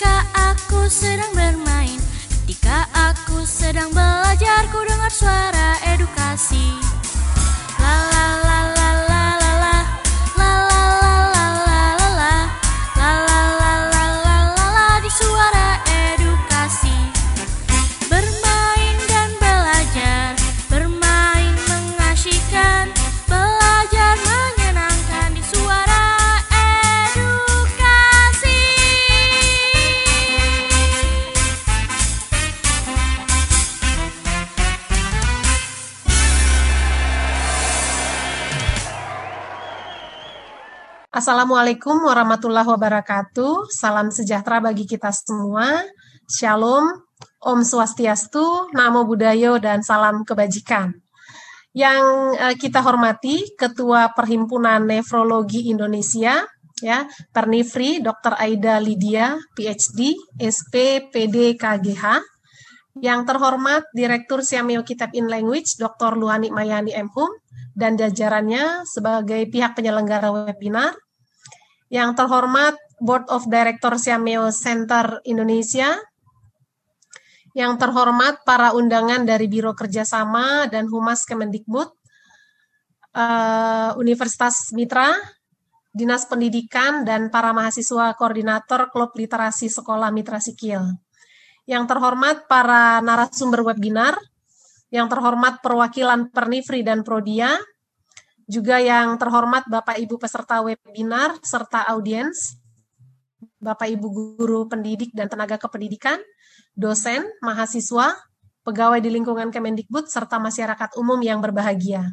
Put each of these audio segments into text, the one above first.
Ketika aku sedang Assalamualaikum warahmatullahi wabarakatuh. Salam sejahtera bagi kita semua. Shalom, Om Swastiastu, Namo Buddhaya, dan salam kebajikan. Yang eh, kita hormati Ketua Perhimpunan Nefrologi Indonesia, ya, Pernifri Dr. Aida Lydia, PhD, SP, PD, KGH. Yang terhormat Direktur Siameo Kitab in Language, Dr. Luhani Mayani Mhum, dan jajarannya sebagai pihak penyelenggara webinar. Yang terhormat Board of Director Siameo Center Indonesia. Yang terhormat para undangan dari Biro Kerjasama dan Humas Kemendikbud, eh, Universitas Mitra, Dinas Pendidikan, dan para mahasiswa koordinator Klub Literasi Sekolah Mitra Sikil. Yang terhormat para narasumber webinar, yang terhormat perwakilan Pernifri dan Prodia, juga yang terhormat Bapak Ibu peserta webinar serta audiens, Bapak Ibu guru pendidik dan tenaga kependidikan, dosen, mahasiswa, pegawai di lingkungan Kemendikbud, serta masyarakat umum yang berbahagia.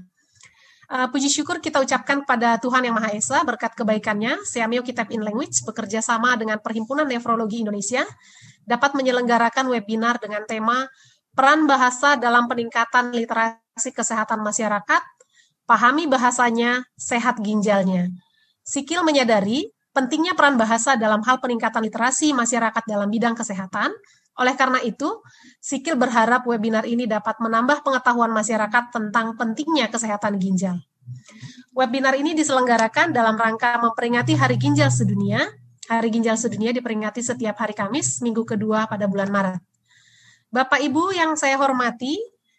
Uh, puji syukur kita ucapkan pada Tuhan Yang Maha Esa berkat kebaikannya, Siameo Kitab in Language bekerja sama dengan Perhimpunan Nefrologi Indonesia dapat menyelenggarakan webinar dengan tema Peran Bahasa dalam Peningkatan Literasi Kesehatan Masyarakat, Pahami Bahasanya, Sehat Ginjalnya. Sikil menyadari pentingnya peran bahasa dalam hal peningkatan literasi masyarakat dalam bidang kesehatan. Oleh karena itu, Sikil berharap webinar ini dapat menambah pengetahuan masyarakat tentang pentingnya kesehatan ginjal. Webinar ini diselenggarakan dalam rangka memperingati Hari Ginjal Sedunia. Hari Ginjal Sedunia diperingati setiap hari Kamis, minggu kedua pada bulan Maret. Bapak Ibu yang saya hormati,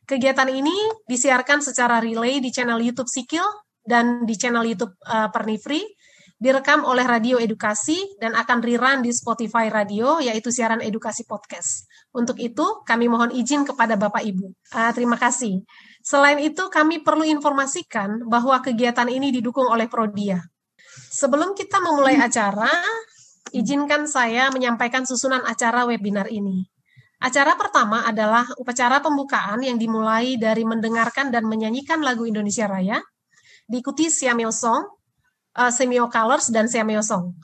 kegiatan ini disiarkan secara relay di channel YouTube Sikil dan di channel YouTube uh, Pernifri, direkam oleh Radio Edukasi dan akan rerun di Spotify Radio, yaitu siaran edukasi podcast. Untuk itu, kami mohon izin kepada Bapak Ibu. Uh, terima kasih. Selain itu, kami perlu informasikan bahwa kegiatan ini didukung oleh Prodia. Sebelum kita memulai acara, izinkan saya menyampaikan susunan acara webinar ini. Acara pertama adalah upacara pembukaan yang dimulai dari mendengarkan dan menyanyikan lagu Indonesia Raya, diikuti Siameo Song, uh, Semio Colors, dan Siameo Song.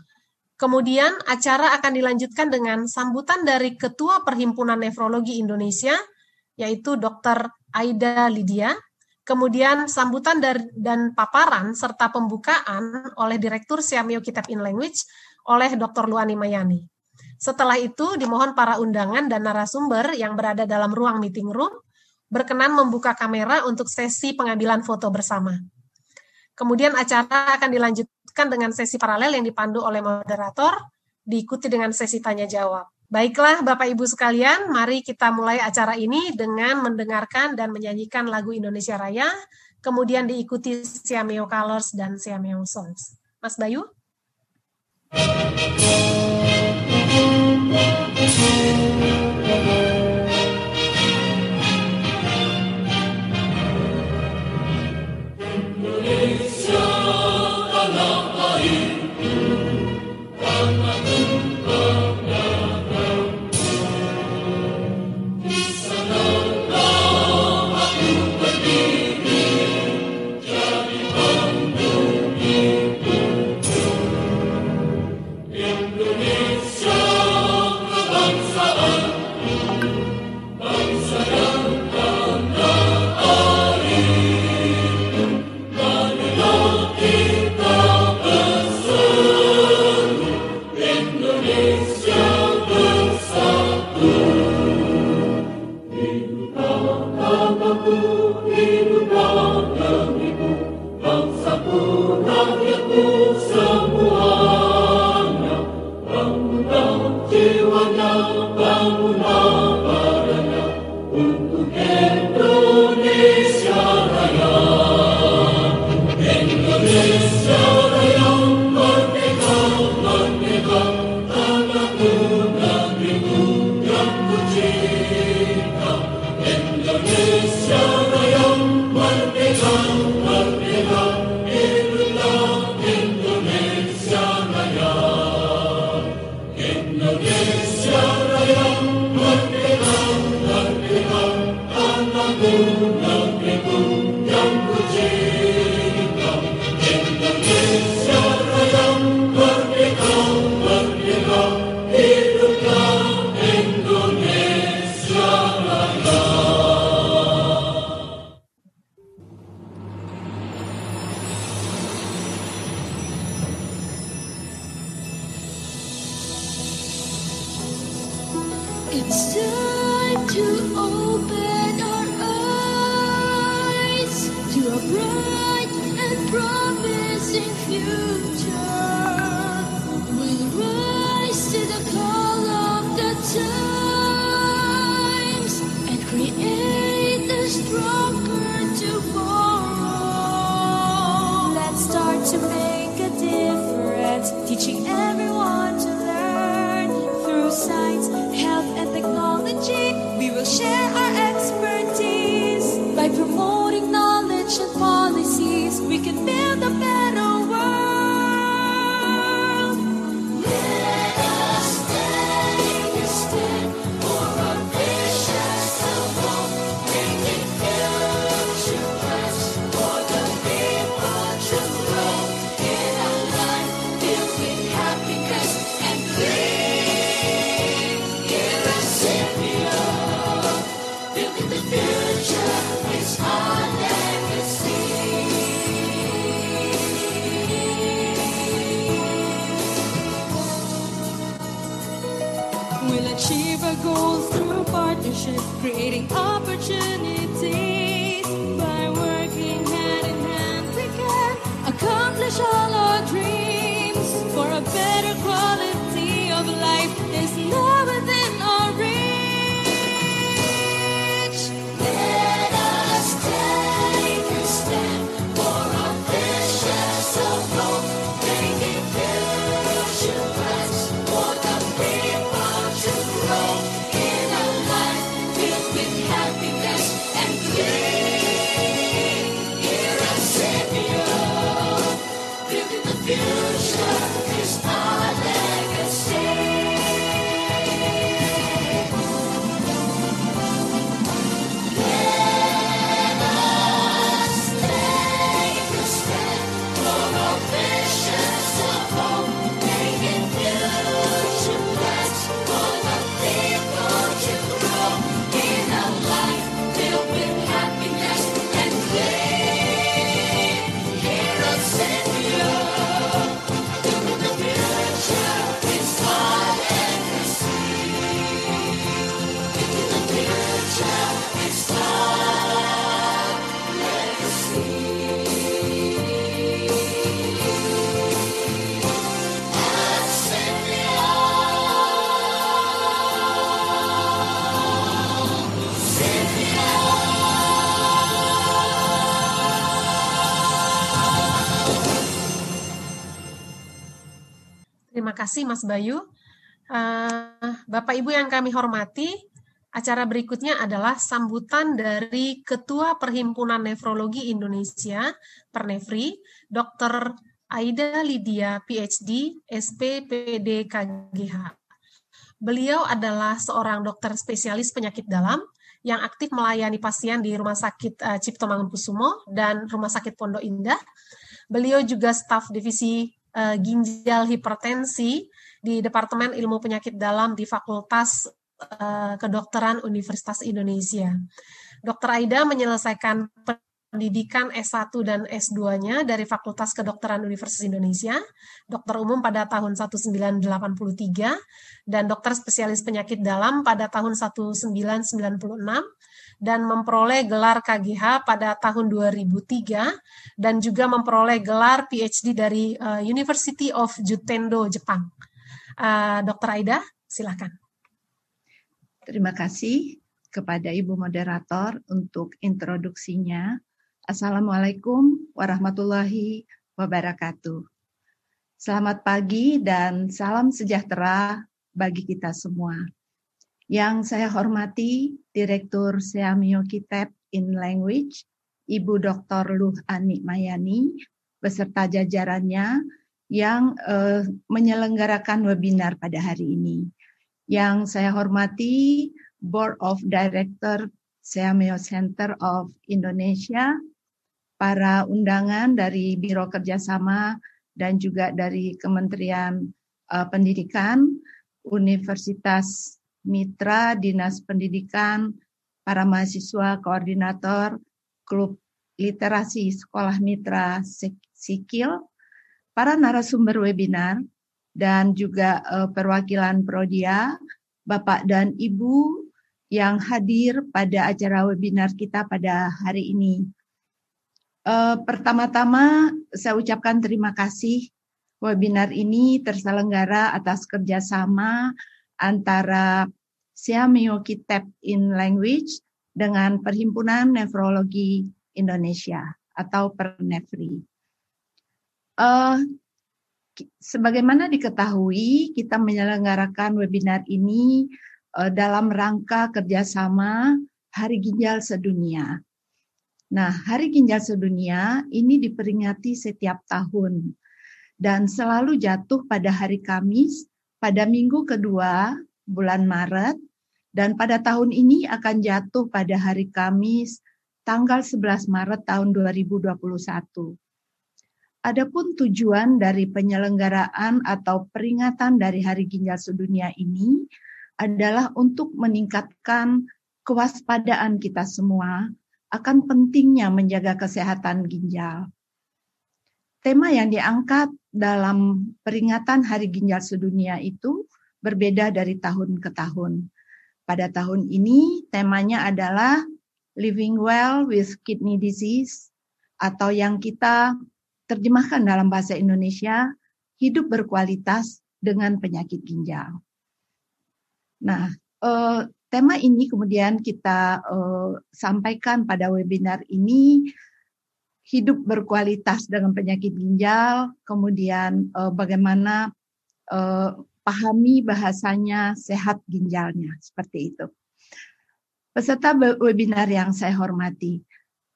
Kemudian acara akan dilanjutkan dengan sambutan dari Ketua Perhimpunan Nefrologi Indonesia, yaitu Dr. Aida Lydia, kemudian sambutan dari, dan paparan serta pembukaan oleh Direktur Siameo Kitab in Language oleh Dr. Luani Mayani. Setelah itu, dimohon para undangan dan narasumber yang berada dalam ruang meeting room berkenan membuka kamera untuk sesi pengambilan foto bersama. Kemudian acara akan dilanjutkan dengan sesi paralel yang dipandu oleh moderator, diikuti dengan sesi tanya jawab. Baiklah Bapak Ibu sekalian, mari kita mulai acara ini dengan mendengarkan dan menyanyikan lagu Indonesia Raya, kemudian diikuti Siameo Colors dan Siameo Songs. Mas Bayu? Indonesia thank you kasih Mas Bayu. Uh, Bapak Ibu yang kami hormati, acara berikutnya adalah sambutan dari Ketua Perhimpunan Nefrologi Indonesia, Pernefri, Dr. Aida Lydia, PhD, SPPD KGH. Beliau adalah seorang dokter spesialis penyakit dalam yang aktif melayani pasien di Rumah Sakit uh, Cipto Mangunkusumo dan Rumah Sakit Pondok Indah. Beliau juga staf divisi uh, ginjal hipertensi di Departemen Ilmu Penyakit Dalam di Fakultas uh, Kedokteran Universitas Indonesia. Dr. Aida menyelesaikan pendidikan S1 dan S2-nya dari Fakultas Kedokteran Universitas Indonesia, dokter umum pada tahun 1983, dan dokter spesialis penyakit dalam pada tahun 1996, dan memperoleh gelar KGH pada tahun 2003 dan juga memperoleh gelar PhD dari uh, University of Jutendo Jepang. Uh, Dr. Aida, silakan. Terima kasih kepada Ibu Moderator untuk introduksinya. Assalamualaikum warahmatullahi wabarakatuh. Selamat pagi dan salam sejahtera bagi kita semua. Yang saya hormati Direktur Seamio Kitab in Language, Ibu Dr. Luh Ani Mayani, beserta jajarannya yang uh, menyelenggarakan webinar pada hari ini. Yang saya hormati Board of Director Seamio Center of Indonesia, para undangan dari Biro Kerjasama dan juga dari Kementerian uh, Pendidikan, Universitas Mitra, Dinas Pendidikan, para mahasiswa, koordinator, klub literasi sekolah mitra Sikil, para narasumber webinar, dan juga uh, perwakilan Prodia, Bapak dan Ibu yang hadir pada acara webinar kita pada hari ini. Uh, Pertama-tama saya ucapkan terima kasih webinar ini terselenggara atas kerjasama antara Siamio Kitab in Language dengan Perhimpunan Nefrologi Indonesia atau Pernefri. Uh, sebagaimana diketahui, kita menyelenggarakan webinar ini uh, dalam rangka kerjasama Hari Ginjal Sedunia Nah, Hari Ginjal Sedunia ini diperingati setiap tahun dan selalu jatuh pada hari Kamis pada minggu kedua bulan Maret dan pada tahun ini akan jatuh pada hari Kamis tanggal 11 Maret tahun 2021. Adapun tujuan dari penyelenggaraan atau peringatan dari Hari Ginjal Sedunia ini adalah untuk meningkatkan kewaspadaan kita semua akan pentingnya menjaga kesehatan ginjal. Tema yang diangkat dalam peringatan Hari Ginjal Sedunia itu berbeda dari tahun ke tahun. Pada tahun ini temanya adalah Living Well with Kidney Disease atau yang kita terjemahkan dalam bahasa Indonesia hidup berkualitas dengan penyakit ginjal. Nah, eh, Tema ini kemudian kita uh, sampaikan pada webinar ini hidup berkualitas dengan penyakit ginjal, kemudian uh, bagaimana uh, pahami bahasanya sehat ginjalnya seperti itu. Peserta webinar yang saya hormati,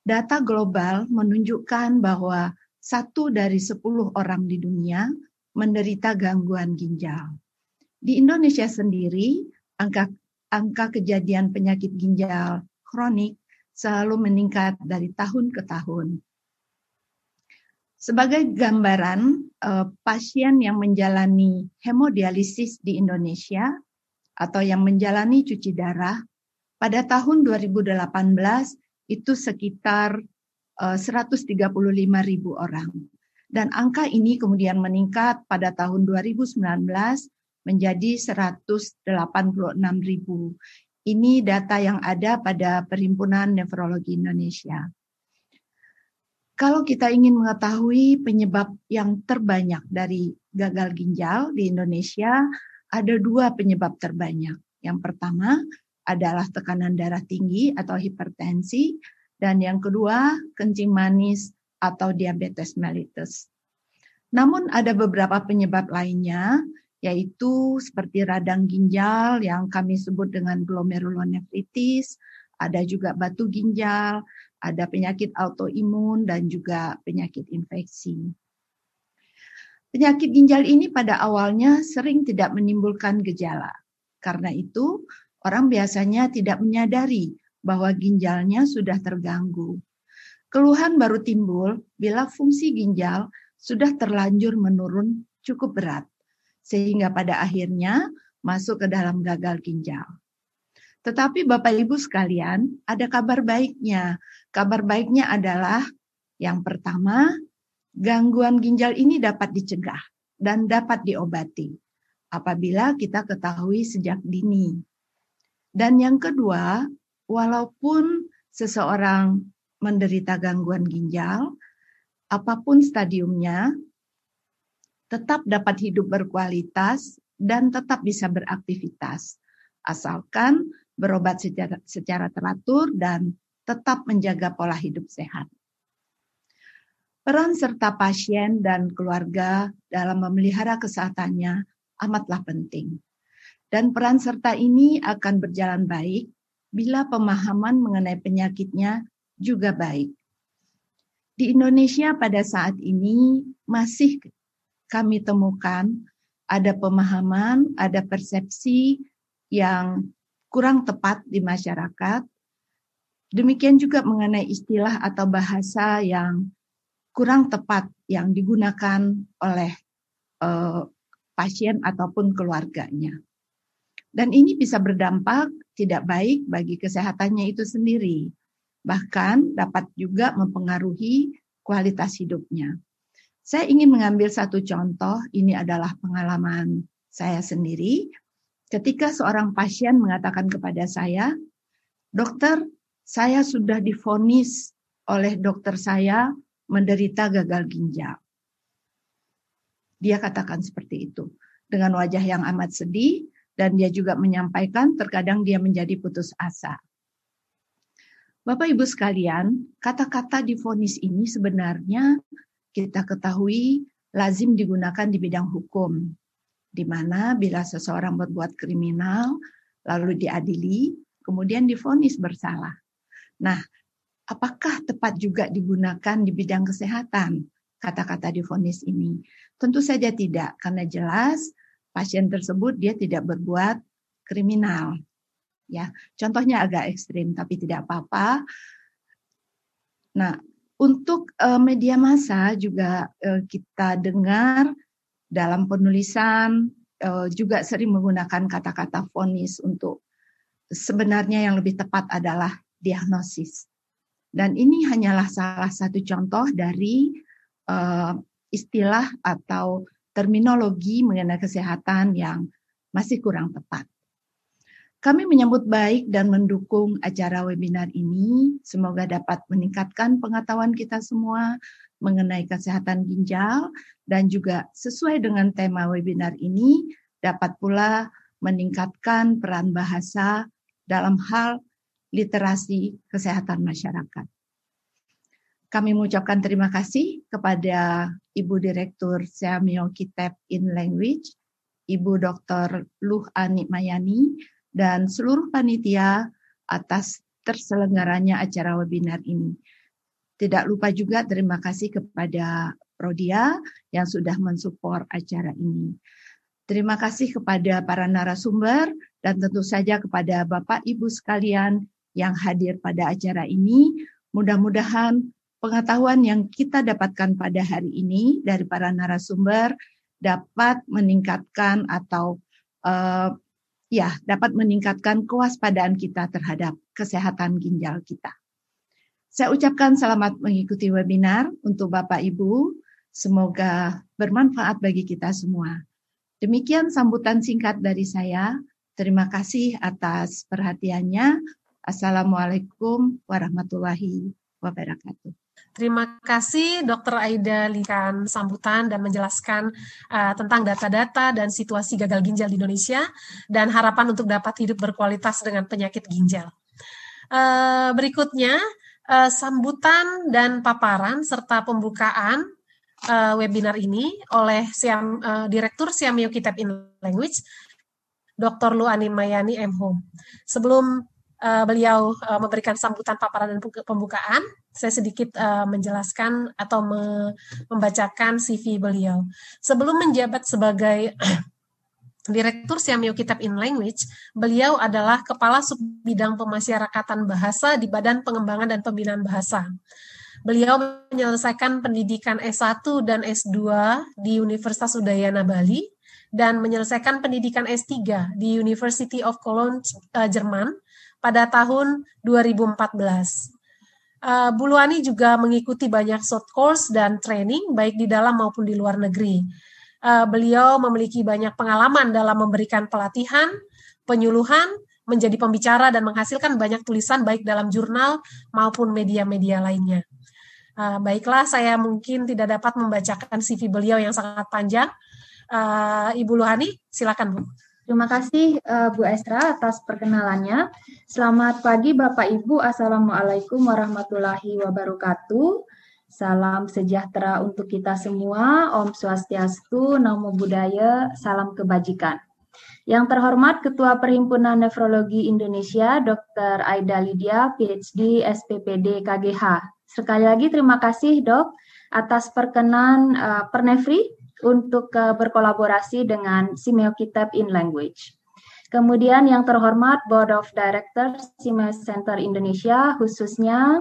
data global menunjukkan bahwa satu dari sepuluh orang di dunia menderita gangguan ginjal. Di Indonesia sendiri, angka angka kejadian penyakit ginjal kronik selalu meningkat dari tahun ke tahun. Sebagai gambaran, eh, pasien yang menjalani hemodialisis di Indonesia atau yang menjalani cuci darah pada tahun 2018 itu sekitar 135 eh, ribu orang. Dan angka ini kemudian meningkat pada tahun 2019 menjadi 186 ribu. Ini data yang ada pada Perhimpunan Nefrologi Indonesia. Kalau kita ingin mengetahui penyebab yang terbanyak dari gagal ginjal di Indonesia, ada dua penyebab terbanyak. Yang pertama adalah tekanan darah tinggi atau hipertensi, dan yang kedua kencing manis atau diabetes mellitus. Namun ada beberapa penyebab lainnya yaitu seperti radang ginjal yang kami sebut dengan glomerulonefritis, ada juga batu ginjal, ada penyakit autoimun dan juga penyakit infeksi. Penyakit ginjal ini pada awalnya sering tidak menimbulkan gejala. Karena itu, orang biasanya tidak menyadari bahwa ginjalnya sudah terganggu. Keluhan baru timbul bila fungsi ginjal sudah terlanjur menurun cukup berat sehingga pada akhirnya masuk ke dalam gagal ginjal. Tetapi Bapak Ibu sekalian, ada kabar baiknya. Kabar baiknya adalah yang pertama, gangguan ginjal ini dapat dicegah dan dapat diobati apabila kita ketahui sejak dini. Dan yang kedua, walaupun seseorang menderita gangguan ginjal, apa pun stadiumnya, tetap dapat hidup berkualitas dan tetap bisa beraktivitas. asalkan berobat secara, secara teratur dan tetap menjaga pola hidup sehat. Peran serta pasien dan keluarga dalam memelihara kesehatannya amatlah penting. Dan peran serta ini akan berjalan baik bila pemahaman mengenai penyakitnya juga baik. Di Indonesia pada saat ini masih kami temukan ada pemahaman, ada persepsi yang kurang tepat di masyarakat. Demikian juga mengenai istilah atau bahasa yang kurang tepat yang digunakan oleh uh, pasien ataupun keluarganya. Dan ini bisa berdampak tidak baik bagi kesehatannya itu sendiri. Bahkan dapat juga mempengaruhi kualitas hidupnya. Saya ingin mengambil satu contoh, ini adalah pengalaman saya sendiri. Ketika seorang pasien mengatakan kepada saya, dokter, saya sudah difonis oleh dokter saya menderita gagal ginjal. Dia katakan seperti itu dengan wajah yang amat sedih dan dia juga menyampaikan terkadang dia menjadi putus asa. Bapak Ibu sekalian, kata-kata di vonis ini sebenarnya kita ketahui lazim digunakan di bidang hukum, di mana bila seseorang berbuat kriminal lalu diadili, kemudian difonis bersalah. Nah, apakah tepat juga digunakan di bidang kesehatan kata-kata di vonis ini? Tentu saja tidak, karena jelas pasien tersebut dia tidak berbuat kriminal. Ya, contohnya agak ekstrim tapi tidak apa-apa. Nah, untuk uh, media massa juga uh, kita dengar dalam penulisan uh, juga sering menggunakan kata-kata fonis untuk sebenarnya yang lebih tepat adalah diagnosis. Dan ini hanyalah salah satu contoh dari uh, istilah atau terminologi mengenai kesehatan yang masih kurang tepat. Kami menyambut baik dan mendukung acara webinar ini. Semoga dapat meningkatkan pengetahuan kita semua mengenai kesehatan ginjal dan juga sesuai dengan tema webinar ini dapat pula meningkatkan peran bahasa dalam hal literasi kesehatan masyarakat. Kami mengucapkan terima kasih kepada Ibu Direktur Siamio Kitab in Language, Ibu Dr. Luh Ani Mayani, dan seluruh panitia atas terselenggaranya acara webinar ini. Tidak lupa juga terima kasih kepada Prodia yang sudah mensupport acara ini. Terima kasih kepada para narasumber dan tentu saja kepada Bapak Ibu sekalian yang hadir pada acara ini. Mudah-mudahan pengetahuan yang kita dapatkan pada hari ini dari para narasumber dapat meningkatkan atau uh, ya dapat meningkatkan kewaspadaan kita terhadap kesehatan ginjal kita. Saya ucapkan selamat mengikuti webinar untuk Bapak Ibu. Semoga bermanfaat bagi kita semua. Demikian sambutan singkat dari saya. Terima kasih atas perhatiannya. Assalamualaikum warahmatullahi wabarakatuh. Terima kasih Dr. Aida Likan sambutan dan menjelaskan uh, tentang data-data dan situasi gagal ginjal di Indonesia dan harapan untuk dapat hidup berkualitas dengan penyakit ginjal. Uh, berikutnya uh, sambutan dan paparan serta pembukaan uh, webinar ini oleh Siam, uh, Direktur Siamio Kitab in Language, Dr. Luani Mayani M. Home. Sebelum uh, beliau uh, memberikan sambutan paparan dan pembukaan, saya sedikit uh, menjelaskan atau me membacakan CV beliau. Sebelum menjabat sebagai Direktur Siamio Kitab in Language, beliau adalah Kepala Subbidang Pemasyarakatan Bahasa di Badan Pengembangan dan Pembinaan Bahasa. Beliau menyelesaikan pendidikan S1 dan S2 di Universitas Udayana Bali dan menyelesaikan pendidikan S3 di University of Cologne, Jerman pada tahun 2014. Uh, Buluani juga mengikuti banyak short course dan training baik di dalam maupun di luar negeri. Uh, beliau memiliki banyak pengalaman dalam memberikan pelatihan, penyuluhan, menjadi pembicara dan menghasilkan banyak tulisan baik dalam jurnal maupun media-media lainnya. Uh, baiklah, saya mungkin tidak dapat membacakan CV beliau yang sangat panjang. Uh, Ibu Luhani, silakan Bu. Terima kasih uh, Bu Estra atas perkenalannya. Selamat pagi Bapak Ibu. Assalamualaikum warahmatullahi wabarakatuh. Salam sejahtera untuk kita semua. Om Swastiastu, Namo Buddhaya, salam kebajikan. Yang terhormat Ketua Perhimpunan Nefrologi Indonesia, Dr. Aida Lydia, PhD, SPPD, KGH. Sekali lagi terima kasih dok atas perkenan uh, Pernefri untuk uh, berkolaborasi dengan Simeokitab in Language. Kemudian yang terhormat Board of Directors Simeo Center Indonesia, khususnya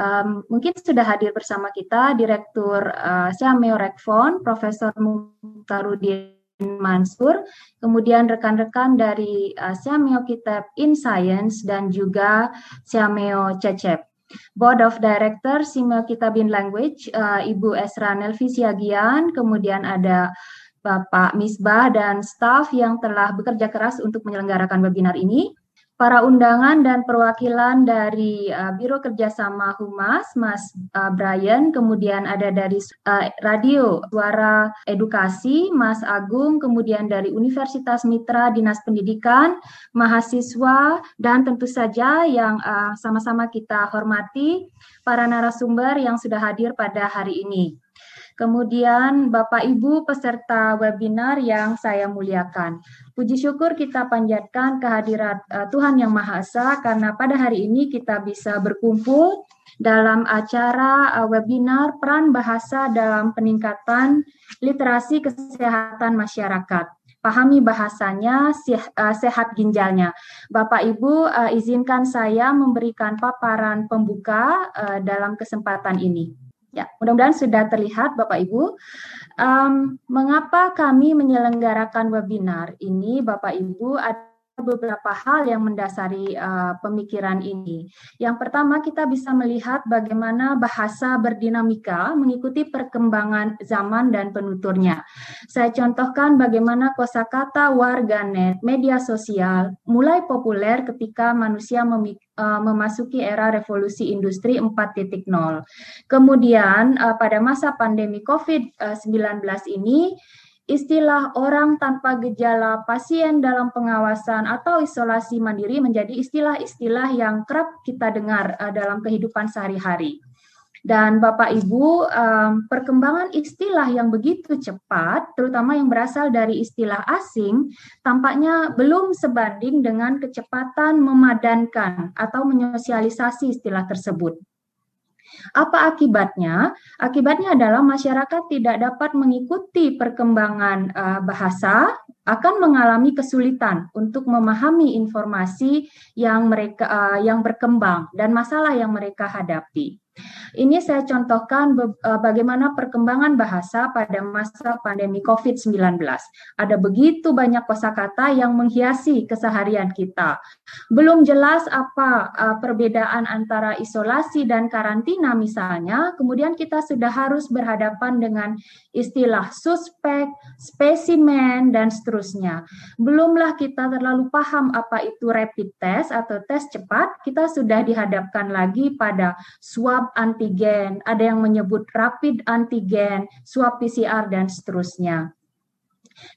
um, mungkin sudah hadir bersama kita Direktur uh, Siameo Rekfon, Profesor Mukhtarudin Mansur, kemudian rekan-rekan dari uh, Siameo Kitab in Science dan juga Siameo Cecep. Board of Director Simel Kitabin Language, uh, Ibu Esra Nelvi Siagian, kemudian ada Bapak Misbah dan staf yang telah bekerja keras untuk menyelenggarakan webinar ini para undangan dan perwakilan dari uh, Biro Kerjasama Humas, Mas uh, Brian, kemudian ada dari uh, Radio Suara Edukasi, Mas Agung, kemudian dari Universitas Mitra Dinas Pendidikan, mahasiswa, dan tentu saja yang sama-sama uh, kita hormati para narasumber yang sudah hadir pada hari ini. Kemudian Bapak Ibu peserta webinar yang saya muliakan. Puji syukur kita panjatkan kehadirat uh, Tuhan Yang Maha Esa karena pada hari ini kita bisa berkumpul dalam acara uh, webinar peran bahasa dalam peningkatan literasi kesehatan masyarakat pahami bahasanya, eh, sehat ginjalnya. Bapak Ibu, izinkan saya memberikan paparan pembuka dalam kesempatan ini. Ya, mudah-mudahan sudah terlihat Bapak Ibu. Um, mengapa kami menyelenggarakan webinar ini, Bapak Ibu? Ada beberapa hal yang mendasari uh, pemikiran ini. Yang pertama, kita bisa melihat bagaimana bahasa berdinamika mengikuti perkembangan zaman dan penuturnya. Saya contohkan bagaimana kosakata warganet, media sosial mulai populer ketika manusia uh, memasuki era revolusi industri 4.0. Kemudian uh, pada masa pandemi COVID-19 ini istilah orang tanpa gejala, pasien dalam pengawasan atau isolasi mandiri menjadi istilah-istilah yang kerap kita dengar uh, dalam kehidupan sehari-hari. Dan Bapak Ibu, perkembangan istilah yang begitu cepat, terutama yang berasal dari istilah asing, tampaknya belum sebanding dengan kecepatan memadankan atau menyosialisasi istilah tersebut. Apa akibatnya? Akibatnya adalah masyarakat tidak dapat mengikuti perkembangan uh, bahasa, akan mengalami kesulitan untuk memahami informasi yang mereka uh, yang berkembang dan masalah yang mereka hadapi. Ini saya contohkan eh, bagaimana perkembangan bahasa pada masa pandemi COVID-19. Ada begitu banyak kosakata yang menghiasi keseharian kita. Belum jelas apa eh, perbedaan antara isolasi dan karantina misalnya, kemudian kita sudah harus berhadapan dengan istilah suspek, spesimen, dan seterusnya. Belumlah kita terlalu paham apa itu rapid test atau tes cepat, kita sudah dihadapkan lagi pada swab swab antigen, ada yang menyebut rapid antigen, swab PCR dan seterusnya.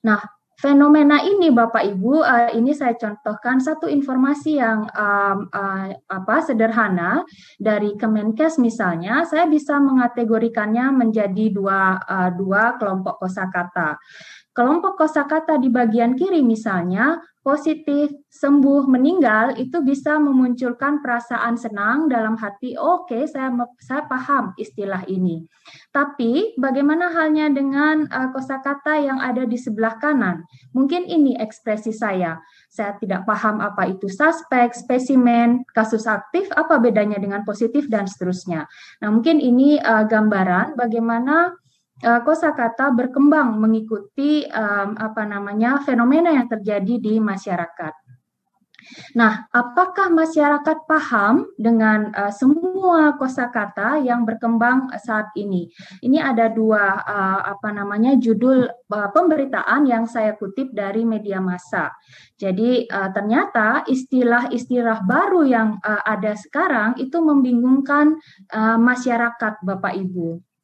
Nah, fenomena ini Bapak Ibu, uh, ini saya contohkan satu informasi yang um, uh, apa sederhana dari Kemenkes misalnya, saya bisa mengategorikannya menjadi dua uh, dua kelompok kosakata. Kelompok kosakata di bagian kiri misalnya positif, sembuh, meninggal itu bisa memunculkan perasaan senang dalam hati. Oke, okay, saya saya paham istilah ini. Tapi bagaimana halnya dengan uh, kosakata yang ada di sebelah kanan? Mungkin ini ekspresi saya. Saya tidak paham apa itu suspek, spesimen, kasus aktif, apa bedanya dengan positif dan seterusnya. Nah, mungkin ini uh, gambaran bagaimana uh, kosakata berkembang mengikuti um, apa namanya fenomena yang terjadi di masyarakat. Nah, apakah masyarakat paham dengan uh, semua kosakata yang berkembang saat ini? Ini ada dua uh, apa namanya judul uh, pemberitaan yang saya kutip dari media massa. Jadi uh, ternyata istilah-istilah baru yang uh, ada sekarang itu membingungkan uh, masyarakat Bapak Ibu.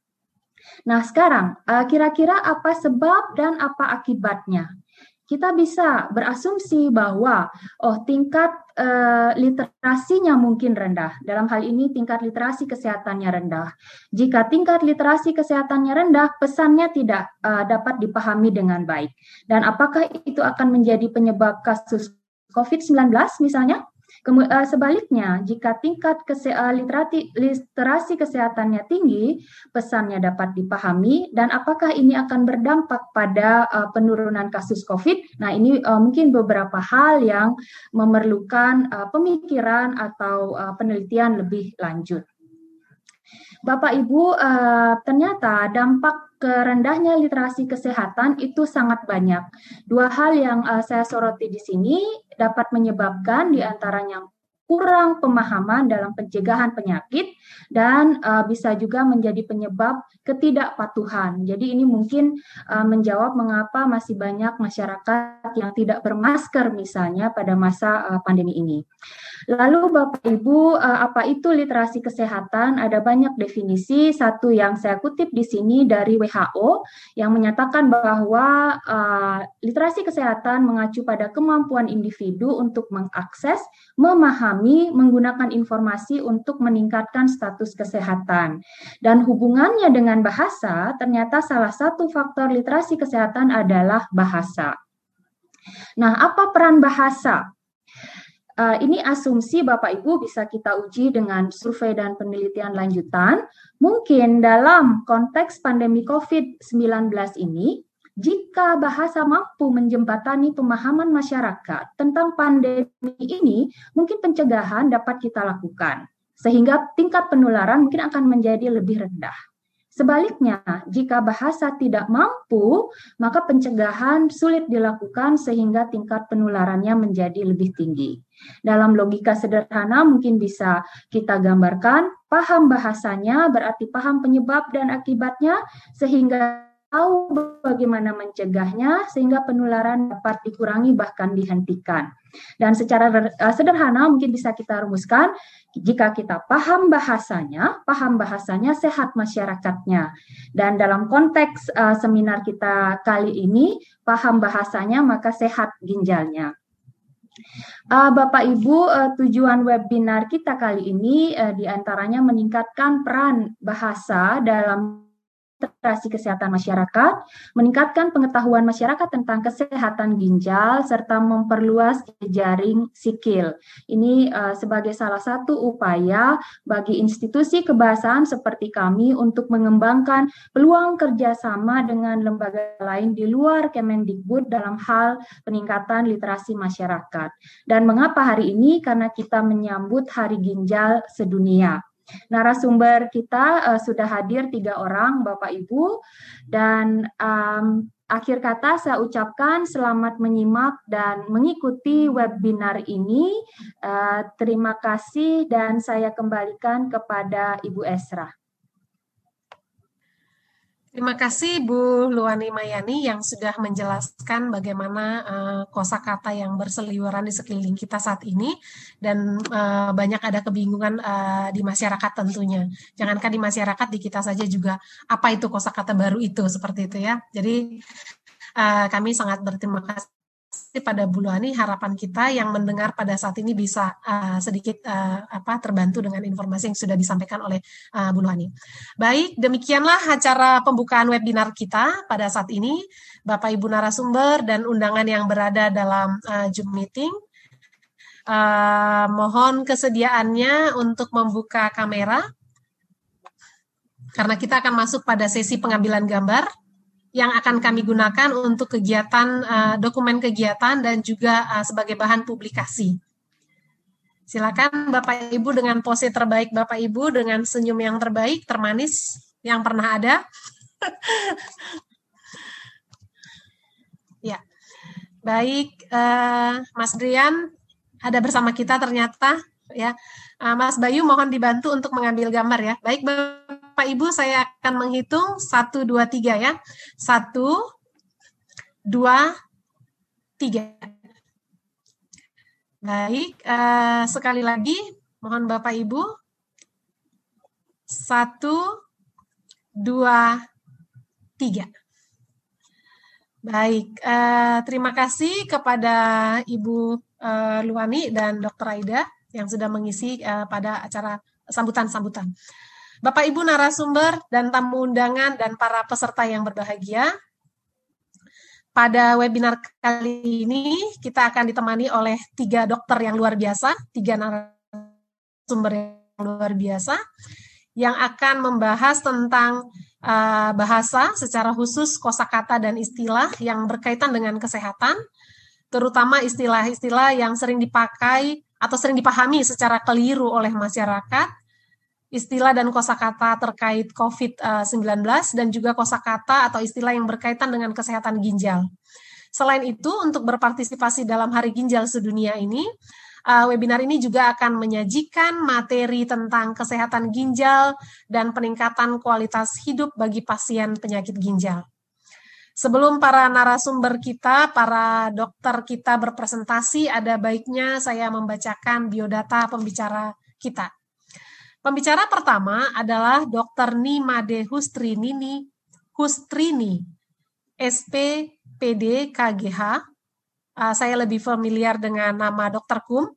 Nah, sekarang eh, kira-kira apa sebab dan apa akibatnya? kita bisa berasumsi bahwa oh tingkat uh, literasinya mungkin rendah. Dalam hal ini tingkat literasi kesehatannya rendah. Jika tingkat literasi kesehatannya rendah, pesannya tidak uh, dapat dipahami dengan baik. Dan apakah itu akan menjadi penyebab kasus COVID-19 misalnya? Eh, sebaliknya, jika tingkat kese eh, literati, literasi kesehatannya tinggi, pesannya dapat dipahami dan apakah ini akan berdampak pada uh, penurunan kasus COVID? Nah, ini uh, mungkin beberapa hal yang memerlukan uh, pemikiran atau uh, penelitian lebih lanjut. Bapak Ibu, uh, ternyata dampak kerendahnya literasi kesehatan itu sangat banyak. Dua hal yang uh, saya soroti di sini dapat menyebabkan di antaranya kurang pemahaman dalam pencegahan penyakit dan uh, bisa juga menjadi penyebab ketidakpatuhan. Jadi ini mungkin uh, menjawab mengapa masih banyak masyarakat yang tidak bermasker misalnya pada masa uh, pandemi ini. Lalu Bapak Ibu, uh, apa itu literasi kesehatan? Ada banyak definisi. Satu yang saya kutip di sini dari WHO yang menyatakan bahwa uh, literasi kesehatan mengacu pada kemampuan individu untuk mengakses, memahami, menggunakan informasi untuk meningkatkan status kesehatan. Dan hubungannya dengan bahasa, ternyata salah satu faktor literasi kesehatan adalah bahasa. Nah, apa peran bahasa? Uh, ini asumsi Bapak Ibu bisa kita uji dengan survei dan penelitian lanjutan. Mungkin dalam konteks pandemi COVID-19 ini, jika bahasa mampu menjembatani pemahaman masyarakat tentang pandemi ini, mungkin pencegahan dapat kita lakukan. Sehingga tingkat penularan mungkin akan menjadi lebih rendah. Sebaliknya, jika bahasa tidak mampu, maka pencegahan sulit dilakukan sehingga tingkat penularannya menjadi lebih tinggi. Dalam logika sederhana mungkin bisa kita gambarkan, paham bahasanya berarti paham penyebab dan akibatnya sehingga tahu bagaimana mencegahnya sehingga penularan dapat dikurangi bahkan dihentikan. Dan secara eh, sederhana mungkin bisa kita rumuskan, jika kita paham bahasanya, paham bahasanya sehat masyarakatnya. Dan dalam konteks uh, seminar kita kali ini, paham bahasanya maka sehat ginjalnya. Uh, Bapak Ibu, uh, tujuan webinar kita kali ini uh, di antaranya meningkatkan peran bahasa dalam literasi kesehatan masyarakat, meningkatkan pengetahuan masyarakat tentang kesehatan ginjal, serta memperluas jaring sikil. Ini uh, sebagai salah satu upaya bagi institusi kebahasaan seperti kami untuk mengembangkan peluang kerjasama dengan lembaga lain di luar Kemendikbud dalam hal peningkatan literasi masyarakat. Dan mengapa hari ini? Karena kita menyambut Hari Ginjal Sedunia. Narasumber kita uh, sudah hadir tiga orang, Bapak Ibu, dan um, akhir kata saya ucapkan selamat menyimak dan mengikuti webinar ini. Uh, terima kasih dan saya kembalikan kepada Ibu Esra. Terima kasih Bu Luani Mayani yang sudah menjelaskan bagaimana uh, kosakata yang berseliweran di sekeliling kita saat ini dan uh, banyak ada kebingungan uh, di masyarakat tentunya. Jangankan di masyarakat di kita saja juga apa itu kosakata baru itu seperti itu ya. Jadi uh, kami sangat berterima kasih pada Bu Luani harapan kita yang mendengar pada saat ini bisa uh, sedikit uh, apa terbantu dengan informasi yang sudah disampaikan oleh uh, Bu Luani. Baik, demikianlah acara pembukaan webinar kita pada saat ini. Bapak Ibu narasumber dan undangan yang berada dalam uh, Zoom meeting. Uh, mohon kesediaannya untuk membuka kamera karena kita akan masuk pada sesi pengambilan gambar yang akan kami gunakan untuk kegiatan uh, dokumen kegiatan dan juga uh, sebagai bahan publikasi. Silakan Bapak Ibu dengan pose terbaik Bapak Ibu dengan senyum yang terbaik, termanis yang pernah ada. ya. Baik, uh, Mas Drian ada bersama kita ternyata ya. Uh, Mas Bayu mohon dibantu untuk mengambil gambar ya. Baik, Bapak Ibu, saya akan menghitung satu dua tiga ya. Satu, dua, tiga. Baik, uh, sekali lagi mohon Bapak Ibu. Satu, dua, tiga. Baik, uh, terima kasih kepada Ibu uh, Luani dan Dr. Aida yang sudah mengisi uh, pada acara sambutan-sambutan. Bapak Ibu narasumber dan tamu undangan dan para peserta yang berbahagia, pada webinar kali ini kita akan ditemani oleh tiga dokter yang luar biasa, tiga narasumber yang luar biasa, yang akan membahas tentang uh, bahasa secara khusus kosakata dan istilah yang berkaitan dengan kesehatan, terutama istilah-istilah yang sering dipakai atau sering dipahami secara keliru oleh masyarakat, istilah dan kosakata terkait COVID-19 dan juga kosakata atau istilah yang berkaitan dengan kesehatan ginjal. Selain itu, untuk berpartisipasi dalam Hari Ginjal Sedunia ini, uh, webinar ini juga akan menyajikan materi tentang kesehatan ginjal dan peningkatan kualitas hidup bagi pasien penyakit ginjal. Sebelum para narasumber kita, para dokter kita berpresentasi, ada baiknya saya membacakan biodata pembicara kita. Pembicara pertama adalah Dr. Nimade Hustrini, Hustrini, SPPD KGH, uh, saya lebih familiar dengan nama Dr. Kum.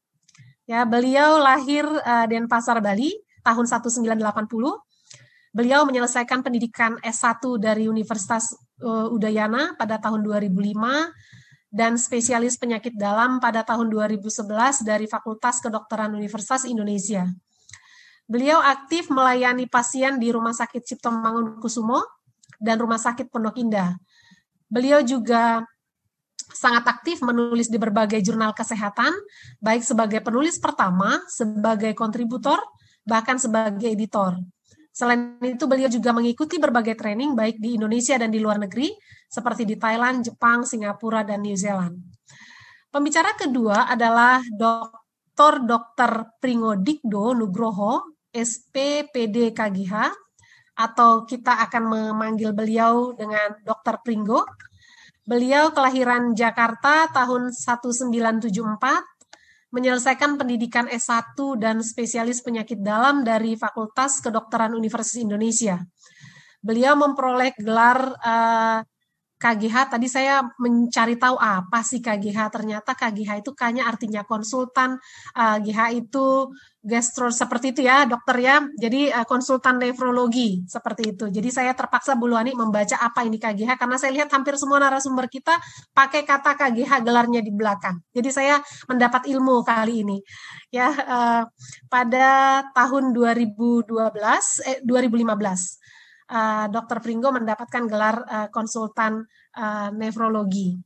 Ya, beliau lahir uh, Denpasar, Bali tahun 1980. Beliau menyelesaikan pendidikan S1 dari Universitas uh, Udayana pada tahun 2005 dan spesialis penyakit dalam pada tahun 2011 dari Fakultas Kedokteran Universitas Indonesia. Beliau aktif melayani pasien di Rumah Sakit Cipto Mangunkusumo dan Rumah Sakit Pondok Indah. Beliau juga sangat aktif menulis di berbagai jurnal kesehatan, baik sebagai penulis pertama, sebagai kontributor, bahkan sebagai editor. Selain itu, beliau juga mengikuti berbagai training baik di Indonesia dan di luar negeri, seperti di Thailand, Jepang, Singapura, dan New Zealand. Pembicara kedua adalah Dr. Dr. Pringodikdo Nugroho, SPPD KGH, atau kita akan memanggil beliau dengan Dr. Pringgo. Beliau kelahiran Jakarta tahun 1974, menyelesaikan pendidikan S1 dan spesialis penyakit dalam dari Fakultas Kedokteran Universitas Indonesia. Beliau memperoleh gelar uh, KGH tadi saya mencari tahu apa sih KGH ternyata KGH itu kayaknya artinya konsultan. Uh, eh, GH itu gastro seperti itu ya dokter ya jadi uh, konsultan nefrologi seperti itu jadi saya terpaksa Bu Luani membaca apa ini KGH karena saya lihat hampir semua narasumber kita pakai kata KGH gelarnya di belakang jadi saya mendapat ilmu kali ini ya uh, pada tahun 2012 eh 2015 uh, Dr. Pringgo mendapatkan gelar uh, konsultan uh, nefrologi.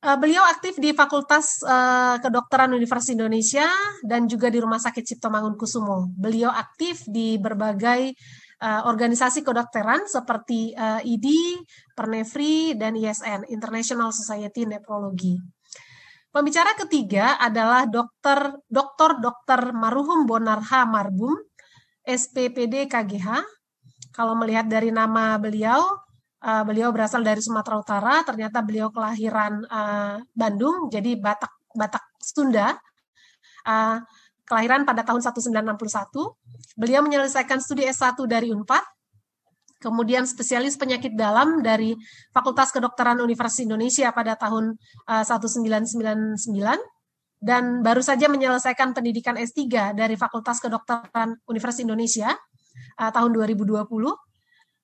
Uh, beliau aktif di Fakultas uh, Kedokteran Universitas Indonesia dan juga di Rumah Sakit Cipto Mangunkusumo. Beliau aktif di berbagai uh, organisasi kedokteran seperti uh, ID, Pernefri, dan ISN, International Society Nephrology. Pembicara ketiga adalah Dr. Dr. Dr. Maruhum Bonarha Marbum, SPPD KGH, kalau melihat dari nama beliau, uh, beliau berasal dari Sumatera Utara. Ternyata beliau kelahiran uh, Bandung, jadi Batak Batak Sunda. Uh, kelahiran pada tahun 1961. Beliau menyelesaikan studi S1 dari Unpad, kemudian spesialis penyakit dalam dari Fakultas Kedokteran Universitas Indonesia pada tahun uh, 1999 dan baru saja menyelesaikan pendidikan S3 dari Fakultas Kedokteran Universitas Indonesia uh, tahun 2020.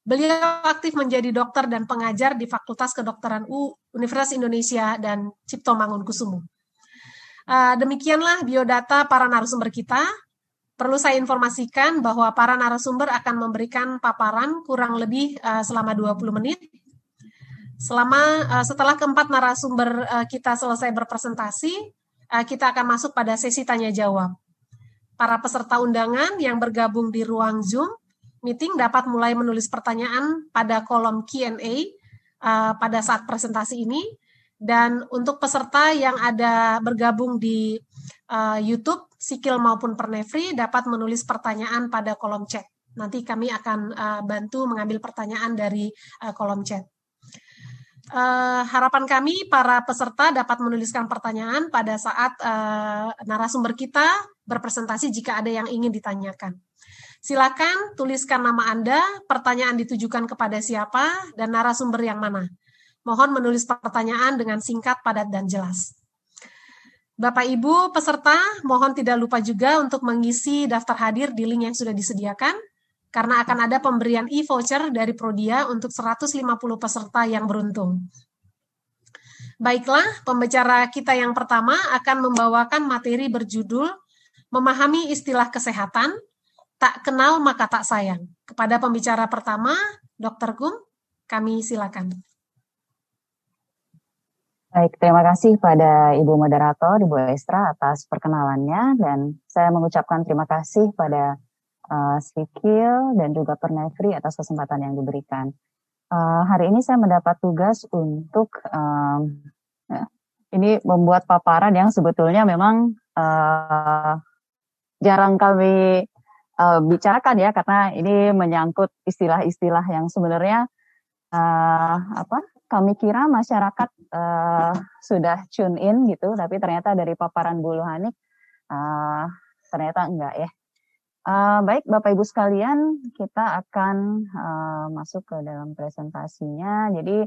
Beliau aktif menjadi dokter dan pengajar di Fakultas Kedokteran U Universitas Indonesia dan Cipto Mangunkusumo. Uh, demikianlah biodata para narasumber kita. Perlu saya informasikan bahwa para narasumber akan memberikan paparan kurang lebih uh, selama 20 menit. Selama uh, setelah keempat narasumber kita selesai berpresentasi, kita akan masuk pada sesi tanya jawab. Para peserta undangan yang bergabung di ruang Zoom meeting dapat mulai menulis pertanyaan pada kolom Q&A uh, pada saat presentasi ini dan untuk peserta yang ada bergabung di uh, YouTube, Sikil maupun Pernefri dapat menulis pertanyaan pada kolom chat. Nanti kami akan uh, bantu mengambil pertanyaan dari uh, kolom chat. Uh, harapan kami para peserta dapat menuliskan pertanyaan pada saat uh, narasumber kita berpresentasi jika ada yang ingin ditanyakan. Silakan tuliskan nama Anda, pertanyaan ditujukan kepada siapa, dan narasumber yang mana. Mohon menulis pertanyaan dengan singkat, padat, dan jelas. Bapak Ibu peserta, mohon tidak lupa juga untuk mengisi daftar hadir di link yang sudah disediakan, karena akan ada pemberian e-voucher dari Prodia untuk 150 peserta yang beruntung. Baiklah, pembicara kita yang pertama akan membawakan materi berjudul Memahami Istilah Kesehatan, Tak Kenal Maka Tak Sayang. Kepada pembicara pertama, Dr. Gum, kami silakan. Baik, terima kasih pada Ibu Moderator, Ibu Estra atas perkenalannya dan saya mengucapkan terima kasih pada uh, Sikil dan juga Pernevri atas kesempatan yang diberikan. Uh, hari ini saya mendapat tugas untuk um, ini membuat paparan yang sebetulnya memang uh, jarang kami uh, bicarakan ya karena ini menyangkut istilah-istilah yang sebenarnya uh, apa kami kira masyarakat uh, sudah tune in gitu, tapi ternyata dari paparan Bu Luhanik uh, ternyata enggak ya. Uh, baik Bapak Ibu sekalian, kita akan uh, masuk ke dalam presentasinya. Jadi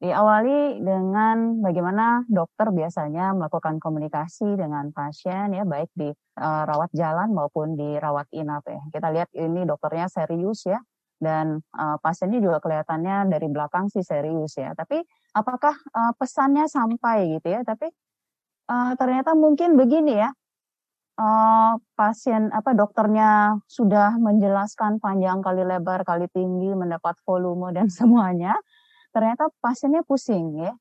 diawali dengan bagaimana dokter biasanya melakukan komunikasi dengan pasien ya baik di uh, rawat jalan maupun di rawat inap ya. Kita lihat ini dokternya serius ya dan uh, pasiennya juga kelihatannya dari belakang sih serius ya. Tapi apakah uh, pesannya sampai gitu ya? Tapi uh, ternyata mungkin begini ya. Uh, pasien apa dokternya sudah menjelaskan panjang kali lebar kali tinggi mendapat volume dan semuanya ternyata pasiennya pusing ya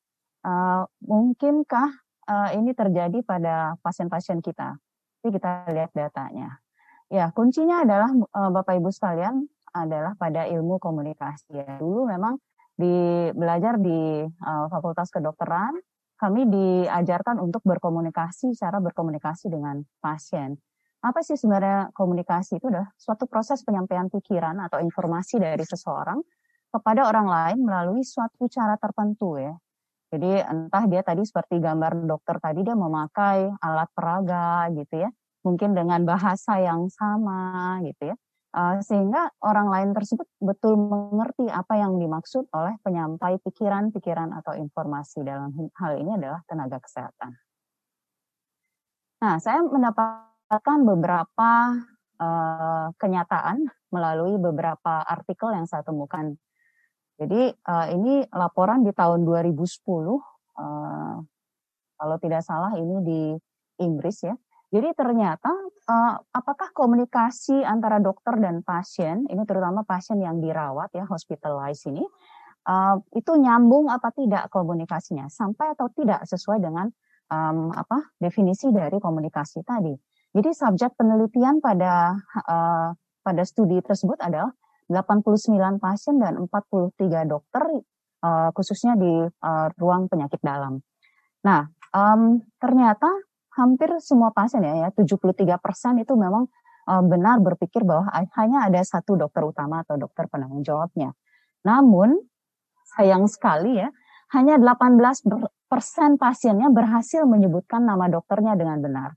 uh, mungkinkah uh, ini terjadi pada pasien-pasien kita Jadi kita lihat datanya ya kuncinya adalah uh, bapak ibu sekalian adalah pada ilmu komunikasi. Ya. Dulu memang di belajar di uh, Fakultas Kedokteran, kami diajarkan untuk berkomunikasi, cara berkomunikasi dengan pasien. Apa sih sebenarnya komunikasi itu adalah suatu proses penyampaian pikiran atau informasi dari seseorang kepada orang lain melalui suatu cara tertentu ya. Jadi entah dia tadi seperti gambar dokter tadi dia memakai alat peraga gitu ya, mungkin dengan bahasa yang sama gitu ya Uh, sehingga orang lain tersebut betul mengerti apa yang dimaksud oleh penyampai pikiran-pikiran atau informasi dalam hal ini adalah tenaga kesehatan. Nah, saya mendapatkan beberapa uh, kenyataan melalui beberapa artikel yang saya temukan. Jadi uh, ini laporan di tahun 2010, uh, kalau tidak salah ini di Inggris ya. Jadi ternyata uh, apakah komunikasi antara dokter dan pasien, ini terutama pasien yang dirawat ya hospitalized ini, uh, itu nyambung apa tidak komunikasinya, sampai atau tidak sesuai dengan um, apa definisi dari komunikasi tadi. Jadi subjek penelitian pada uh, pada studi tersebut adalah 89 pasien dan 43 dokter uh, khususnya di uh, ruang penyakit dalam. Nah, um, ternyata hampir semua pasien ya, ya 73 persen itu memang uh, benar berpikir bahwa hanya ada satu dokter utama atau dokter penanggung jawabnya. Namun sayang sekali ya, hanya 18 persen pasiennya berhasil menyebutkan nama dokternya dengan benar.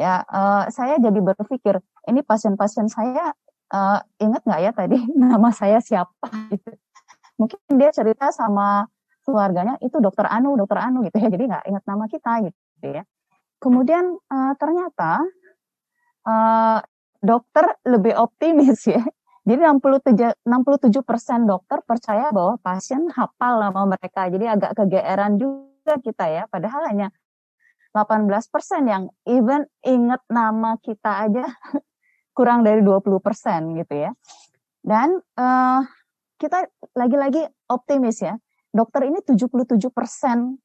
Ya, uh, saya jadi berpikir ini pasien-pasien saya uh, ingat nggak ya tadi nama saya siapa? Gitu. Mungkin dia cerita sama keluarganya itu dokter Anu, dokter Anu gitu ya, jadi nggak ingat nama kita gitu ya. Kemudian uh, ternyata uh, dokter lebih optimis ya. Jadi 67, 67 persen dokter percaya bahwa pasien hafal nama mereka. Jadi agak kegeeran juga kita ya. Padahal hanya 18 persen yang even inget nama kita aja kurang dari 20 persen gitu ya. Dan uh, kita lagi-lagi optimis ya dokter ini 77%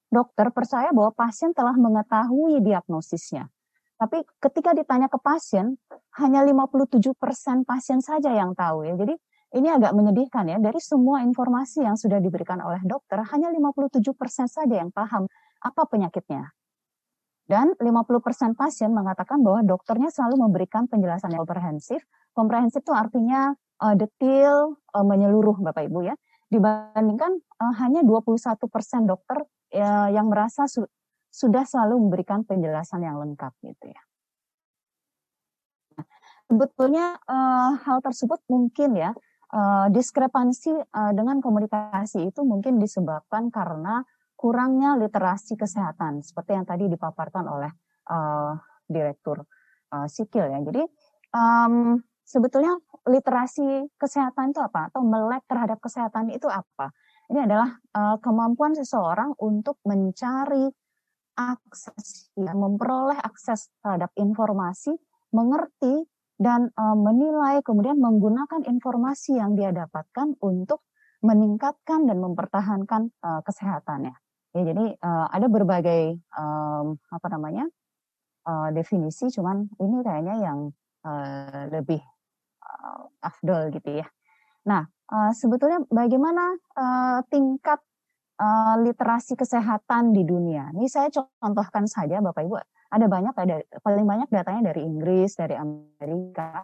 dokter percaya bahwa pasien telah mengetahui diagnosisnya. Tapi ketika ditanya ke pasien, hanya 57% pasien saja yang tahu ya. Jadi ini agak menyedihkan ya. Dari semua informasi yang sudah diberikan oleh dokter, hanya 57% saja yang paham apa penyakitnya. Dan 50% pasien mengatakan bahwa dokternya selalu memberikan penjelasan yang komprehensif. Komprehensif itu artinya uh, detail, uh, menyeluruh Bapak Ibu ya dibandingkan uh, hanya 21% dokter uh, yang merasa su sudah selalu memberikan penjelasan yang lengkap gitu ya. Sebetulnya uh, hal tersebut mungkin ya uh, diskrepansi uh, dengan komunikasi itu mungkin disebabkan karena kurangnya literasi kesehatan seperti yang tadi dipaparkan oleh uh, direktur uh, Sikil ya. Jadi um, sebetulnya literasi kesehatan itu apa atau melek terhadap kesehatan itu apa? Ini adalah uh, kemampuan seseorang untuk mencari akses, ya, memperoleh akses terhadap informasi, mengerti dan uh, menilai, kemudian menggunakan informasi yang dia dapatkan untuk meningkatkan dan mempertahankan uh, kesehatannya. Ya, jadi uh, ada berbagai um, apa namanya uh, definisi, cuman ini kayaknya yang uh, lebih uh, afdol gitu ya. Nah, uh, sebetulnya bagaimana uh, tingkat uh, literasi kesehatan di dunia? Ini saya contohkan saja, Bapak Ibu ada banyak ada paling banyak datanya dari Inggris, dari Amerika.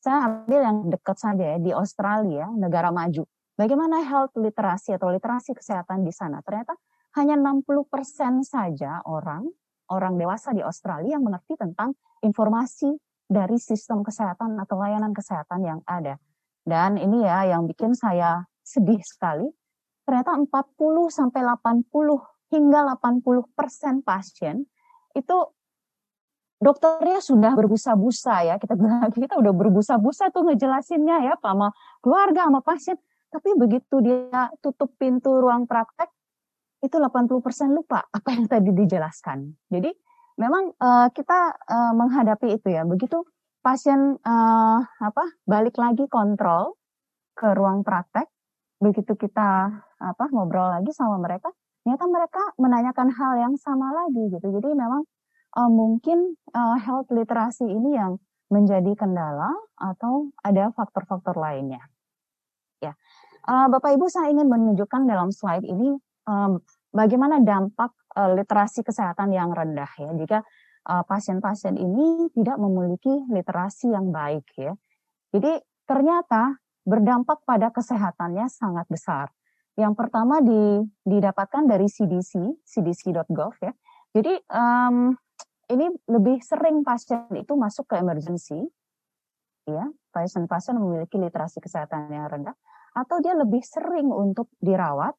Saya ambil yang dekat saja ya di Australia, negara maju. Bagaimana health literasi atau literasi kesehatan di sana? Ternyata hanya 60% saja orang orang dewasa di Australia yang mengerti tentang informasi dari sistem kesehatan atau layanan kesehatan yang ada. Dan ini ya yang bikin saya sedih sekali. Ternyata 40 sampai 80 hingga 80 persen pasien itu dokternya sudah berbusa-busa ya kita kita udah berbusa-busa tuh ngejelasinnya ya sama keluarga sama pasien tapi begitu dia tutup pintu ruang praktek itu 80% lupa apa yang tadi dijelaskan. Jadi memang uh, kita uh, menghadapi itu ya. Begitu pasien uh, apa balik lagi kontrol ke ruang praktek begitu kita apa ngobrol lagi sama mereka ternyata mereka menanyakan hal yang sama lagi gitu. Jadi memang uh, mungkin uh, health literasi ini yang menjadi kendala atau ada faktor-faktor lainnya. Ya, Bapak Ibu saya ingin menunjukkan dalam slide ini bagaimana dampak uh, literasi kesehatan yang rendah ya jika pasien-pasien uh, ini tidak memiliki literasi yang baik ya. Jadi ternyata berdampak pada kesehatannya sangat besar. Yang pertama di, didapatkan dari CDC, cdc.gov ya. Jadi um, ini lebih sering pasien itu masuk ke emergency, ya, pasien-pasien memiliki literasi kesehatan yang rendah, atau dia lebih sering untuk dirawat,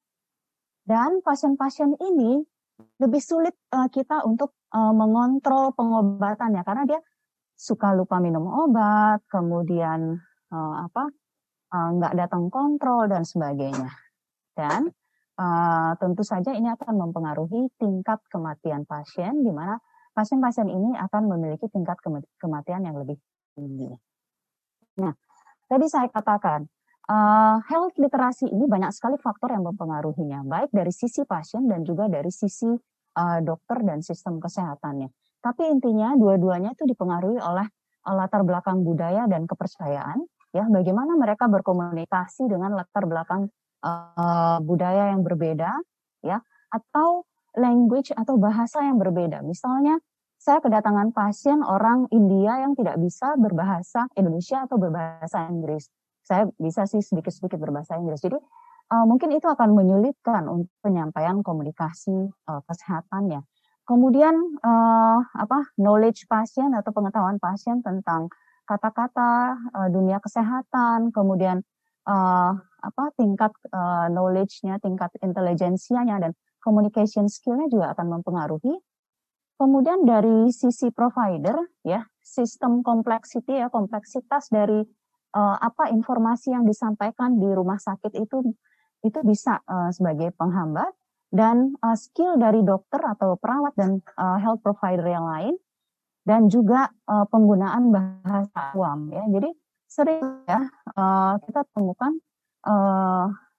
dan pasien-pasien ini lebih sulit uh, kita untuk uh, mengontrol pengobatannya karena dia suka lupa minum obat, kemudian uh, apa nggak uh, datang kontrol dan sebagainya. Dan uh, tentu saja ini akan mempengaruhi tingkat kematian pasien di mana pasien-pasien ini akan memiliki tingkat kematian yang lebih tinggi. Nah, tadi saya katakan, uh, health literasi ini banyak sekali faktor yang mempengaruhinya, baik dari sisi pasien dan juga dari sisi uh, dokter dan sistem kesehatannya. Tapi intinya dua-duanya itu dipengaruhi oleh uh, latar belakang budaya dan kepercayaan, ya bagaimana mereka berkomunikasi dengan latar belakang uh, budaya yang berbeda, ya atau language atau bahasa yang berbeda. Misalnya, saya kedatangan pasien orang India yang tidak bisa berbahasa Indonesia atau berbahasa Inggris. Saya bisa sih sedikit-sedikit berbahasa Inggris. Jadi uh, mungkin itu akan menyulitkan untuk penyampaian komunikasi uh, kesehatannya. Kemudian uh, apa knowledge pasien atau pengetahuan pasien tentang kata-kata uh, dunia kesehatan, kemudian uh, apa tingkat uh, knowledge-nya, tingkat intelijensianya dan communication skill-nya juga akan mempengaruhi. Kemudian dari sisi provider, ya, sistem complexity ya, kompleksitas dari uh, apa informasi yang disampaikan di rumah sakit itu itu bisa uh, sebagai penghambat dan uh, skill dari dokter atau perawat dan health provider yang lain dan juga penggunaan bahasa awam ya. Jadi sering ya kita temukan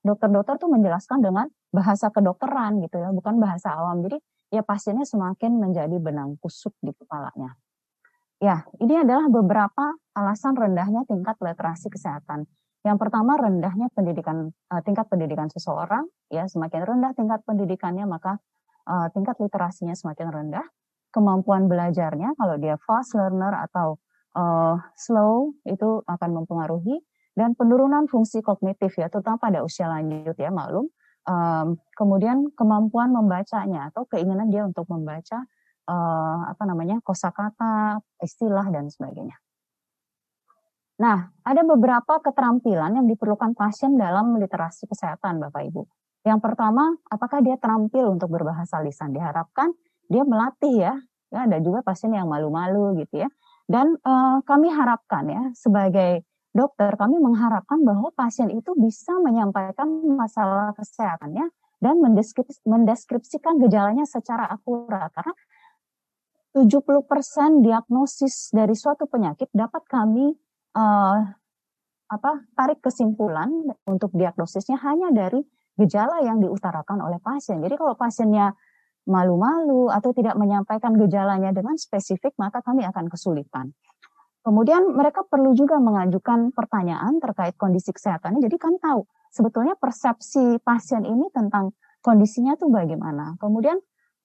dokter-dokter uh, tuh menjelaskan dengan bahasa kedokteran gitu ya, bukan bahasa awam. Jadi ya pasiennya semakin menjadi benang kusut di kepalanya. Ya, ini adalah beberapa alasan rendahnya tingkat literasi kesehatan. Yang pertama rendahnya pendidikan uh, tingkat pendidikan seseorang, ya semakin rendah tingkat pendidikannya maka uh, tingkat literasinya semakin rendah. Kemampuan belajarnya kalau dia fast learner atau uh, slow itu akan mempengaruhi dan penurunan fungsi kognitif ya terutama pada usia lanjut ya maklum um, kemudian kemampuan membacanya atau keinginan dia untuk membaca uh, apa namanya kosakata, istilah dan sebagainya. Nah, ada beberapa keterampilan yang diperlukan pasien dalam literasi kesehatan, Bapak Ibu. Yang pertama, apakah dia terampil untuk berbahasa lisan? Diharapkan dia melatih ya. Ya, ada juga pasien yang malu-malu gitu ya. Dan uh, kami harapkan ya sebagai dokter kami mengharapkan bahwa pasien itu bisa menyampaikan masalah kesehatannya dan mendeskripsikan gejalanya secara akurat karena 70% diagnosis dari suatu penyakit dapat kami uh, apa tarik kesimpulan untuk diagnosisnya hanya dari gejala yang diutarakan oleh pasien. Jadi kalau pasiennya malu-malu atau tidak menyampaikan gejalanya dengan spesifik, maka kami akan kesulitan. Kemudian mereka perlu juga mengajukan pertanyaan terkait kondisi kesehatannya. Jadi kami tahu sebetulnya persepsi pasien ini tentang kondisinya tuh bagaimana. Kemudian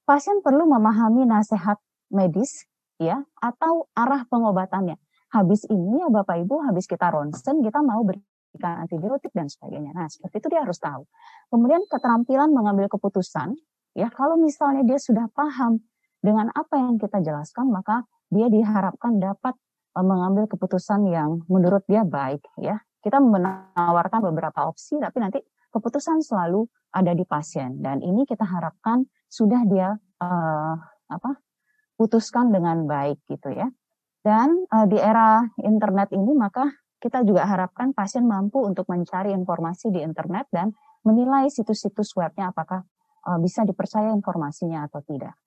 pasien perlu memahami nasihat medis ya atau arah pengobatannya. Habis ini ya Bapak Ibu, habis kita ronsen kita mau berikan antibiotik dan sebagainya. Nah, seperti itu dia harus tahu. Kemudian keterampilan mengambil keputusan ya kalau misalnya dia sudah paham dengan apa yang kita jelaskan maka dia diharapkan dapat Eh, mengambil keputusan yang menurut dia baik ya. Kita menawarkan beberapa opsi tapi nanti keputusan selalu ada di pasien dan ini kita harapkan sudah dia uh, apa putuskan dengan baik gitu ya. Dan uh, di era internet ini maka kita juga harapkan pasien mampu untuk mencari informasi di internet dan menilai situs-situs webnya apakah uh, bisa dipercaya informasinya atau tidak.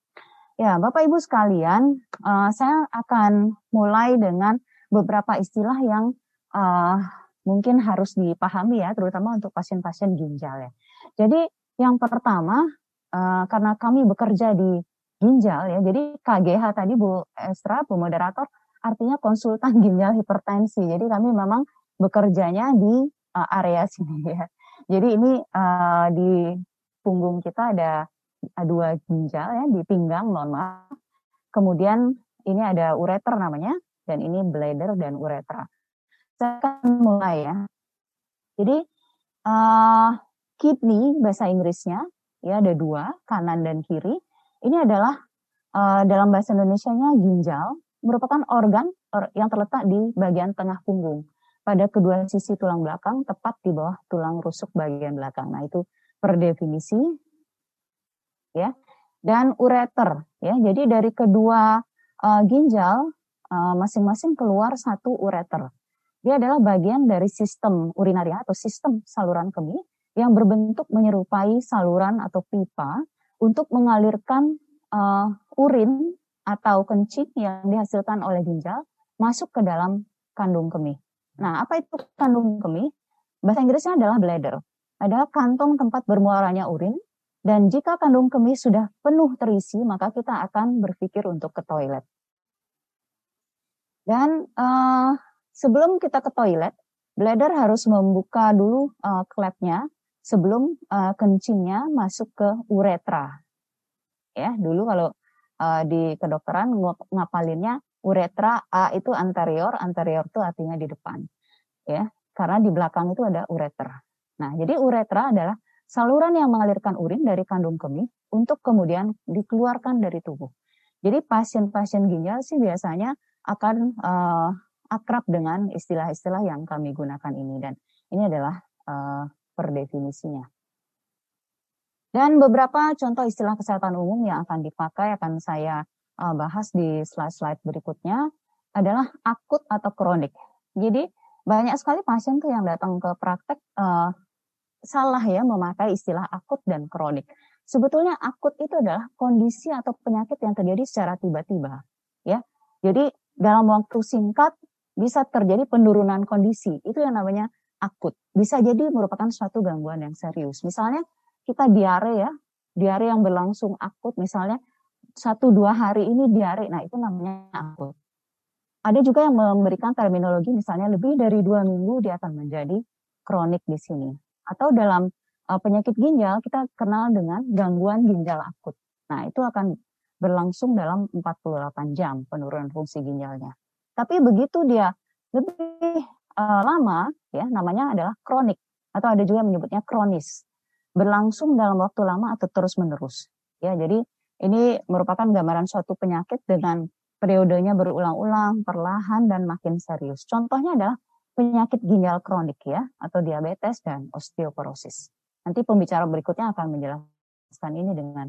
Ya, Bapak Ibu sekalian, uh, saya akan mulai dengan beberapa istilah yang uh, mungkin harus dipahami ya, terutama untuk pasien-pasien ginjal ya. Jadi yang pertama, uh, karena kami bekerja di ginjal ya, jadi KGH tadi Bu Estra, Bu Moderator, artinya konsultan ginjal hipertensi. Jadi kami memang bekerjanya di uh, area sini ya. Jadi ini uh, di punggung kita ada dua ginjal ya di pinggang, maaf. Kemudian ini ada ureter namanya dan ini bladder dan uretra. Saya akan mulai ya. Jadi uh, kidney bahasa Inggrisnya ya ada dua kanan dan kiri. Ini adalah uh, dalam bahasa Indonesia-nya ginjal merupakan organ yang terletak di bagian tengah punggung pada kedua sisi tulang belakang tepat di bawah tulang rusuk bagian belakang. Nah itu per definisi ya dan ureter ya. Jadi dari kedua uh, ginjal eh, masing-masing uh, keluar satu ureter. Dia adalah bagian dari sistem urinaria atau sistem saluran kemih yang berbentuk menyerupai saluran atau pipa untuk mengalirkan uh, urin atau kencing yang dihasilkan oleh ginjal masuk ke dalam kandung kemih. Nah, apa itu kandung kemih? Bahasa Inggrisnya adalah bladder. Adalah kantong tempat bermuaranya urin dan jika kandung kemih sudah penuh terisi, maka kita akan berpikir untuk ke toilet. Dan uh, sebelum kita ke toilet, bladder harus membuka dulu uh, klepnya sebelum uh, kencingnya masuk ke uretra. Ya, dulu kalau uh, di kedokteran ngapalinnya uretra A itu anterior, anterior itu artinya di depan. Ya, karena di belakang itu ada uretra. Nah, jadi uretra adalah saluran yang mengalirkan urin dari kandung kemih untuk kemudian dikeluarkan dari tubuh. Jadi pasien-pasien ginjal sih biasanya akan uh, akrab dengan istilah-istilah yang kami gunakan ini dan ini adalah uh, per definisinya. Dan beberapa contoh istilah kesehatan umum yang akan dipakai akan saya uh, bahas di slide-slide berikutnya adalah akut atau kronik. Jadi banyak sekali pasien tuh yang datang ke praktek uh, salah ya memakai istilah akut dan kronik. Sebetulnya akut itu adalah kondisi atau penyakit yang terjadi secara tiba-tiba, ya. Jadi dalam waktu singkat bisa terjadi penurunan kondisi. Itu yang namanya akut. Bisa jadi merupakan suatu gangguan yang serius. Misalnya kita diare ya, diare yang berlangsung akut misalnya satu dua hari ini diare, nah itu namanya akut. Ada juga yang memberikan terminologi misalnya lebih dari dua minggu dia akan menjadi kronik di sini atau dalam uh, penyakit ginjal kita kenal dengan gangguan ginjal akut. Nah, itu akan berlangsung dalam 48 jam penurunan fungsi ginjalnya. Tapi begitu dia lebih uh, lama ya namanya adalah kronik atau ada juga menyebutnya kronis. Berlangsung dalam waktu lama atau terus-menerus. Ya, jadi ini merupakan gambaran suatu penyakit dengan periodenya berulang-ulang, perlahan dan makin serius. Contohnya adalah penyakit ginjal kronik ya, atau diabetes dan osteoporosis. Nanti pembicara berikutnya akan menjelaskan ini dengan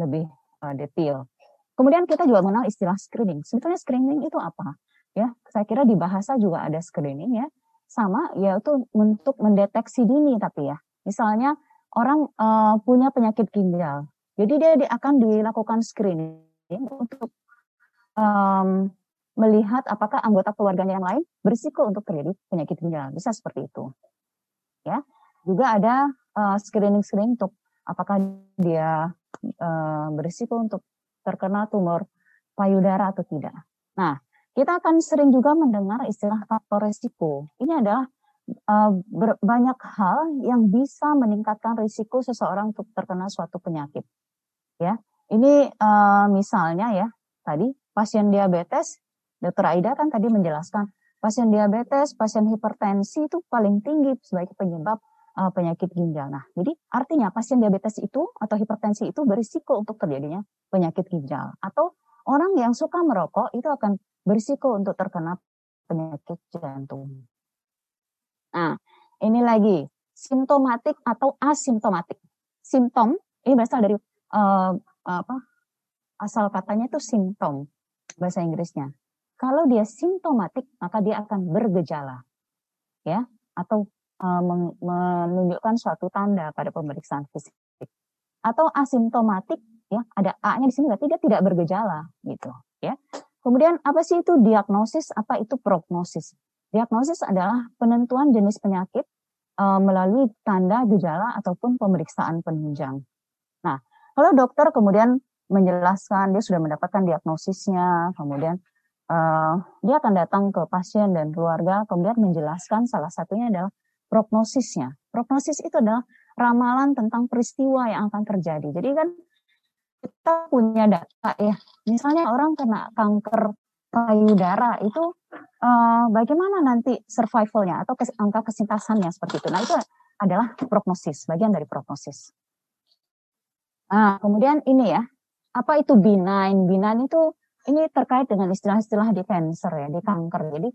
lebih uh, detail. Kemudian kita juga mengenal istilah screening. Sebetulnya screening itu apa? Ya, saya kira di bahasa juga ada screening ya. Sama yaitu untuk mendeteksi dini tapi ya. Misalnya orang uh, punya penyakit ginjal. Jadi dia akan dilakukan screening untuk um, melihat apakah anggota keluarganya yang lain berisiko untuk terjadi penyakit ginjal. Bisa seperti itu. Ya. Juga ada uh, screening-screening untuk apakah dia uh, berisiko untuk terkena tumor payudara atau tidak. Nah, kita akan sering juga mendengar istilah faktor risiko. Ini adalah uh, banyak hal yang bisa meningkatkan risiko seseorang untuk terkena suatu penyakit. Ya, ini uh, misalnya ya, tadi pasien diabetes Dokter Aida kan tadi menjelaskan pasien diabetes, pasien hipertensi itu paling tinggi sebagai penyebab uh, penyakit ginjal. Nah, jadi artinya pasien diabetes itu atau hipertensi itu berisiko untuk terjadinya penyakit ginjal. Atau orang yang suka merokok itu akan berisiko untuk terkena penyakit jantung. Nah, ini lagi simptomatik atau asimptomatik. Simptom ini berasal dari uh, apa? Asal katanya itu simptom bahasa Inggrisnya. Kalau dia simptomatik, maka dia akan bergejala, ya, atau uh, menunjukkan suatu tanda pada pemeriksaan fisik. Atau asimptomatik, ya, ada A-nya di sini berarti dia tidak bergejala, gitu, ya. Kemudian apa sih itu diagnosis, apa itu prognosis? Diagnosis adalah penentuan jenis penyakit uh, melalui tanda gejala ataupun pemeriksaan penunjang. Nah, kalau dokter kemudian menjelaskan dia sudah mendapatkan diagnosisnya, kemudian uh, dia akan datang ke pasien dan keluarga kemudian menjelaskan salah satunya adalah prognosisnya. Prognosis itu adalah ramalan tentang peristiwa yang akan terjadi. Jadi kan kita punya data ya, misalnya orang kena kanker payudara itu uh, bagaimana nanti survivalnya atau kes, angka kesintasannya seperti itu. Nah itu adalah prognosis, bagian dari prognosis. Nah, kemudian ini ya, apa itu benign? Benign itu ini terkait dengan istilah-istilah di cancer ya, di kanker. Jadi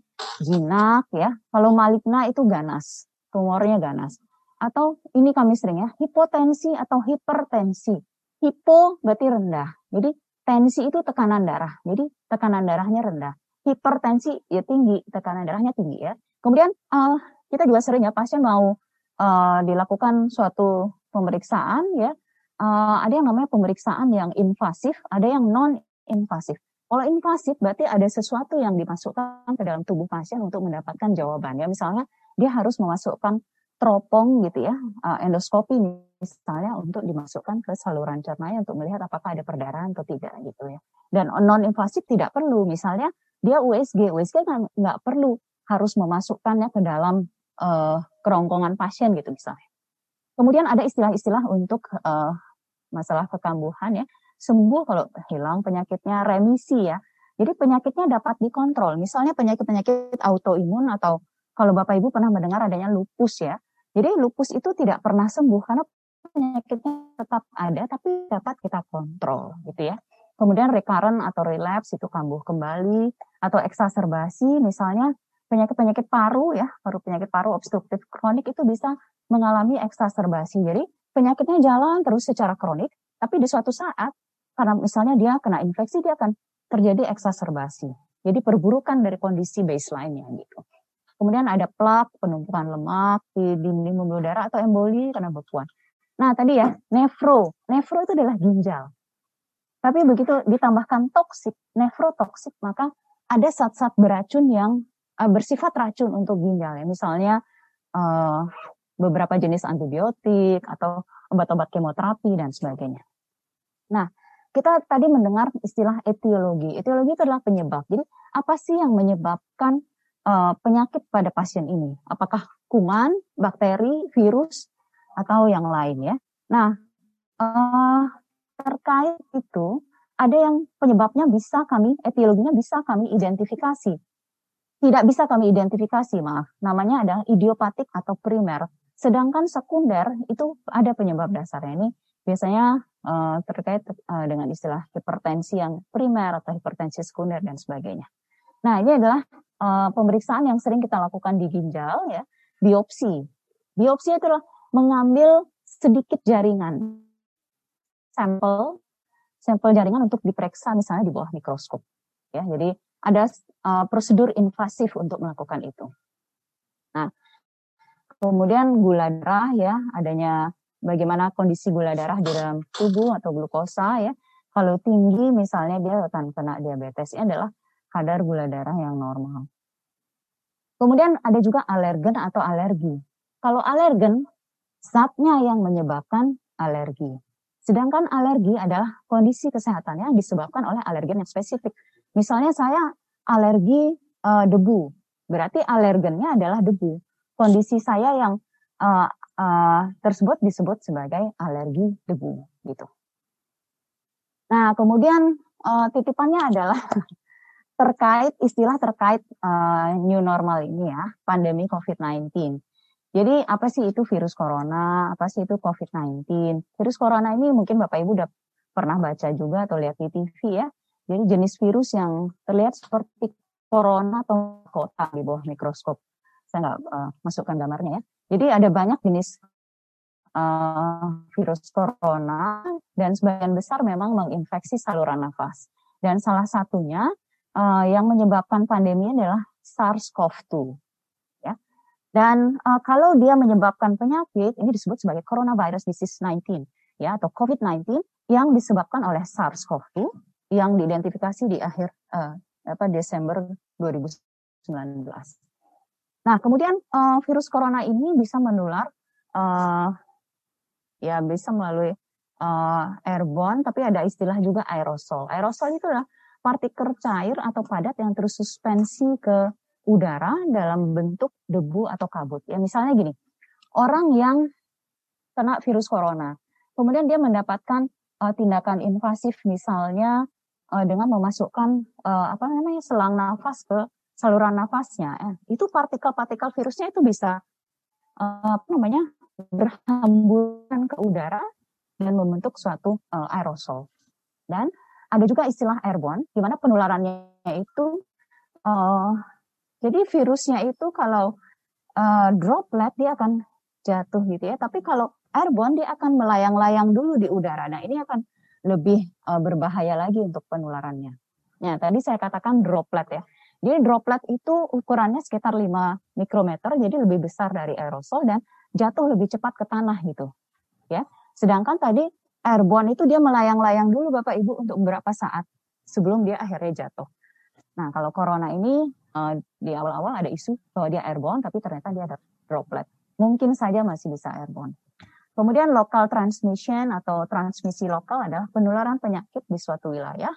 jinak ya, kalau maligna itu ganas, tumornya ganas. Atau ini kami sering ya, hipotensi atau hipertensi. Hipo berarti rendah. Jadi tensi itu tekanan darah. Jadi tekanan darahnya rendah. Hipertensi ya tinggi, tekanan darahnya tinggi ya. Kemudian uh, kita juga sering ya pasien mau uh, dilakukan suatu pemeriksaan ya. Uh, ada yang namanya pemeriksaan yang invasif, ada yang non invasif. Kalau invasif berarti ada sesuatu yang dimasukkan ke dalam tubuh pasien untuk mendapatkan jawabannya. Misalnya dia harus memasukkan teropong gitu ya, uh, endoskopi misalnya untuk dimasukkan ke saluran cernanya untuk melihat apakah ada perdarahan atau tidak gitu ya. Dan non invasif tidak perlu, misalnya dia USG, USG nggak perlu harus memasukkannya ke dalam uh, kerongkongan pasien gitu misalnya. Kemudian ada istilah-istilah untuk uh, masalah kekambuhan ya sembuh kalau hilang penyakitnya, remisi ya. Jadi penyakitnya dapat dikontrol. Misalnya penyakit-penyakit autoimun atau kalau Bapak Ibu pernah mendengar adanya lupus ya. Jadi lupus itu tidak pernah sembuh karena penyakitnya tetap ada tapi dapat kita kontrol gitu ya. Kemudian recurrent atau relapse itu kambuh kembali atau eksaserbasi misalnya penyakit-penyakit paru ya, paru penyakit paru obstruktif kronik itu bisa mengalami eksaserbasi. Jadi penyakitnya jalan terus secara kronik, tapi di suatu saat karena misalnya dia kena infeksi, dia akan terjadi eksaserbasi. Jadi perburukan dari kondisi baseline-nya gitu. Kemudian ada plak, penumpukan lemak di dinding pembuluh darah atau emboli karena bekuan. Nah tadi ya, nefro. Nefro itu adalah ginjal. Tapi begitu ditambahkan toksik, nefrotoksik, maka ada zat-zat beracun yang uh, bersifat racun untuk ginjal ya. Misalnya uh, beberapa jenis antibiotik atau obat-obat kemoterapi dan sebagainya. Nah, kita tadi mendengar istilah etiologi. Etiologi itu adalah penyebab. Jadi apa sih yang menyebabkan uh, penyakit pada pasien ini? Apakah kuman, bakteri, virus, atau yang lain ya? Nah, uh, terkait itu ada yang penyebabnya bisa kami, etiologinya bisa kami identifikasi. Tidak bisa kami identifikasi, maaf. Namanya adalah idiopatik atau primer. Sedangkan sekunder itu ada penyebab dasarnya. Ini biasanya uh, terkait uh, dengan istilah hipertensi yang primer atau hipertensi sekunder dan sebagainya. Nah, ini adalah uh, pemeriksaan yang sering kita lakukan di ginjal ya, biopsi. Biopsi itu adalah mengambil sedikit jaringan sampel sampel jaringan untuk diperiksa misalnya di bawah mikroskop. Ya, jadi ada uh, prosedur invasif untuk melakukan itu. Nah, kemudian gula darah ya, adanya bagaimana kondisi gula darah di dalam tubuh atau glukosa ya. Kalau tinggi misalnya dia akan kena diabetes. Ini adalah kadar gula darah yang normal. Kemudian ada juga alergen atau alergi. Kalau alergen, zatnya yang menyebabkan alergi. Sedangkan alergi adalah kondisi kesehatannya yang disebabkan oleh alergen yang spesifik. Misalnya saya alergi uh, debu, berarti alergennya adalah debu. Kondisi saya yang uh, uh, tersebut disebut sebagai alergi debu, gitu. Nah, kemudian uh, titipannya adalah terkait istilah terkait uh, new normal ini ya, pandemi COVID-19. Jadi apa sih itu virus corona? Apa sih itu COVID-19? Virus corona ini mungkin Bapak Ibu udah pernah baca juga atau lihat di TV ya. Jadi jenis virus yang terlihat seperti corona atau kota di bawah mikroskop. Saya nggak uh, masukkan gambarnya ya. Jadi ada banyak jenis uh, virus corona dan sebagian besar memang menginfeksi saluran nafas. Dan salah satunya uh, yang menyebabkan pandemi adalah SARS-CoV-2 dan uh, kalau dia menyebabkan penyakit, ini disebut sebagai coronavirus disease 19 ya atau COVID-19 yang disebabkan oleh SARS-CoV-2 yang diidentifikasi di akhir uh, apa Desember 2019. Nah, kemudian uh, virus corona ini bisa menular uh, ya bisa melalui uh, airborne tapi ada istilah juga aerosol. Aerosol itu adalah partikel cair atau padat yang terus suspensi ke udara dalam bentuk debu atau kabut. Ya misalnya gini, orang yang kena virus corona, kemudian dia mendapatkan uh, tindakan invasif misalnya uh, dengan memasukkan uh, apa namanya selang nafas ke saluran nafasnya, eh, itu partikel-partikel virusnya itu bisa uh, apa namanya berhamburan ke udara dan membentuk suatu uh, aerosol. Dan ada juga istilah airborne, di mana penularannya itu uh, jadi virusnya itu kalau uh, droplet dia akan jatuh gitu ya. Tapi kalau airborne dia akan melayang-layang dulu di udara. Nah ini akan lebih uh, berbahaya lagi untuk penularannya. Nah tadi saya katakan droplet ya. Jadi droplet itu ukurannya sekitar 5 mikrometer, jadi lebih besar dari aerosol dan jatuh lebih cepat ke tanah gitu. Ya. Sedangkan tadi airborne itu dia melayang-layang dulu Bapak Ibu untuk beberapa saat sebelum dia akhirnya jatuh. Nah, kalau corona ini uh, di awal-awal ada isu bahwa dia airborne, tapi ternyata dia ada droplet. Mungkin saja masih bisa airborne. Kemudian local transmission atau transmisi lokal adalah penularan penyakit di suatu wilayah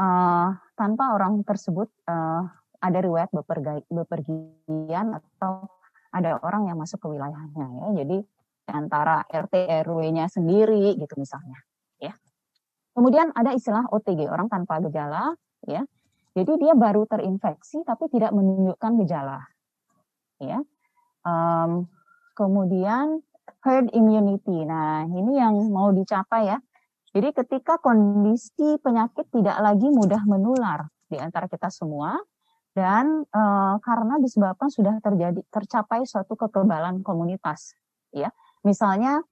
uh, tanpa orang tersebut uh, ada riwayat bepergian atau ada orang yang masuk ke wilayahnya ya. Jadi antara RT RW-nya sendiri gitu misalnya ya. Kemudian ada istilah OTG orang tanpa gejala ya. Jadi dia baru terinfeksi tapi tidak menunjukkan gejala. Ya. Um, kemudian herd immunity. Nah, ini yang mau dicapai ya. Jadi ketika kondisi penyakit tidak lagi mudah menular di antara kita semua dan e, karena disebabkan sudah terjadi tercapai suatu kekebalan komunitas, ya. Misalnya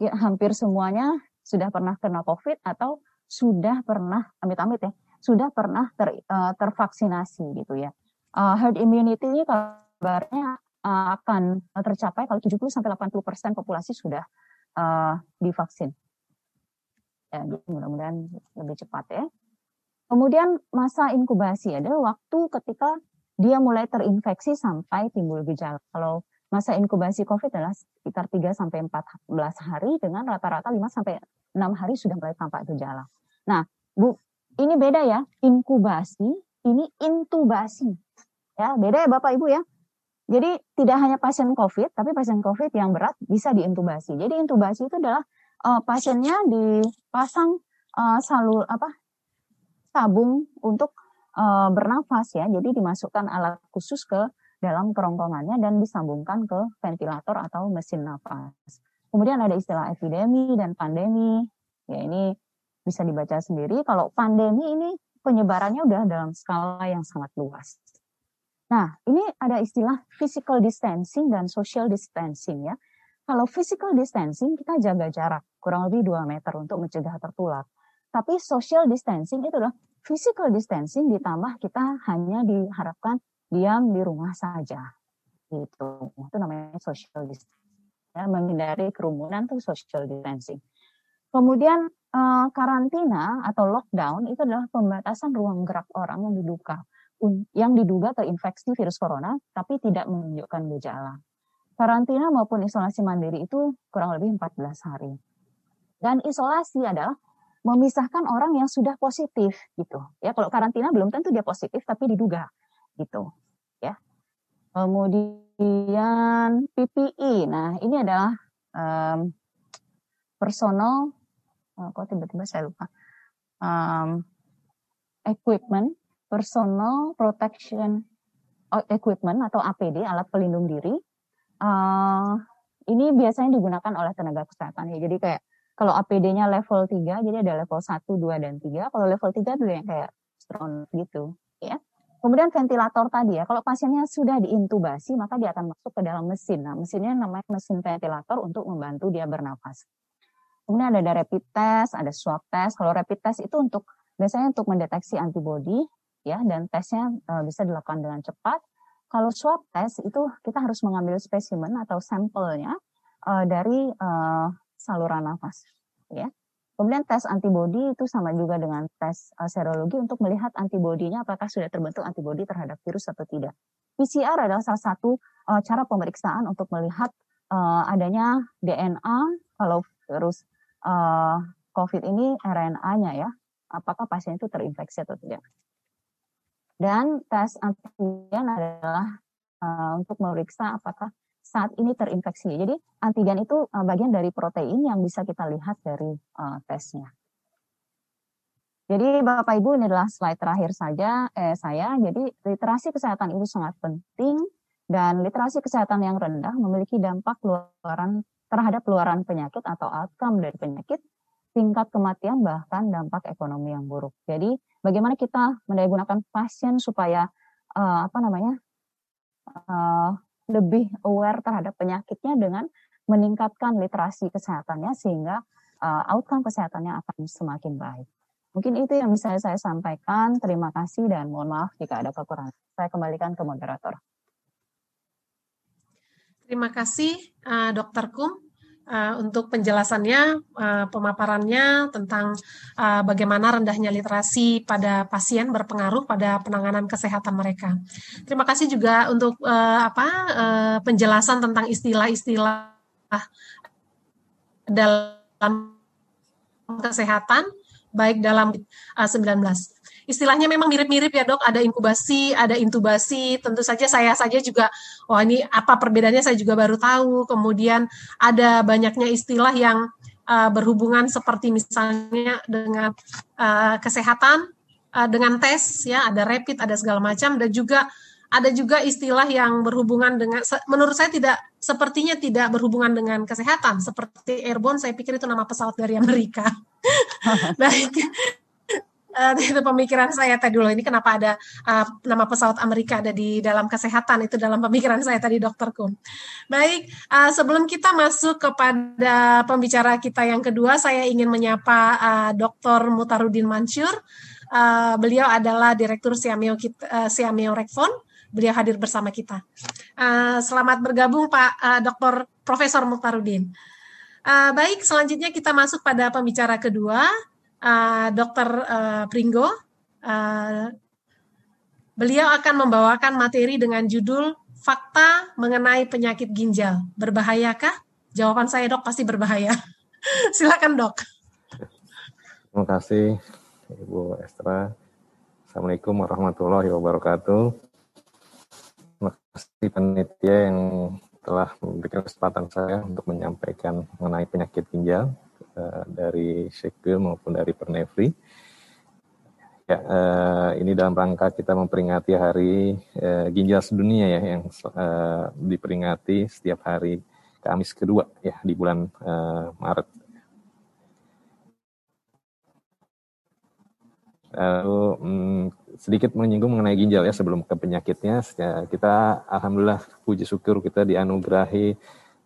ya, hampir semuanya sudah pernah kena COVID atau sudah pernah amit-amit ya sudah pernah ter, uh, tervaksinasi gitu ya. Uh, herd immunity ini kabarnya uh, akan tercapai kalau 70 sampai 80 persen populasi sudah uh, divaksin. Ya, mudah-mudahan lebih cepat ya. Kemudian masa inkubasi adalah waktu ketika dia mulai terinfeksi sampai timbul gejala. Kalau masa inkubasi COVID adalah sekitar 3 sampai 14 hari dengan rata-rata 5 sampai 6 hari sudah mulai tampak gejala. Nah, Bu, ini beda ya, inkubasi, ini intubasi. Ya, beda ya Bapak Ibu ya. Jadi tidak hanya pasien COVID, tapi pasien COVID yang berat bisa diintubasi. Jadi intubasi itu adalah uh, pasiennya dipasang uh, salur apa tabung untuk uh, bernafas ya. Jadi dimasukkan alat khusus ke dalam kerongkongannya dan disambungkan ke ventilator atau mesin nafas. Kemudian ada istilah epidemi dan pandemi. Ya ini bisa dibaca sendiri. Kalau pandemi ini penyebarannya udah dalam skala yang sangat luas. Nah, ini ada istilah physical distancing dan social distancing ya. Kalau physical distancing kita jaga jarak kurang lebih 2 meter untuk mencegah tertular. Tapi social distancing itu adalah physical distancing ditambah kita hanya diharapkan diam di rumah saja. Gitu. Itu namanya social distancing. Ya, menghindari kerumunan itu social distancing. Kemudian uh, karantina atau lockdown itu adalah pembatasan ruang gerak orang yang diduga yang diduga terinfeksi virus corona tapi tidak menunjukkan gejala. Karantina maupun isolasi mandiri itu kurang lebih 14 hari. Dan isolasi adalah memisahkan orang yang sudah positif gitu. Ya, kalau karantina belum tentu dia positif tapi diduga gitu. Ya. Kemudian PPE. Nah, ini adalah um, personal oh, kok tiba-tiba saya lupa. Um, equipment personal protection equipment atau APD alat pelindung diri uh, ini biasanya digunakan oleh tenaga kesehatan ya jadi kayak kalau APD-nya level 3 jadi ada level 1, 2 dan 3 kalau level 3 itu yang kayak strong gitu ya kemudian ventilator tadi ya kalau pasiennya sudah diintubasi maka dia akan masuk ke dalam mesin nah mesinnya namanya mesin ventilator untuk membantu dia bernafas kemudian ada rapid test ada swab test kalau rapid test itu untuk biasanya untuk mendeteksi antibody ya dan tesnya uh, bisa dilakukan dengan cepat. Kalau swab test itu kita harus mengambil spesimen atau sampelnya uh, dari uh, saluran nafas, ya. Kemudian tes antibodi itu sama juga dengan tes uh, serologi untuk melihat antibodinya apakah sudah terbentuk antibodi terhadap virus atau tidak. PCR adalah salah satu uh, cara pemeriksaan untuk melihat uh, adanya DNA kalau virus COVID ini RNA-nya ya, apakah pasien itu terinfeksi atau tidak. Dan tes antigen adalah untuk memeriksa apakah saat ini terinfeksi. Jadi antigen itu uh, bagian dari protein yang bisa kita lihat dari uh, tesnya. Jadi Bapak Ibu ini adalah slide terakhir saja eh, saya. Jadi literasi kesehatan itu sangat penting dan literasi kesehatan yang rendah memiliki dampak luaran terhadap luaran penyakit atau outcome dari penyakit, tingkat kematian bahkan dampak ekonomi yang buruk. Jadi bagaimana kita mendayagunakan pasien supaya uh, apa namanya uh, lebih aware terhadap penyakitnya dengan meningkatkan literasi kesehatannya sehingga uh, outcome kesehatannya akan semakin baik. Mungkin itu yang bisa saya sampaikan. Terima kasih dan mohon maaf jika ada kekurangan. Saya kembalikan ke moderator. Terima kasih, uh, Dr. Kum uh, untuk penjelasannya, uh, pemaparannya tentang uh, bagaimana rendahnya literasi pada pasien berpengaruh pada penanganan kesehatan mereka. Terima kasih juga untuk uh, apa uh, penjelasan tentang istilah-istilah dalam kesehatan baik dalam uh, 19 istilahnya memang mirip-mirip ya dok, ada inkubasi, ada intubasi, tentu saja saya saja juga, wah ini apa perbedaannya? Saya juga baru tahu, kemudian ada banyaknya istilah yang uh, berhubungan seperti misalnya dengan uh, kesehatan, uh, dengan tes, ya. Ada rapid, ada segala macam, dan juga ada juga istilah yang berhubungan dengan menurut saya tidak sepertinya tidak berhubungan dengan kesehatan. Seperti airborne saya pikir itu nama pesawat dari Amerika. Baik uh, itu pemikiran saya tadi dulu ini kenapa ada uh, nama pesawat Amerika ada di dalam kesehatan itu dalam pemikiran saya tadi dokter Kum. Baik, uh, sebelum kita masuk kepada pembicara kita yang kedua, saya ingin menyapa uh, Dr. Mutarudin Mansur. Uh, beliau adalah Direktur Siameo, uh, Siameo Rekfon. Beliau hadir bersama kita. Uh, selamat bergabung Pak uh, Dr. Profesor Mutarudin. Uh, baik, selanjutnya kita masuk pada pembicara kedua uh, Dr. Uh, Pringgo. Uh, beliau akan membawakan materi dengan judul Fakta mengenai penyakit ginjal. Berbahayakah? Jawaban saya dok pasti berbahaya. Silakan dok. Terima kasih Ibu Estra. Assalamualaikum warahmatullahi wabarakatuh. Terima kasih panitia yang telah memberikan kesempatan saya untuk menyampaikan mengenai penyakit ginjal. Eh, dari Shekil maupun dari Pernevri. Ya, uh, ini dalam rangka kita memperingati Hari uh, Ginjal Sedunia ya, yang uh, diperingati setiap hari Kamis kedua ya di bulan uh, Maret. Lalu um, sedikit menyinggung mengenai ginjal ya sebelum ke penyakitnya. Ya, kita alhamdulillah puji syukur kita dianugerahi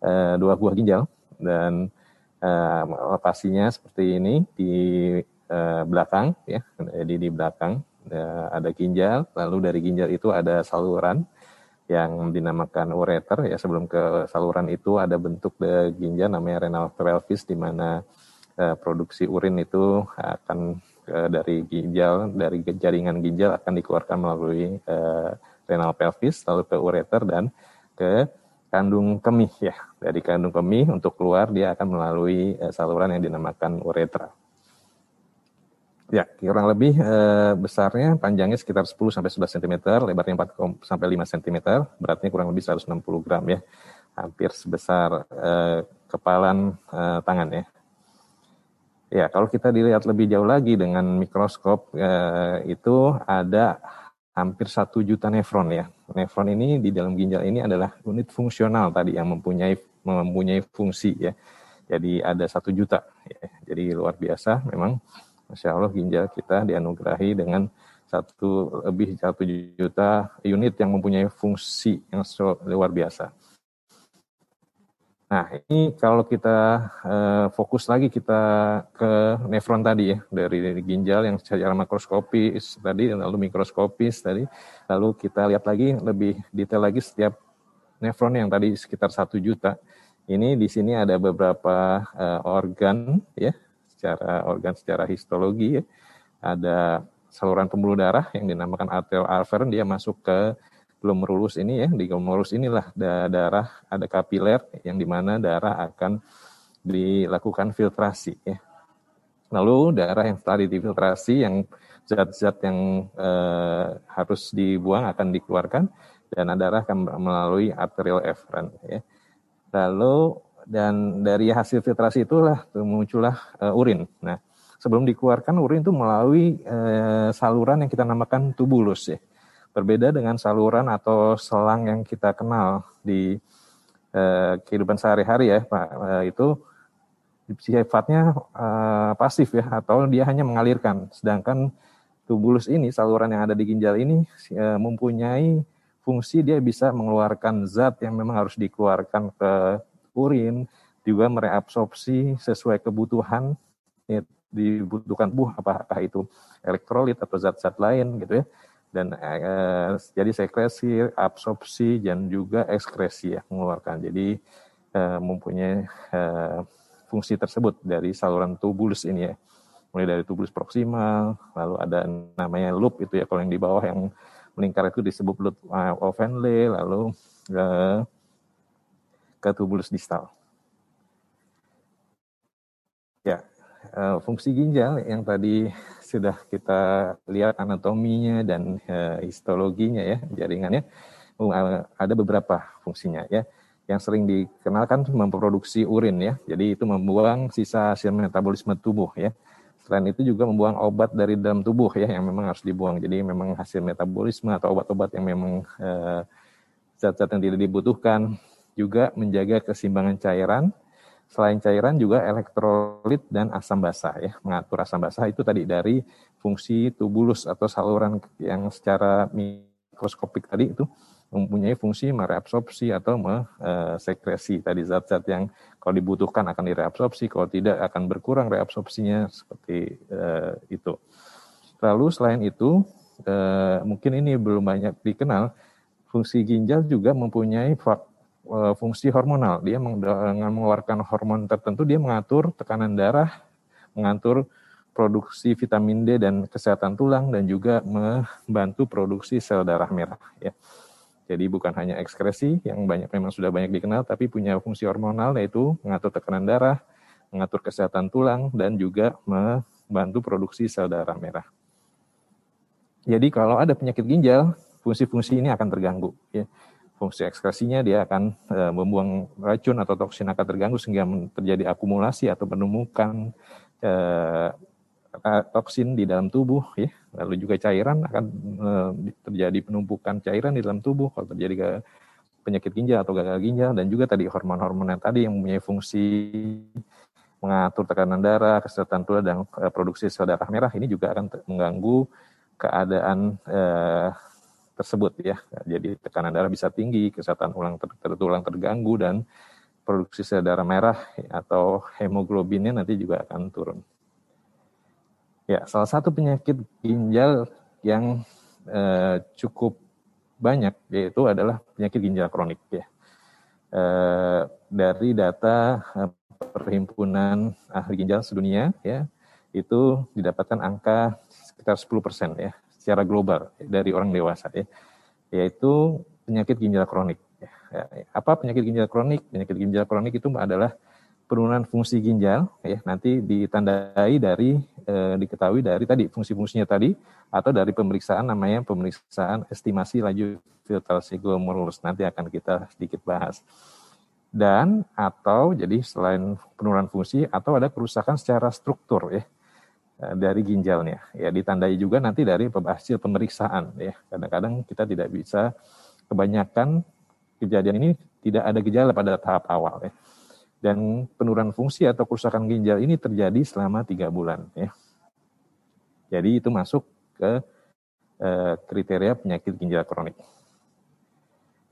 uh, dua buah ginjal dan uh, pastinya seperti ini di uh, belakang ya, jadi di belakang uh, ada ginjal, lalu dari ginjal itu ada saluran yang dinamakan ureter ya. Sebelum ke saluran itu ada bentuk ginjal namanya renal pelvis di mana uh, produksi urin itu akan uh, dari ginjal dari jaringan ginjal akan dikeluarkan melalui uh, renal pelvis lalu ke ureter dan ke kandung kemih ya. Dari kandung kemih untuk keluar dia akan melalui uh, saluran yang dinamakan uretra. Ya, kurang lebih uh, besarnya panjangnya sekitar 10 sampai 11 cm, lebarnya 4 sampai 5 cm, beratnya kurang lebih 160 gram ya. Hampir sebesar uh, kepalan uh, tangan ya. Ya, kalau kita dilihat lebih jauh lagi dengan mikroskop uh, itu ada hampir satu juta nefron ya. Nefron ini di dalam ginjal ini adalah unit fungsional tadi yang mempunyai mempunyai fungsi ya. Jadi ada satu juta. Ya. Jadi luar biasa memang, masya Allah ginjal kita dianugerahi dengan satu lebih satu juta unit yang mempunyai fungsi yang luar biasa. Nah, ini kalau kita uh, fokus lagi kita ke nefron tadi ya, dari, ginjal yang secara makroskopis tadi, lalu mikroskopis tadi, lalu kita lihat lagi lebih detail lagi setiap nefron yang tadi sekitar satu juta. Ini di sini ada beberapa uh, organ ya, secara organ secara histologi ya. Ada saluran pembuluh darah yang dinamakan arterial afferent, dia masuk ke glomerulus ini ya di glomerulus inilah darah ada kapiler yang di mana darah akan dilakukan filtrasi ya. Lalu darah yang setelah difiltrasi yang zat-zat yang eh, harus dibuang akan dikeluarkan dan darah akan melalui arterial efferent ya. Lalu dan dari hasil filtrasi itulah muncullah uh, urin. Nah sebelum dikeluarkan urin itu melalui uh, saluran yang kita namakan tubulus ya Berbeda dengan saluran atau selang yang kita kenal di eh, kehidupan sehari-hari ya, Pak. Eh, itu sifatnya eh, pasif ya, atau dia hanya mengalirkan. Sedangkan tubulus ini, saluran yang ada di ginjal ini eh, mempunyai fungsi dia bisa mengeluarkan zat yang memang harus dikeluarkan ke urin, juga mereabsorpsi sesuai kebutuhan dibutuhkan tubuh apakah itu elektrolit atau zat-zat lain gitu ya dan eh, jadi sekresi, absorpsi dan juga ekskresi ya mengeluarkan. Jadi eh, mempunyai eh, fungsi tersebut dari saluran tubulus ini ya. Mulai dari tubulus proksimal, lalu ada namanya loop itu ya kalau yang di bawah yang melingkar itu disebut loop of Henle, lalu eh, ke tubulus distal. Ya, eh, fungsi ginjal yang tadi sudah kita lihat anatominya dan uh, histologinya ya jaringannya. Uh, ada beberapa fungsinya ya. Yang sering dikenalkan memproduksi urin ya. Jadi itu membuang sisa hasil metabolisme tubuh ya. Selain itu juga membuang obat dari dalam tubuh ya yang memang harus dibuang. Jadi memang hasil metabolisme atau obat-obat yang memang uh, zat-zat yang tidak dibutuhkan juga menjaga keseimbangan cairan Selain cairan juga elektrolit dan asam basa ya. Mengatur asam basa itu tadi dari fungsi tubulus atau saluran yang secara mikroskopik tadi itu mempunyai fungsi mereabsorpsi atau mesekresi tadi zat-zat yang kalau dibutuhkan akan direabsorpsi, kalau tidak akan berkurang reabsorpsinya seperti uh, itu. Lalu selain itu uh, mungkin ini belum banyak dikenal, fungsi ginjal juga mempunyai Eh, fungsi hormonal. Dia dengan mengeluarkan hormon tertentu, dia mengatur tekanan darah, mengatur produksi vitamin D dan kesehatan tulang, dan juga membantu produksi sel darah merah. Ya. Jadi bukan hanya ekskresi yang banyak memang sudah banyak dikenal, tapi punya fungsi hormonal yaitu mengatur tekanan darah, mengatur kesehatan tulang, dan juga membantu produksi sel darah merah. Jadi kalau ada penyakit ginjal, fungsi-fungsi ini akan terganggu. Ya fungsi ekskresinya dia akan e, membuang racun atau toksin akan terganggu sehingga terjadi akumulasi atau penumpukan e, toksin di dalam tubuh ya. Lalu juga cairan akan e, terjadi penumpukan cairan di dalam tubuh kalau terjadi ke penyakit ginjal atau gagal ginjal. Dan juga tadi hormon-hormon yang tadi yang mempunyai fungsi mengatur tekanan darah, kesehatan tulang dan produksi sel darah merah ini juga akan mengganggu keadaan eh, tersebut ya. Jadi tekanan darah bisa tinggi, kesehatan ulang ter, tertulang terganggu dan produksi sel darah merah atau hemoglobinnya nanti juga akan turun. Ya, salah satu penyakit ginjal yang eh, cukup banyak yaitu adalah penyakit ginjal kronik ya. Eh, dari data eh, Perhimpunan Ahli Ginjal Sedunia ya, itu didapatkan angka sekitar 10 persen ya secara global dari orang dewasa ya, yaitu penyakit ginjal kronik. Ya, ya, apa penyakit ginjal kronik? Penyakit ginjal kronik itu adalah penurunan fungsi ginjal ya nanti ditandai dari e, diketahui dari tadi fungsi-fungsinya tadi atau dari pemeriksaan namanya pemeriksaan estimasi laju filtrasi glomerulus nanti akan kita sedikit bahas dan atau jadi selain penurunan fungsi atau ada kerusakan secara struktur ya dari ginjalnya. Ya ditandai juga nanti dari hasil pemeriksaan ya. Kadang-kadang kita tidak bisa kebanyakan kejadian ini tidak ada gejala pada tahap awal ya. Dan penurunan fungsi atau kerusakan ginjal ini terjadi selama tiga bulan ya. Jadi itu masuk ke eh, kriteria penyakit ginjal kronik.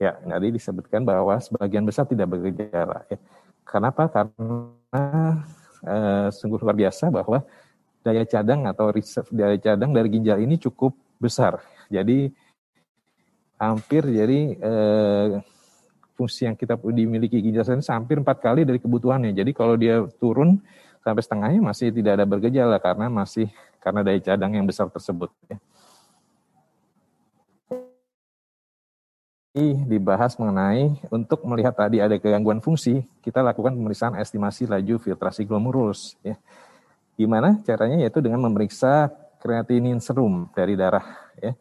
Ya, tadi disebutkan bahwa sebagian besar tidak bergejala. Ya. Kenapa? Karena eh, sungguh luar biasa bahwa daya cadang atau reserve daya cadang dari ginjal ini cukup besar. Jadi hampir jadi eh, fungsi yang kita dimiliki ginjal ini hampir empat kali dari kebutuhannya. Jadi kalau dia turun sampai setengahnya masih tidak ada bergejala karena masih karena daya cadang yang besar tersebut. Ya. Dibahas mengenai untuk melihat tadi ada gangguan fungsi, kita lakukan pemeriksaan estimasi laju filtrasi glomerulus. Ya Gimana caranya? Yaitu dengan memeriksa kreatinin serum dari darah, ya,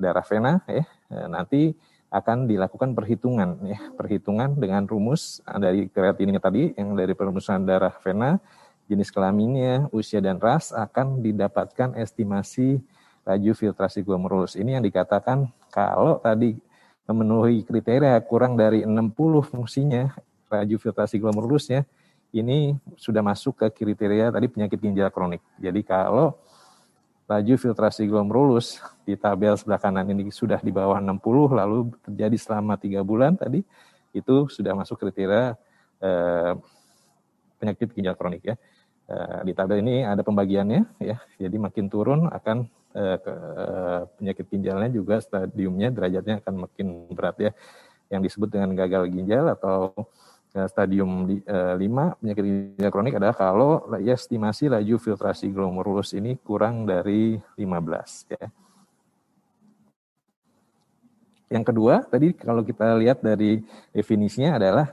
darah vena, ya. Eh, nanti akan dilakukan perhitungan, ya, perhitungan dengan rumus dari kreatininnya tadi, yang dari perumusan darah vena, jenis kelaminnya, usia dan ras akan didapatkan estimasi laju filtrasi glomerulus. Ini yang dikatakan kalau tadi memenuhi kriteria kurang dari 60 fungsinya laju filtrasi glomerulusnya, ini sudah masuk ke kriteria tadi penyakit ginjal kronik. Jadi kalau laju filtrasi glomerulus di tabel sebelah kanan ini sudah di bawah 60 lalu terjadi selama tiga bulan tadi itu sudah masuk kriteria eh, penyakit ginjal kronik ya. Eh, di tabel ini ada pembagiannya ya. Jadi makin turun akan eh, ke, eh, penyakit ginjalnya juga stadiumnya derajatnya akan makin berat ya. Yang disebut dengan gagal ginjal atau stadium 5 eh, penyakit ginjal kronik adalah kalau ya, estimasi laju filtrasi glomerulus ini kurang dari 15 ya. Yang kedua, tadi kalau kita lihat dari definisinya adalah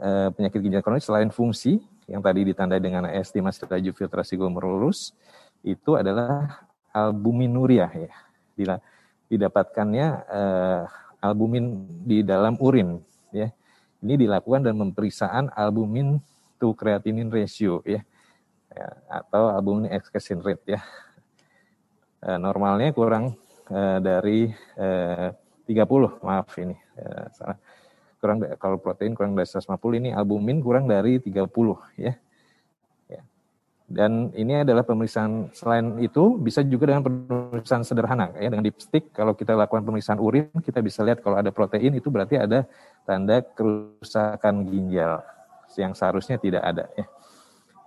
eh, penyakit ginjal kronik selain fungsi yang tadi ditandai dengan estimasi laju filtrasi glomerulus itu adalah albuminuria ya. Didapatkannya eh, albumin di dalam urin ya ini dilakukan dan pemeriksaan albumin to creatinine ratio ya, ya atau albumin excretion rate ya. E, normalnya kurang e, dari e, 30, maaf ini salah. Kurang kalau protein kurang dari 150 ini albumin kurang dari 30 ya. Dan ini adalah pemeriksaan selain itu bisa juga dengan pemeriksaan sederhana ya dengan dipstick kalau kita lakukan pemeriksaan urin kita bisa lihat kalau ada protein itu berarti ada tanda kerusakan ginjal yang seharusnya tidak ada ya.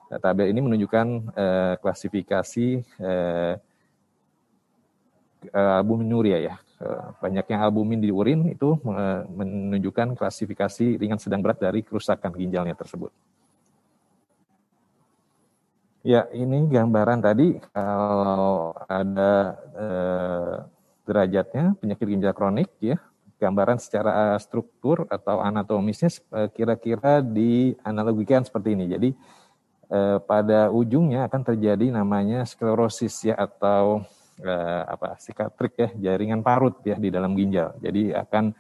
Nah, tabel ini menunjukkan eh, klasifikasi eh, albuminuria ya. Eh, banyaknya albumin di urin itu eh, menunjukkan klasifikasi ringan sedang berat dari kerusakan ginjalnya tersebut. Ya, ini gambaran tadi kalau ada eh, derajatnya penyakit ginjal kronik ya, gambaran secara struktur atau anatomisnya eh, kira-kira dianalogikan seperti ini. Jadi eh, pada ujungnya akan terjadi namanya sklerosis ya atau eh, apa sikatrik ya jaringan parut ya di dalam ginjal. Jadi akan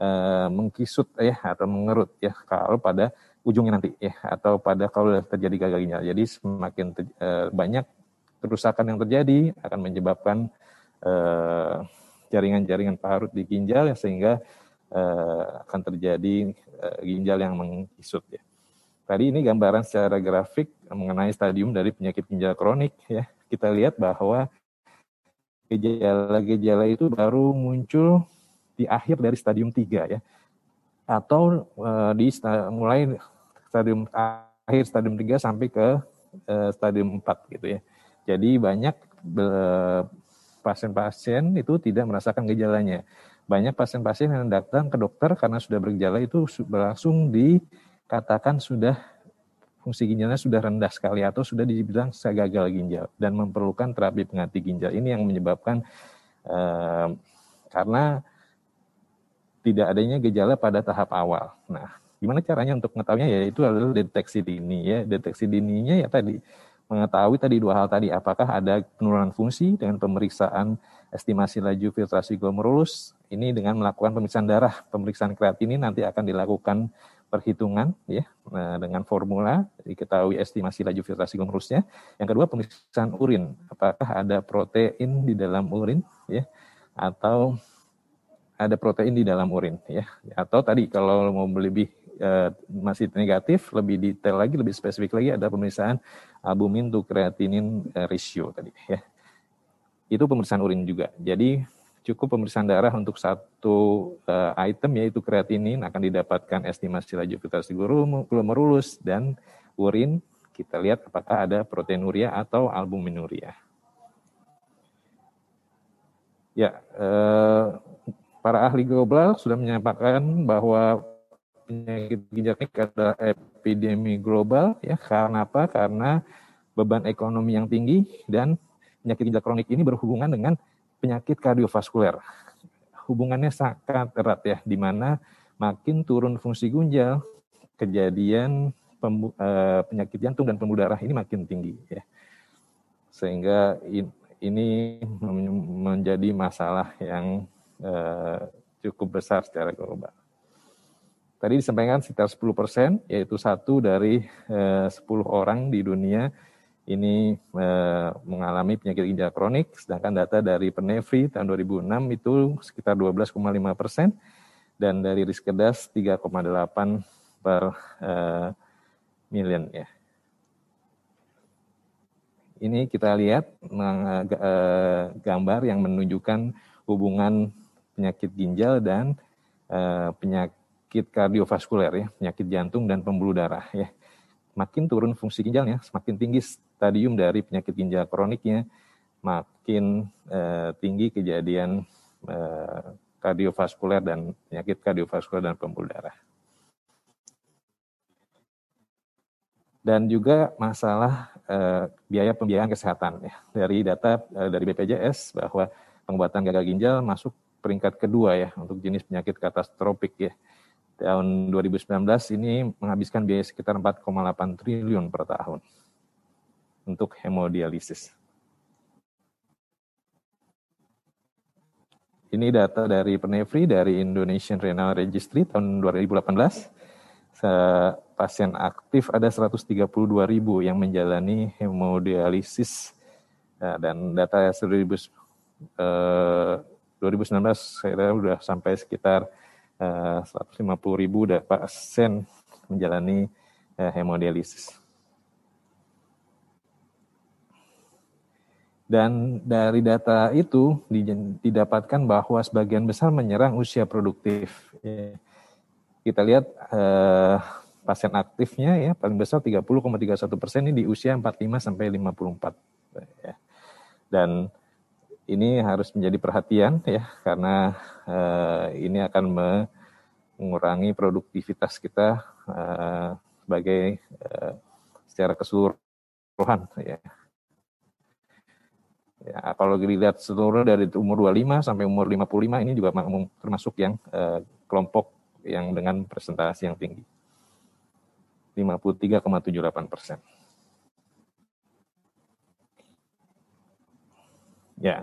eh, mengkisut ya atau mengerut ya kalau pada ujungnya nanti ya atau pada kalau terjadi gagal ginjal. Jadi semakin ter, eh, banyak kerusakan yang terjadi akan menyebabkan eh, jaringan-jaringan parut di ginjal ya, sehingga eh, akan terjadi ginjal yang mengkisut ya. Tadi ini gambaran secara grafik mengenai stadium dari penyakit ginjal kronik ya. Kita lihat bahwa gejala-gejala itu baru muncul di akhir dari stadium 3 ya. Atau uh, di mulai stadium akhir stadium 3 sampai ke uh, stadium 4 gitu ya. Jadi banyak pasien-pasien itu tidak merasakan gejalanya. Banyak pasien-pasien yang datang ke dokter karena sudah bergejala itu langsung dikatakan sudah fungsi ginjalnya sudah rendah sekali atau sudah dibilang gagal ginjal dan memerlukan terapi pengganti ginjal. Ini yang menyebabkan eh, karena tidak adanya gejala pada tahap awal. Nah, gimana caranya untuk mengetahuinya ya itu adalah deteksi dini ya. Deteksi dininya ya tadi mengetahui tadi dua hal tadi apakah ada penurunan fungsi dengan pemeriksaan estimasi laju filtrasi glomerulus ini dengan melakukan pemeriksaan darah pemeriksaan kreatinin nanti akan dilakukan perhitungan ya nah, dengan formula diketahui estimasi laju filtrasi glomerusnya. Yang kedua pemeriksaan urin, apakah ada protein di dalam urin ya atau ada protein di dalam urin ya. Atau tadi kalau mau lebih eh, masih negatif, lebih detail lagi, lebih spesifik lagi ada pemeriksaan albumin to kreatinin eh, ratio tadi ya. Itu pemeriksaan urin juga. Jadi cukup pemeriksaan darah untuk satu uh, item yaitu kreatinin akan didapatkan estimasi laju filtrasi glomerulus dan urin kita lihat apakah ada proteinuria atau albuminuria. Ya, eh, para ahli global sudah menyampaikan bahwa penyakit ginjal kronik adalah epidemi global ya karena apa? Karena beban ekonomi yang tinggi dan penyakit ginjal kronik ini berhubungan dengan penyakit kardiovaskuler. Hubungannya sangat erat ya, di mana makin turun fungsi ginjal, kejadian pembu, uh, penyakit jantung dan pembuluh darah ini makin tinggi ya. Sehingga in, ini menjadi masalah yang uh, cukup besar secara global. Tadi disampaikan sekitar 10 persen, yaitu satu dari uh, 10 orang di dunia ini eh, mengalami penyakit ginjal kronik, sedangkan data dari Penevri tahun 2006 itu sekitar 12,5 persen, dan dari Riskedas 3,8 per eh, million ya. Ini kita lihat eh, gambar yang menunjukkan hubungan penyakit ginjal dan eh, penyakit kardiovaskuler ya, penyakit jantung dan pembuluh darah ya makin turun fungsi ginjalnya, semakin tinggi stadium dari penyakit ginjal kroniknya, makin eh, tinggi kejadian eh, kardiovaskuler dan penyakit kardiovaskuler dan pembuluh darah. Dan juga masalah eh, biaya pembiayaan kesehatan ya. Dari data eh, dari BPJS bahwa pengobatan gagal ginjal masuk peringkat kedua ya untuk jenis penyakit katastrofik ya tahun 2019 ini menghabiskan biaya sekitar 4,8 triliun per tahun untuk hemodialisis. Ini data dari Penevri dari Indonesian Renal Registry tahun 2018. Pasien aktif ada 132 ribu yang menjalani hemodialisis nah, dan data 2019 eh, saya sudah sampai sekitar 150 eh, ribu pasien menjalani eh, hemodialisis. Dan dari data itu didapatkan bahwa sebagian besar menyerang usia produktif. Ya. Kita lihat eh, pasien aktifnya ya paling besar 30,31 persen ini di usia 45 sampai 54. Ya. Dan ini harus menjadi perhatian ya karena uh, ini akan mengurangi produktivitas kita uh, sebagai uh, secara keseluruhan ya. Ya, kalau dilihat seluruh dari umur 25 sampai umur 55 ini juga termasuk yang uh, kelompok yang dengan presentasi yang tinggi. 53,78 persen. Ya,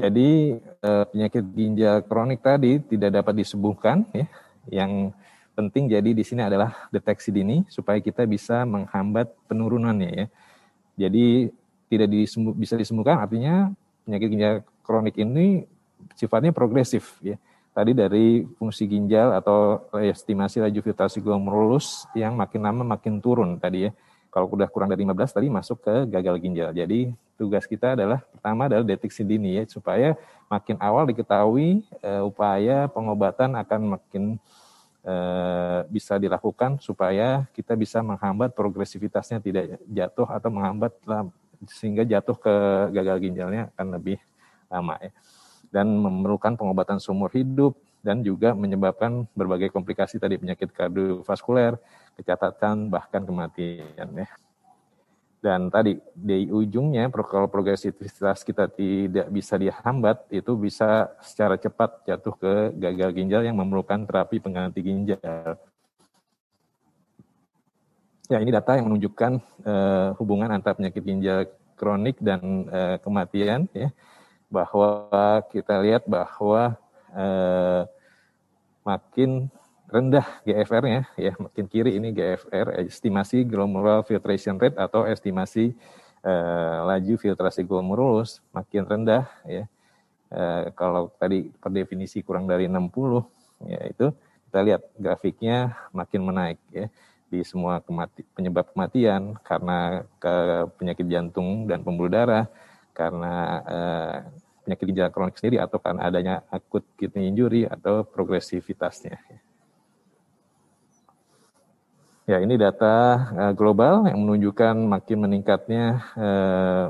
jadi eh, penyakit ginjal kronik tadi tidak dapat disembuhkan ya. Yang penting jadi di sini adalah deteksi dini supaya kita bisa menghambat penurunannya ya. Jadi tidak disembuh, bisa disembuhkan artinya penyakit ginjal kronik ini sifatnya progresif ya. Tadi dari fungsi ginjal atau estimasi laju filtrasi glomerulus yang makin lama makin turun tadi ya. Kalau sudah kurang dari 15 tadi masuk ke gagal ginjal. Jadi tugas kita adalah pertama adalah deteksi dini ya supaya makin awal diketahui uh, upaya pengobatan akan makin uh, bisa dilakukan supaya kita bisa menghambat progresivitasnya tidak jatuh atau menghambat sehingga jatuh ke gagal ginjalnya akan lebih lama ya dan memerlukan pengobatan seumur hidup dan juga menyebabkan berbagai komplikasi tadi penyakit kardiovaskuler, kecatatan bahkan kematian ya. Dan tadi di ujungnya kalau progresivitas kita tidak bisa dihambat itu bisa secara cepat jatuh ke gagal ginjal yang memerlukan terapi pengganti ginjal. Ya ini data yang menunjukkan uh, hubungan antara penyakit ginjal kronik dan uh, kematian ya bahwa kita lihat bahwa uh, makin rendah GFR-nya ya makin kiri ini GFR estimasi glomerular filtration rate atau estimasi uh, laju filtrasi glomerulus makin rendah ya uh, kalau tadi per definisi kurang dari 60 ya itu kita lihat grafiknya makin menaik ya di semua kemati, penyebab kematian karena ke penyakit jantung dan pembuluh darah karena uh, penyakit ginjal kronik sendiri atau karena adanya akut kidney injury atau progresivitasnya. Ya, ini data uh, global yang menunjukkan makin meningkatnya uh,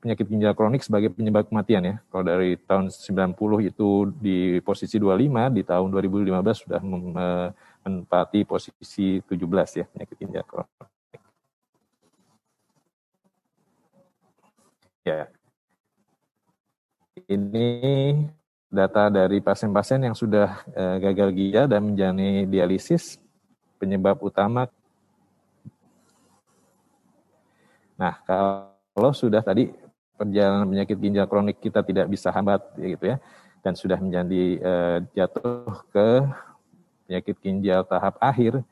penyakit ginjal kronik sebagai penyebab kematian ya. Kalau dari tahun 90 itu di posisi 25, di tahun 2015 sudah uh, menempati posisi 17 ya penyakit ginjal kronik. Ya. Ini data dari pasien-pasien yang sudah gagal ginjal dan menjalani dialisis penyebab utama. Nah, kalau sudah tadi perjalanan penyakit ginjal kronik kita tidak bisa hambat gitu ya dan sudah menjadi uh, jatuh ke penyakit ginjal tahap akhir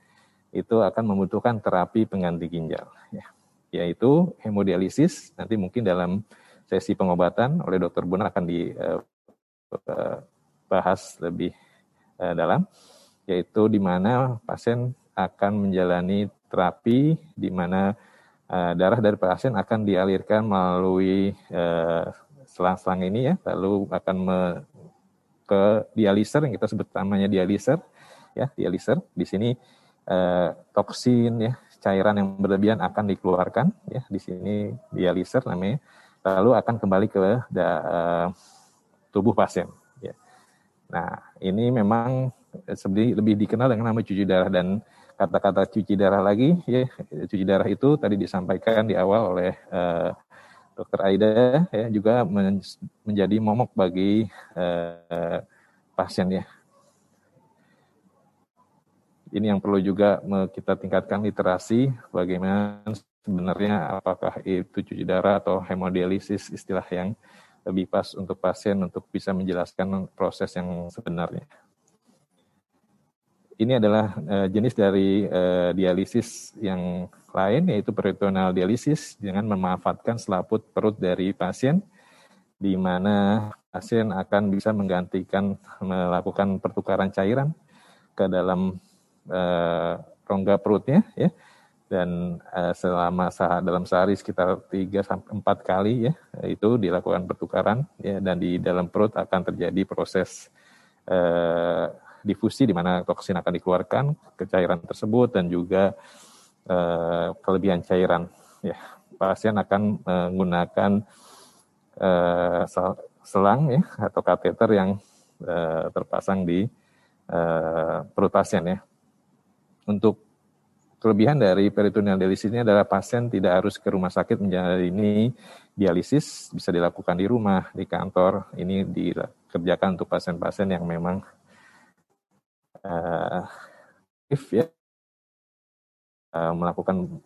itu akan membutuhkan terapi pengganti ginjal ya yaitu hemodialisis nanti mungkin dalam sesi pengobatan oleh dokter Bonar akan dibahas eh, lebih uh, dalam yaitu di mana pasien akan menjalani terapi di mana uh, darah dari pasien akan dialirkan melalui selang-selang uh, ini ya, lalu akan me, ke dialiser yang kita sebut namanya dialiser ya, dialiser. Di sini uh, toksin ya, cairan yang berlebihan akan dikeluarkan ya, di sini dialiser namanya. Lalu akan kembali ke uh, tubuh pasien ya. Nah, ini memang sebenarnya lebih dikenal dengan nama cuci darah. Dan kata-kata cuci darah lagi ya cuci darah itu tadi disampaikan di awal oleh uh, dokter Aida ya juga men menjadi momok bagi uh, pasien ya. Ini yang perlu juga kita tingkatkan literasi bagaimana sebenarnya apakah itu cuci darah atau hemodialisis istilah yang lebih pas untuk pasien untuk bisa menjelaskan proses yang sebenarnya ini adalah uh, jenis dari uh, dialisis yang lain yaitu peritoneal dialisis dengan memanfaatkan selaput perut dari pasien di mana pasien akan bisa menggantikan melakukan pertukaran cairan ke dalam uh, rongga perutnya ya. Dan uh, selama sah dalam sehari sekitar 3 sampai 4 kali ya itu dilakukan pertukaran ya dan di dalam perut akan terjadi proses uh, difusi di mana toksin akan dikeluarkan ke cairan tersebut dan juga uh, kelebihan cairan. Ya, pasien akan menggunakan uh, selang ya atau kateter yang uh, terpasang di uh, perut pasien ya. Untuk kelebihan dari peritoneal dialisis ini adalah pasien tidak harus ke rumah sakit menjalani dialisis, bisa dilakukan di rumah, di kantor. Ini dikerjakan untuk pasien-pasien yang memang uh, if ya uh, melakukan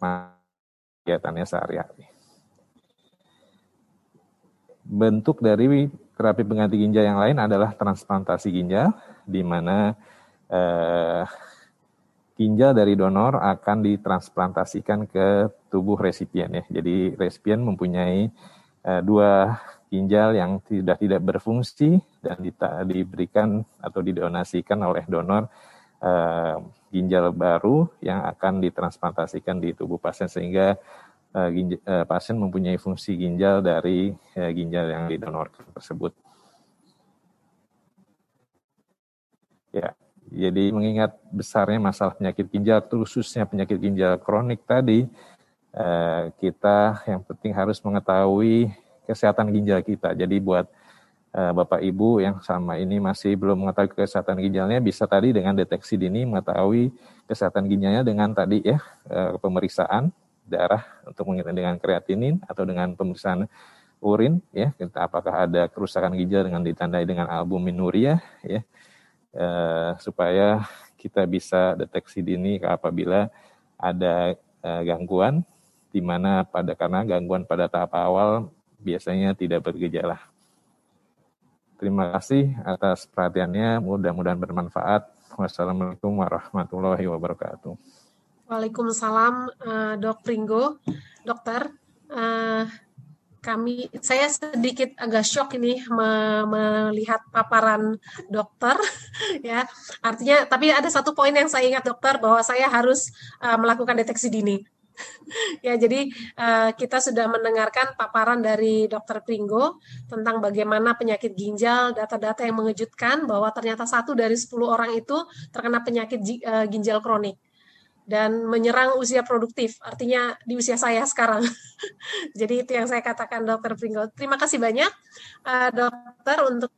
kegiatannya sehari-hari. Bentuk dari terapi pengganti ginjal yang lain adalah transplantasi ginjal, di mana uh, ginjal dari donor akan ditransplantasikan ke tubuh resipien ya. Jadi resipien mempunyai uh, dua ginjal yang tidak tidak berfungsi dan diberikan atau didonasikan oleh donor uh, ginjal baru yang akan ditransplantasikan di tubuh pasien sehingga uh, ginjal, uh, pasien mempunyai fungsi ginjal dari uh, ginjal yang didonorkan tersebut. Ya, jadi mengingat besarnya masalah penyakit ginjal, khususnya penyakit ginjal kronik tadi, kita yang penting harus mengetahui kesehatan ginjal kita. Jadi buat uh, Bapak Ibu yang sama ini masih belum mengetahui kesehatan ginjalnya, bisa tadi dengan deteksi dini mengetahui kesehatan ginjalnya dengan tadi ya uh, pemeriksaan darah untuk dengan kreatinin atau dengan pemeriksaan urin ya kita apakah ada kerusakan ginjal dengan ditandai dengan albuminuria ya eh, supaya kita bisa deteksi dini apabila ada gangguan di mana pada karena gangguan pada tahap awal biasanya tidak bergejala. Terima kasih atas perhatiannya, mudah-mudahan bermanfaat. Wassalamualaikum warahmatullahi wabarakatuh. Waalaikumsalam, uh, Dok Pringgo, dokter. Uh, kami, saya sedikit agak shock ini me, melihat paparan dokter, ya. Artinya, tapi ada satu poin yang saya ingat dokter bahwa saya harus uh, melakukan deteksi dini. Ya, jadi uh, kita sudah mendengarkan paparan dari Dokter Pringgo tentang bagaimana penyakit ginjal, data-data yang mengejutkan bahwa ternyata satu dari 10 orang itu terkena penyakit uh, ginjal kronik dan menyerang usia produktif, artinya di usia saya sekarang. Jadi itu yang saya katakan Dokter Pringgo. Terima kasih banyak uh, Dokter untuk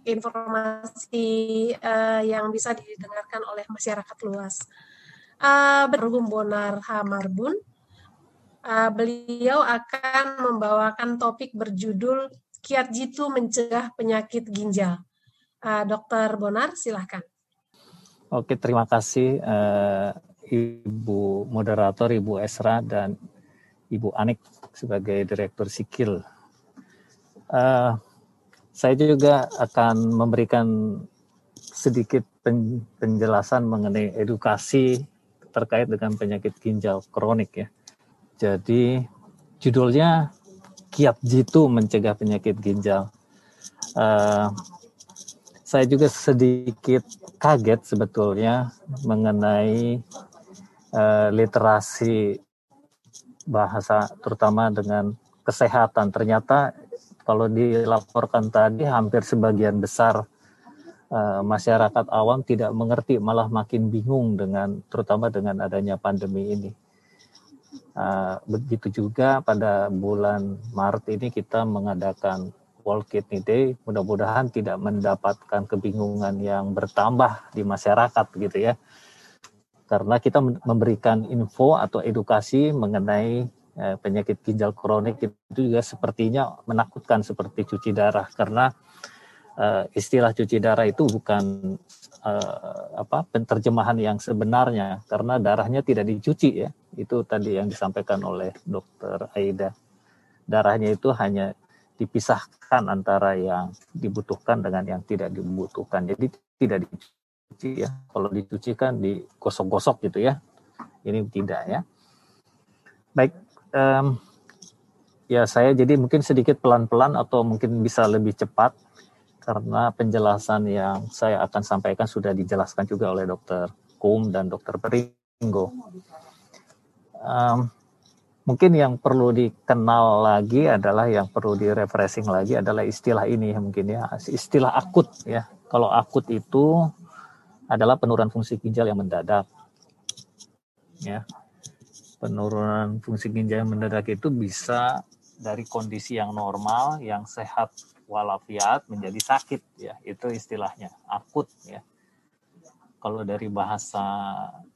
informasi yang bisa didengarkan oleh masyarakat luas. Uh, Bonar Hamarbun, uh, beliau akan membawakan topik berjudul Kiat Jitu Mencegah Penyakit Ginjal. Uh, Dokter Bonar, silahkan. Oke, terima kasih. Uh Ibu moderator, Ibu Esra, dan Ibu Anik sebagai Direktur Sikil. Uh, saya juga akan memberikan sedikit penjelasan mengenai edukasi terkait dengan penyakit ginjal kronik ya. Jadi judulnya Kiat Jitu Mencegah Penyakit Ginjal. Uh, saya juga sedikit kaget sebetulnya mengenai uh, literasi bahasa terutama dengan kesehatan ternyata kalau dilaporkan tadi hampir sebagian besar uh, masyarakat awam tidak mengerti malah makin bingung dengan terutama dengan adanya pandemi ini. Uh, begitu juga pada bulan Maret ini kita mengadakan World Kidney Day, mudah-mudahan tidak mendapatkan kebingungan yang bertambah di masyarakat gitu ya. Karena kita memberikan info atau edukasi mengenai eh, penyakit ginjal kronik itu juga sepertinya menakutkan seperti cuci darah. Karena eh, istilah cuci darah itu bukan eh, apa penterjemahan yang sebenarnya karena darahnya tidak dicuci ya itu tadi yang disampaikan oleh dokter Aida darahnya itu hanya dipisahkan antara yang dibutuhkan dengan yang tidak dibutuhkan jadi tidak dicuci ya. Kalau dicuci kan digosok-gosok gitu ya. Ini tidak ya. Baik, um, ya saya jadi mungkin sedikit pelan-pelan atau mungkin bisa lebih cepat karena penjelasan yang saya akan sampaikan sudah dijelaskan juga oleh Dokter Kum dan Dokter Peringo. Um, mungkin yang perlu dikenal lagi adalah yang perlu direfreshing lagi adalah istilah ini mungkin ya istilah akut ya kalau akut itu adalah penurunan fungsi ginjal yang mendadak. Ya. Penurunan fungsi ginjal yang mendadak itu bisa dari kondisi yang normal, yang sehat walafiat menjadi sakit ya. Itu istilahnya akut ya. Kalau dari bahasa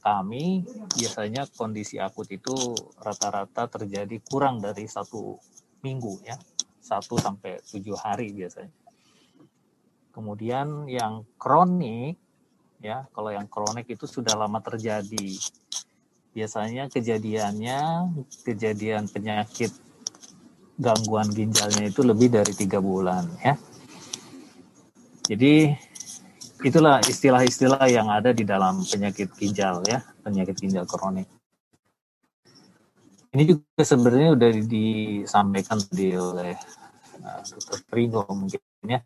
kami, biasanya kondisi akut itu rata-rata terjadi kurang dari satu minggu ya, satu sampai tujuh hari biasanya. Kemudian yang kronik ya kalau yang kronik itu sudah lama terjadi biasanya kejadiannya kejadian penyakit gangguan ginjalnya itu lebih dari tiga bulan ya jadi itulah istilah-istilah yang ada di dalam penyakit ginjal ya penyakit ginjal kronik ini juga sebenarnya sudah disampaikan di oleh uh, Dr. Prigo mungkin ya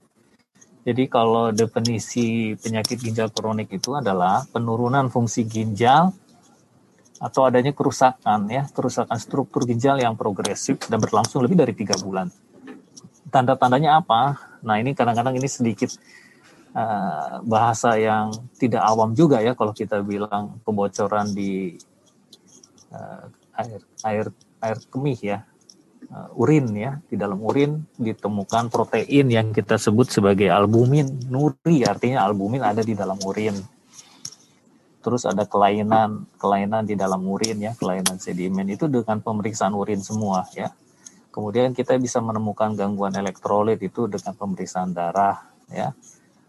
jadi kalau definisi penyakit ginjal kronik itu adalah penurunan fungsi ginjal atau adanya kerusakan ya, kerusakan struktur ginjal yang progresif dan berlangsung lebih dari tiga bulan. Tanda-tandanya apa? Nah ini kadang-kadang ini sedikit uh, bahasa yang tidak awam juga ya kalau kita bilang pembocoran di uh, air air air kemih ya, uh, urin ya di dalam urin ditemukan protein yang kita sebut sebagai albumin nuri artinya albumin ada di dalam urin terus ada kelainan kelainan di dalam urin ya kelainan sedimen. Itu dengan pemeriksaan urin semua ya. Kemudian kita bisa menemukan gangguan elektrolit itu dengan pemeriksaan darah ya.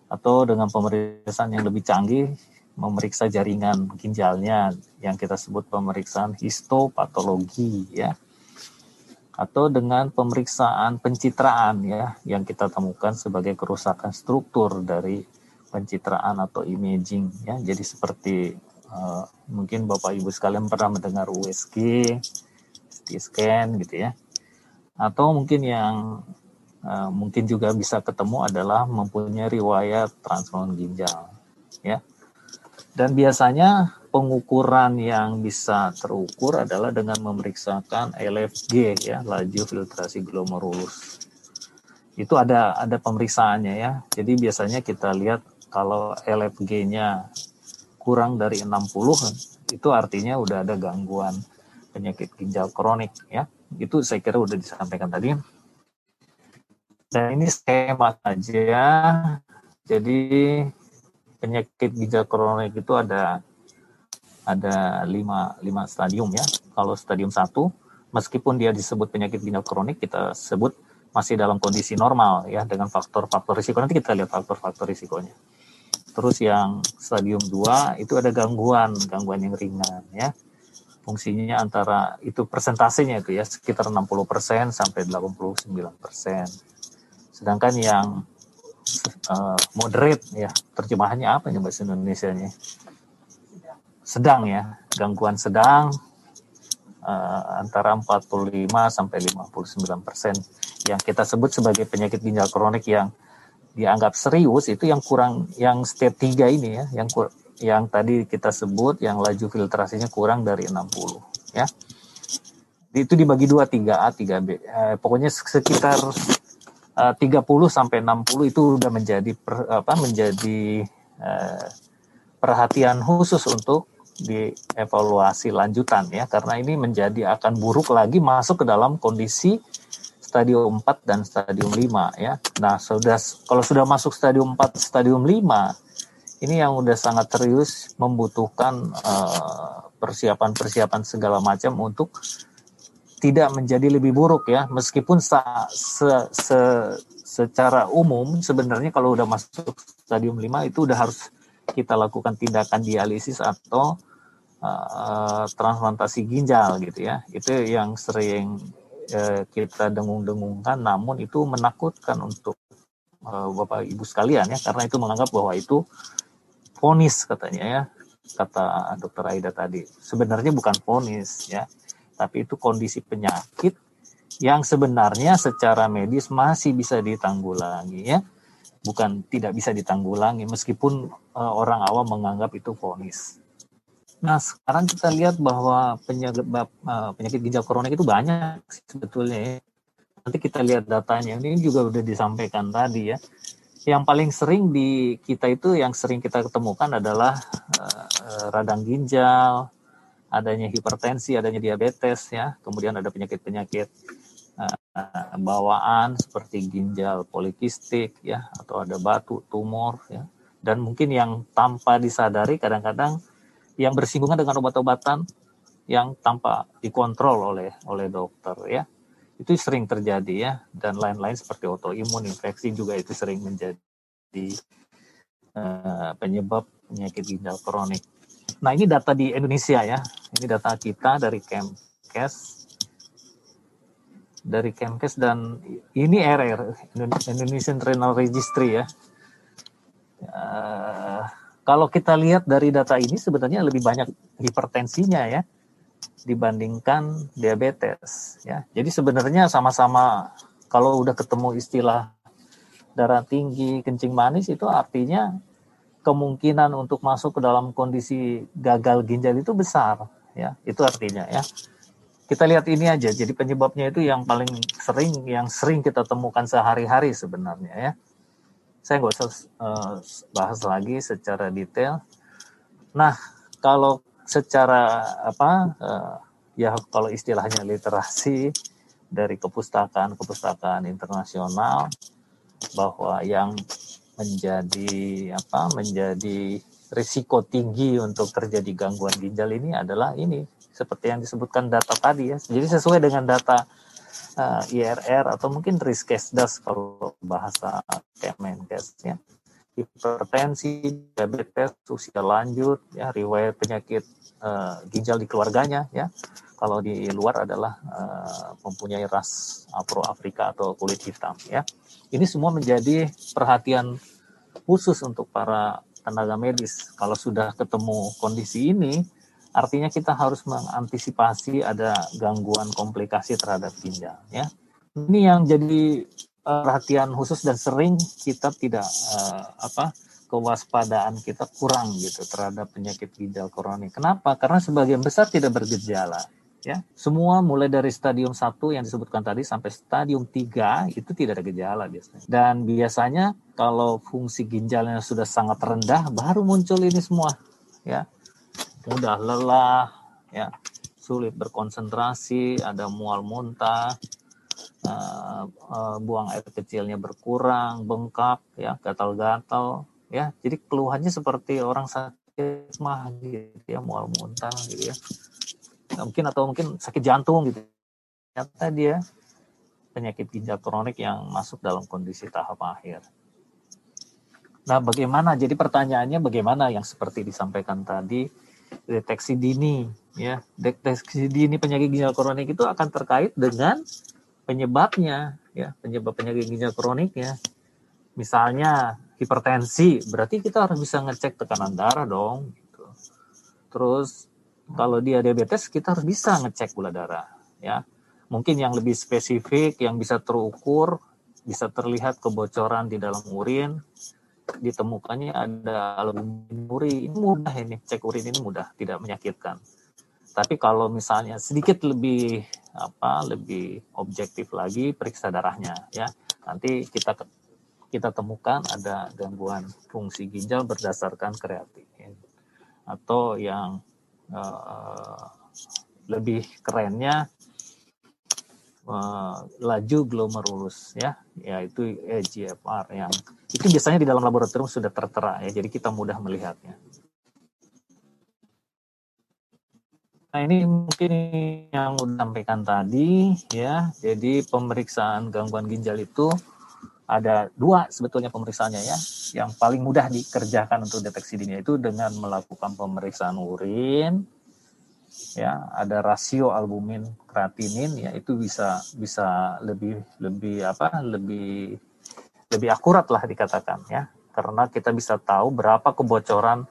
Atau dengan pemeriksaan yang lebih canggih memeriksa jaringan ginjalnya yang kita sebut pemeriksaan histopatologi ya. Atau dengan pemeriksaan pencitraan ya yang kita temukan sebagai kerusakan struktur dari pencitraan atau imaging ya. Jadi seperti uh, mungkin Bapak Ibu sekalian pernah mendengar USG, CT scan gitu ya. Atau mungkin yang uh, mungkin juga bisa ketemu adalah mempunyai riwayat transplant ginjal ya. Dan biasanya pengukuran yang bisa terukur adalah dengan memeriksakan LFG ya, laju filtrasi glomerulus. Itu ada ada pemeriksaannya ya. Jadi biasanya kita lihat kalau LFG-nya kurang dari 60 itu artinya udah ada gangguan penyakit ginjal kronik ya. Itu saya kira udah disampaikan tadi. Dan ini skema saja. Jadi penyakit ginjal kronik itu ada ada lima, lima stadium ya. Kalau stadium satu, meskipun dia disebut penyakit ginjal kronik, kita sebut masih dalam kondisi normal ya dengan faktor-faktor risiko. Nanti kita lihat faktor-faktor risikonya. Terus yang stadium 2 itu ada gangguan, gangguan yang ringan ya. Fungsinya antara itu persentasenya itu ya sekitar 60% sampai 89%. Sedangkan yang uh, moderate ya, terjemahannya apa nih bahasa Indonesia-nya? Sedang ya, gangguan sedang uh, antara 45 sampai 59% yang kita sebut sebagai penyakit ginjal kronik yang dianggap serius itu yang kurang yang step 3 ini ya, yang yang tadi kita sebut yang laju filtrasinya kurang dari 60 ya. Itu dibagi dua 3A, 3B. Eh, pokoknya sekitar eh, 30 sampai 60 itu udah menjadi per, apa menjadi eh, perhatian khusus untuk dievaluasi lanjutan ya karena ini menjadi akan buruk lagi masuk ke dalam kondisi stadium 4 dan stadium 5 ya. Nah, sudah kalau sudah masuk stadium 4, stadium 5 ini yang udah sangat serius membutuhkan eh, persiapan-persiapan uh, segala macam untuk tidak menjadi lebih buruk ya meskipun sa, se, se, secara umum sebenarnya kalau udah masuk stadium 5 itu udah harus kita lakukan tindakan dialisis atau uh, transplantasi ginjal gitu ya itu yang sering eh, kita dengung-dengungkan, namun itu menakutkan untuk eh, Bapak Ibu sekalian ya, karena itu menganggap bahwa itu fonis katanya ya, kata Dokter Aida tadi. Sebenarnya bukan fonis ya, tapi itu kondisi penyakit yang sebenarnya secara medis masih bisa ditanggulangi ya, bukan tidak bisa ditanggulangi meskipun uh, orang awam menganggap itu fonis. Nah, sekarang kita lihat bahwa penyakit, uh, penyakit ginjal kronik itu banyak sebetulnya ya. Nanti kita lihat datanya. Ini juga udah disampaikan tadi ya. Yang paling sering di kita itu yang sering kita ketemukan adalah uh, radang ginjal, adanya hipertensi, adanya diabetes ya. Kemudian ada penyakit-penyakit uh, bawaan seperti ginjal polikistik ya atau ada batu, tumor ya. Dan mungkin yang tanpa disadari kadang-kadang yang bersinggungan dengan obat-obatan yang tanpa dikontrol oleh oleh dokter ya itu sering terjadi ya dan lain-lain seperti autoimun infeksi juga itu sering menjadi uh, penyebab penyakit ginjal kronik. Nah ini data di Indonesia ya ini data kita dari Kemkes dari Kemkes dan ini RR Indonesian Renal Registry ya. Uh, kalau kita lihat dari data ini sebenarnya lebih banyak hipertensinya ya dibandingkan diabetes ya. Jadi sebenarnya sama-sama kalau udah ketemu istilah darah tinggi, kencing manis itu artinya kemungkinan untuk masuk ke dalam kondisi gagal ginjal itu besar ya. Itu artinya ya. Kita lihat ini aja jadi penyebabnya itu yang paling sering yang sering kita temukan sehari-hari sebenarnya ya saya nggak usah uh, bahas lagi secara detail. Nah kalau secara apa uh, ya kalau istilahnya literasi dari kepustakaan kepustakaan internasional bahwa yang menjadi apa menjadi risiko tinggi untuk terjadi gangguan ginjal ini adalah ini seperti yang disebutkan data tadi ya. Jadi sesuai dengan data uh, IRR atau mungkin riskesdas kalau bahasa Kemenkes ya hipertensi, diabetes, usia lanjut, ya riwayat penyakit uh, ginjal di keluarganya, ya kalau di luar adalah uh, mempunyai ras Afro Afrika atau kulit hitam ya. Ini semua menjadi perhatian khusus untuk para tenaga medis. Kalau sudah ketemu kondisi ini, artinya kita harus mengantisipasi ada gangguan komplikasi terhadap ginjal ya. Ini yang jadi uh, perhatian khusus dan sering kita tidak uh, apa kewaspadaan kita kurang gitu terhadap penyakit ginjal kronik. Kenapa? Karena sebagian besar tidak bergejala ya semua mulai dari stadium 1 yang disebutkan tadi sampai stadium 3 itu tidak ada gejala biasanya dan biasanya kalau fungsi ginjalnya sudah sangat rendah baru muncul ini semua ya mudah lelah ya sulit berkonsentrasi ada mual muntah uh, uh, buang air kecilnya berkurang bengkak ya gatal-gatal ya jadi keluhannya seperti orang sakit mah gitu ya mual muntah gitu ya mungkin atau mungkin sakit jantung gitu ternyata dia penyakit ginjal kronik yang masuk dalam kondisi tahap akhir. Nah, bagaimana? Jadi pertanyaannya bagaimana yang seperti disampaikan tadi deteksi dini ya. Deteksi dini penyakit ginjal kronik itu akan terkait dengan penyebabnya ya, penyebab penyakit ginjal kronik ya. Misalnya hipertensi, berarti kita harus bisa ngecek tekanan darah dong gitu. Terus kalau dia diabetes kita harus bisa ngecek gula darah ya. Mungkin yang lebih spesifik yang bisa terukur bisa terlihat kebocoran di dalam urin ditemukannya ada albumin urin ini mudah ini cek urin ini mudah tidak menyakitkan. Tapi kalau misalnya sedikit lebih apa lebih objektif lagi periksa darahnya ya. Nanti kita kita temukan ada gangguan fungsi ginjal berdasarkan kreatin. Atau yang uh, lebih kerennya uh, laju glomerulus ya yaitu EGFR yang itu biasanya di dalam laboratorium sudah tertera ya jadi kita mudah melihatnya. Nah ini mungkin yang udah sampaikan tadi ya. Jadi pemeriksaan gangguan ginjal itu ada dua sebetulnya pemeriksaannya ya. Yang paling mudah dikerjakan untuk deteksi dini itu dengan melakukan pemeriksaan urin, ya ada rasio albumin kreatinin ya itu bisa bisa lebih lebih apa lebih lebih akurat lah dikatakan ya karena kita bisa tahu berapa kebocoran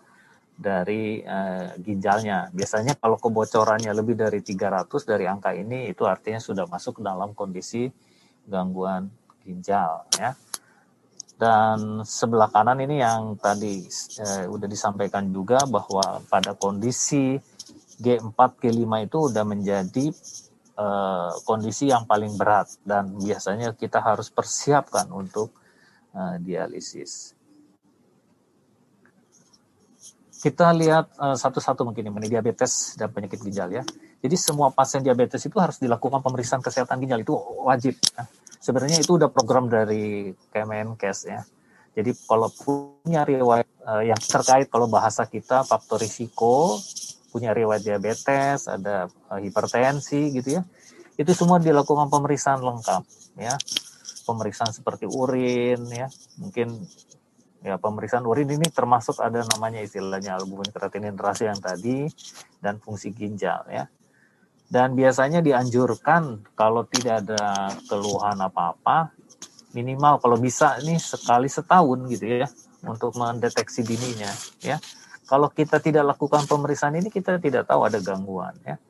dari uh, ginjalnya. Biasanya kalau kebocorannya lebih dari 300 dari angka ini itu artinya sudah masuk dalam kondisi gangguan ginjal ya. Dan sebelah kanan ini yang tadi eh, udah disampaikan juga bahwa pada kondisi G4 G5 itu udah menjadi eh, kondisi yang paling berat dan biasanya kita harus persiapkan untuk eh, dialisis. Kita lihat uh, satu-satu mungkin ini diabetes dan penyakit ginjal ya. Jadi semua pasien diabetes itu harus dilakukan pemeriksaan kesehatan ginjal itu wajib. Nah, sebenarnya itu udah program dari Kemenkes ya. Jadi kalau punya riwayat uh, yang terkait kalau bahasa kita faktor risiko, punya riwayat diabetes, ada uh, hipertensi gitu ya. Itu semua dilakukan pemeriksaan lengkap ya. Pemeriksaan seperti urin ya, mungkin ya pemeriksaan urin ini termasuk ada namanya istilahnya albumin kreatinin rasio yang tadi dan fungsi ginjal ya dan biasanya dianjurkan kalau tidak ada keluhan apa-apa minimal kalau bisa ini sekali setahun gitu ya untuk mendeteksi dininya ya kalau kita tidak lakukan pemeriksaan ini kita tidak tahu ada gangguan ya.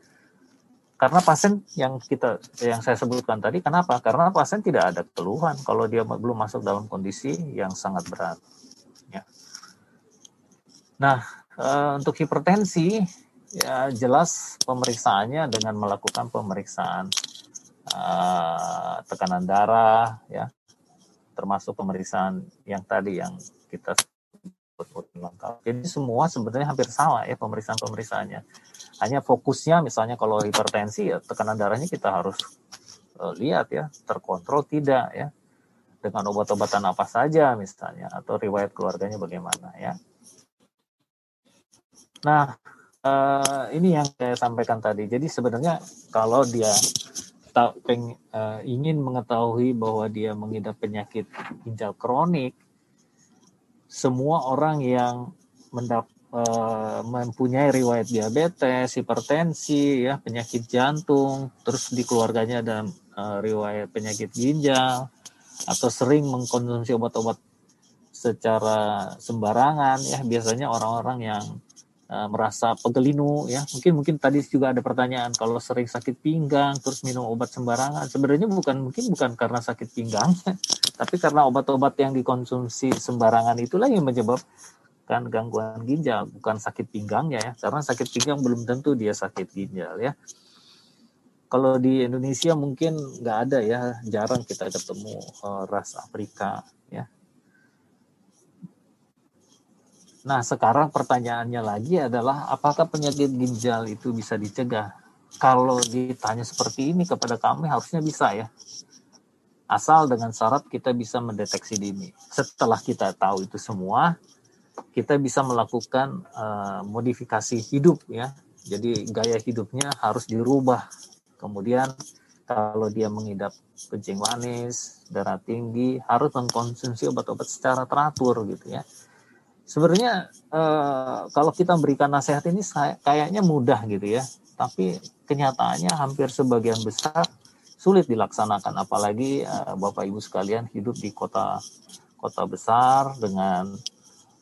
Karena pasien yang kita yang saya sebutkan tadi kenapa? Karena pasien tidak ada keluhan kalau dia belum masuk dalam kondisi yang sangat berat ya. Nah eh, untuk hipertensi Ya jelas pemeriksaannya dengan melakukan pemeriksaan uh, tekanan darah, ya, termasuk pemeriksaan yang tadi yang kita sebut lengkap. Jadi semua sebenarnya hampir sama ya pemeriksaan pemeriksaannya. Hanya fokusnya misalnya kalau hipertensi ya tekanan darahnya kita harus uh, lihat ya terkontrol tidak ya dengan obat-obatan apa saja misalnya atau riwayat keluarganya bagaimana ya. Nah, uh, ini yang saya sampaikan tadi. Jadi sebenarnya kalau dia tak uh, ingin mengetahui bahwa dia mengidap penyakit ginjal kronik, semua orang yang mendap, uh, mempunyai riwayat diabetes, hipertensi, ya penyakit jantung, terus di keluarganya ada uh, riwayat penyakit ginjal atau sering mengkonsumsi obat-obat secara sembarangan, ya biasanya orang-orang yang uh, merasa pegelinu ya. Mungkin mungkin tadi juga ada pertanyaan kalau sering sakit pinggang terus minum obat sembarangan. Sebenarnya bukan mungkin bukan karena sakit pinggang tapi karena obat-obat yang dikonsumsi sembarangan itulah yang menyebabkan gangguan ginjal bukan sakit pinggangnya ya. Karena sakit pinggang belum tentu dia sakit ginjal ya. Kalau di Indonesia mungkin nggak ada ya. Jarang kita ketemu uh, ras Afrika ya Nah, sekarang pertanyaannya lagi adalah apakah penyakit ginjal itu bisa dicegah? Kalau ditanya seperti ini kepada kami harusnya bisa ya. Asal dengan syarat kita bisa mendeteksi dini. Setelah kita tahu itu semua, kita bisa melakukan uh, modifikasi hidup ya. Jadi gaya hidupnya harus dirubah. Kemudian kalau dia mengidap kencing manis, darah tinggi, harus mengkonsumsi obat-obat secara teratur gitu ya sebenarnya uh, kalau kita memberikan nasihat ini kayaknya mudah gitu ya, tapi kenyataannya hampir sebagian besar sulit dilaksanakan, apalagi uh, bapak ibu sekalian hidup di kota kota besar dengan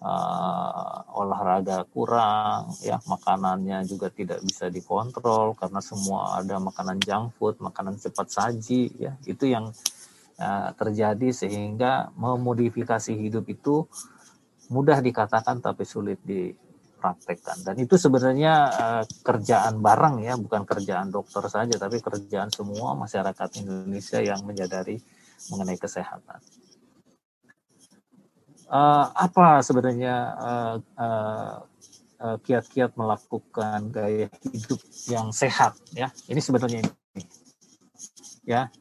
uh, olahraga kurang, ya makanannya juga tidak bisa dikontrol karena semua ada makanan junk food, makanan cepat saji, ya. Itu yang uh, terjadi sehingga memodifikasi hidup itu mudah dikatakan tapi sulit dipraktekkan. Dan itu sebenarnya uh, kerjaan bareng ya, bukan kerjaan dokter saja, tapi kerjaan semua masyarakat Indonesia yang menyadari mengenai kesehatan. Uh, apa sebenarnya uh, uh, kiat-kiat melakukan gaya hidup yang sehat ya ini sebenarnya ini ya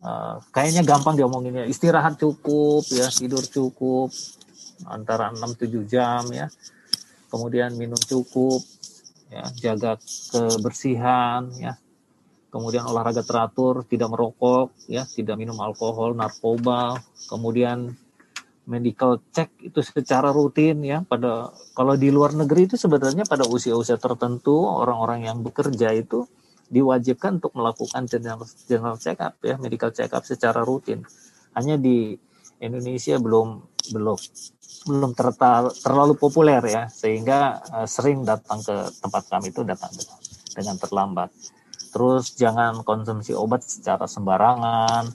uh, kayaknya gampang diomonginnya istirahat cukup ya tidur cukup antara 6-7 jam ya. Kemudian minum cukup, ya, jaga kebersihan ya. Kemudian olahraga teratur, tidak merokok ya, tidak minum alkohol, narkoba. Kemudian medical check itu secara rutin ya. Pada kalau di luar negeri itu sebenarnya pada usia-usia tertentu orang-orang yang bekerja itu diwajibkan untuk melakukan general, general check up ya, medical check up secara rutin. Hanya di Indonesia belum belum belum ter terlalu populer ya sehingga uh, sering datang ke tempat kami itu datang dengan terlambat. Terus jangan konsumsi obat secara sembarangan.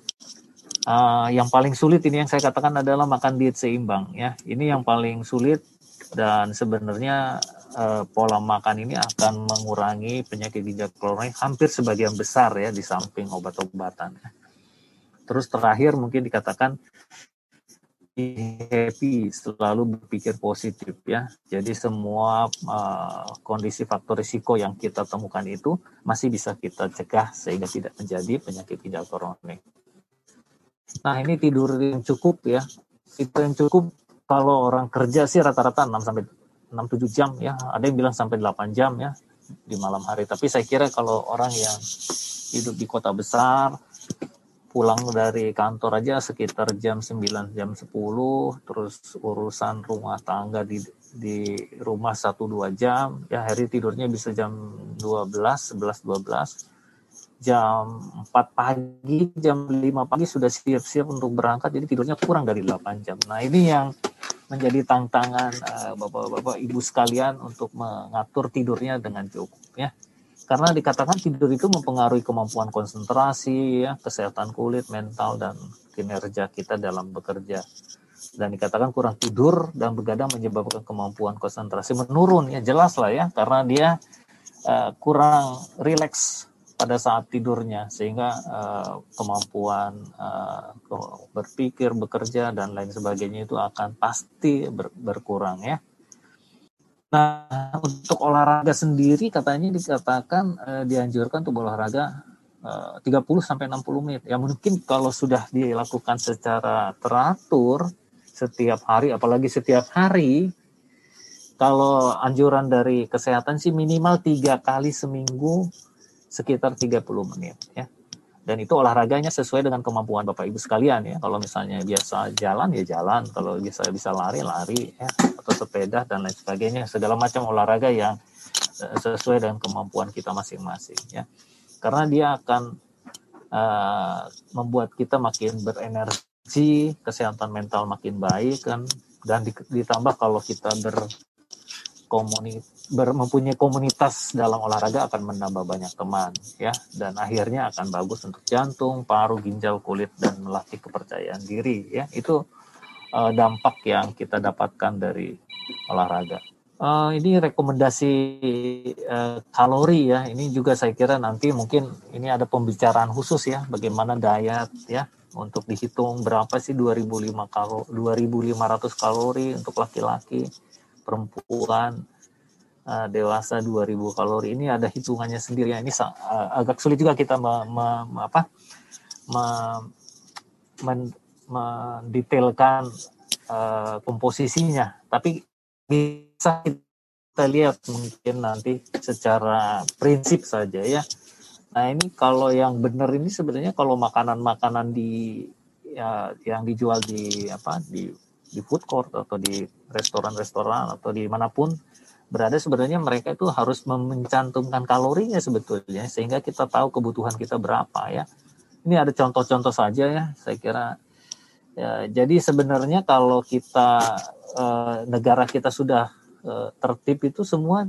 Uh, yang paling sulit ini yang saya katakan adalah makan diet seimbang ya. Ini yang paling sulit dan sebenarnya uh, pola makan ini akan mengurangi penyakit ginjal kronik hampir sebagian besar ya di samping obat-obatan. Terus terakhir mungkin dikatakan happy, selalu berpikir positif ya. Jadi semua uh, kondisi faktor risiko yang kita temukan itu masih bisa kita cegah sehingga tidak menjadi penyakit ginjal kronik. Nah ini tidur yang cukup ya. Itu yang cukup kalau orang kerja sih rata-rata 6 sampai 6 7 jam ya. Ada yang bilang sampai 8 jam ya di malam hari. Tapi saya kira kalau orang yang hidup di kota besar pulang dari kantor aja sekitar jam 9 jam 10 terus urusan rumah tangga di di rumah 1 2 jam. Ya hari tidurnya bisa jam 12 11 12 jam 4 pagi jam 5 pagi sudah siap-siap untuk berangkat jadi tidurnya kurang dari 8 jam. Nah ini yang menjadi tantangan uh, bapak-bapak ibu sekalian untuk mengatur tidurnya dengan cukup ya karena dikatakan tidur itu mempengaruhi kemampuan konsentrasi, ya, kesehatan kulit, mental, dan kinerja kita dalam bekerja. dan dikatakan kurang tidur dan begadang menyebabkan kemampuan konsentrasi menurun ya jelas lah ya karena dia uh, kurang rileks pada saat tidurnya sehingga uh, kemampuan uh, berpikir bekerja dan lain sebagainya itu akan pasti ber, berkurang ya. Nah untuk olahraga sendiri katanya dikatakan uh, dianjurkan untuk olahraga 30 sampai 60 menit. Ya mungkin kalau sudah dilakukan secara teratur setiap hari, apalagi setiap hari, kalau anjuran dari kesehatan sih minimal tiga kali seminggu sekitar 30 menit ya. Dan itu olahraganya sesuai dengan kemampuan Bapak Ibu sekalian ya. Kalau misalnya biasa jalan ya jalan, kalau bisa bisa lari lari ya atau sepeda dan lain sebagainya, segala macam olahraga yang eh, sesuai dengan kemampuan kita masing-masing ya. Karena dia akan uh, membuat kita makin berenergi kesehatan mental makin baik kan dan ditambah kalau kita berkomunit ber, mempunyai komunitas dalam olahraga akan menambah banyak teman ya dan akhirnya akan bagus untuk jantung, paru, ginjal, kulit dan melatih kepercayaan diri ya itu uh, dampak yang kita dapatkan dari olahraga. Uh, ini rekomendasi uh, kalori ya. Ini juga saya kira nanti mungkin ini ada pembicaraan khusus ya bagaimana diet ya untuk dihitung berapa sih 2005 kalori 2500 kalori untuk laki-laki perempuan uh, dewasa 2000 kalori ini ada hitungannya sendiri. Ya ini uh, agak sulit juga kita me, me, me, apa? Me, men, mendetailkan uh, komposisinya. Tapi bisa kita lihat mungkin nanti secara prinsip saja ya. Nah ini kalau yang benar ini sebenarnya kalau makanan-makanan di ya, yang dijual di apa di di food court atau di restoran-restoran atau di mana pun berada sebenarnya mereka itu harus mencantumkan kalorinya sebetulnya sehingga kita tahu kebutuhan kita berapa ya. Ini ada contoh-contoh saja ya saya kira. Ya, jadi sebenarnya kalau kita eh, negara kita sudah eh, tertib itu semua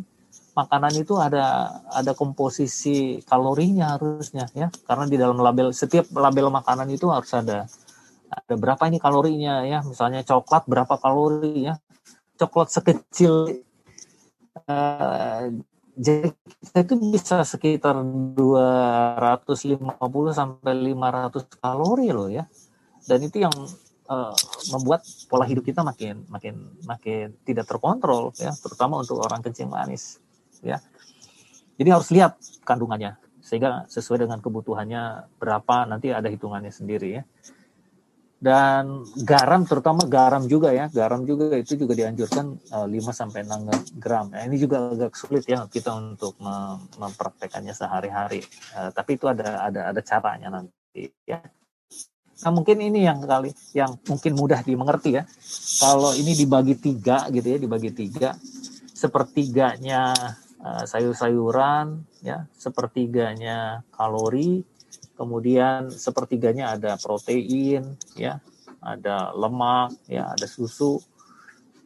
makanan itu ada ada komposisi kalorinya harusnya ya karena di dalam label setiap label makanan itu harus ada ada berapa ini kalorinya ya misalnya coklat berapa kalori ya coklat sekecil uh, jadi kita itu bisa sekitar 250 sampai 500 kalori loh ya dan itu yang uh, membuat pola hidup kita makin makin makin tidak terkontrol ya terutama untuk orang kencing manis ya. Jadi harus lihat kandungannya sehingga sesuai dengan kebutuhannya berapa nanti ada hitungannya sendiri ya. Dan garam terutama garam juga ya, garam juga itu juga dianjurkan uh, eh, 5 sampai 6 gram. Nah, ini juga agak sulit ya kita untuk mem mempraktekannya sehari-hari. Uh, tapi itu ada ada ada caranya nanti ya. Nah mungkin ini yang kali yang mungkin mudah dimengerti ya. Kalau ini dibagi tiga gitu ya, dibagi tiga, sepertiganya Eh, sayur-sayuran, ya, sepertiganya kalori, kemudian sepertiganya ada protein, ya, ada lemak, ya, ada susu.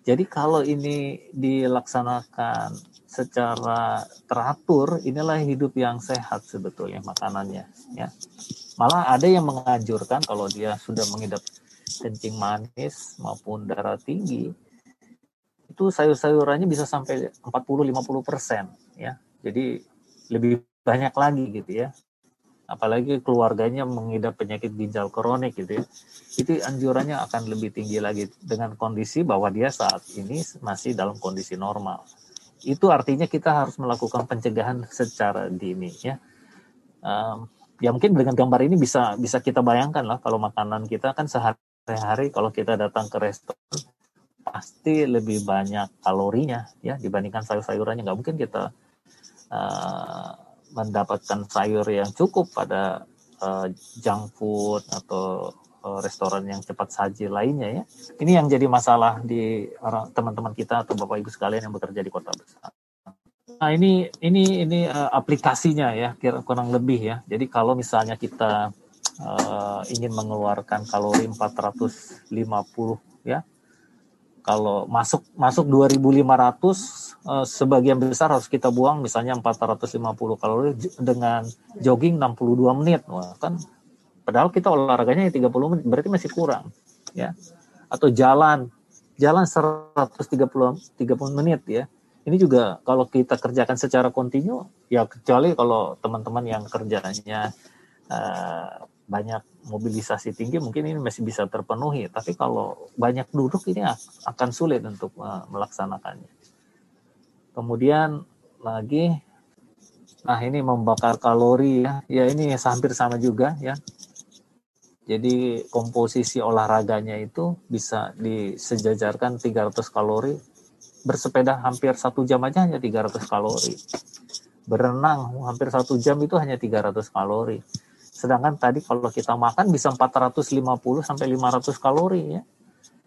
Jadi kalau ini dilaksanakan secara teratur, inilah hidup yang sehat sebetulnya makanannya, ya. Malah ada yang menganjurkan kalau dia sudah mengidap kencing manis maupun darah tinggi, itu sayur-sayurannya bisa sampai 40-50 persen ya. Jadi lebih banyak lagi gitu ya. Apalagi keluarganya mengidap penyakit ginjal kronik gitu ya. Itu anjurannya akan lebih tinggi lagi dengan kondisi bahwa dia saat ini masih dalam kondisi normal. Itu artinya kita harus melakukan pencegahan secara dini ya. Um, ya mungkin dengan gambar ini bisa bisa kita bayangkan lah kalau makanan kita kan sehari-hari kalau kita datang ke restoran pasti lebih banyak kalorinya ya dibandingkan sayur-sayurannya nggak mungkin kita uh, mendapatkan sayur yang cukup pada uh, junk food atau uh, restoran yang cepat saji lainnya ya. Ini yang jadi masalah di teman-teman kita atau bapak ibu sekalian yang bekerja di kota besar. Nah ini ini ini uh, aplikasinya ya kira kurang lebih ya. Jadi kalau misalnya kita uh, ingin mengeluarkan kalori 450 ya kalau masuk masuk 2500 eh, sebagian besar harus kita buang misalnya 450 kalori dengan jogging 62 menit. Wah, kan padahal kita olahraganya 30 menit berarti masih kurang ya. atau jalan jalan 130 30 menit ya. Ini juga kalau kita kerjakan secara kontinu ya kecuali kalau teman-teman yang kerjanya uh, banyak mobilisasi tinggi mungkin ini masih bisa terpenuhi tapi kalau banyak duduk ini akan sulit untuk uh, melaksanakannya. Kemudian lagi nah ini membakar kalori ya. Ya ini hampir sama juga ya. Jadi komposisi olahraganya itu bisa disejajarkan 300 kalori. Bersepeda hampir satu jam aja hanya 300 kalori. Berenang hampir satu jam itu hanya 300 kalori. Sedangkan tadi kalau kita makan bisa 450 sampai 500 kalori ya.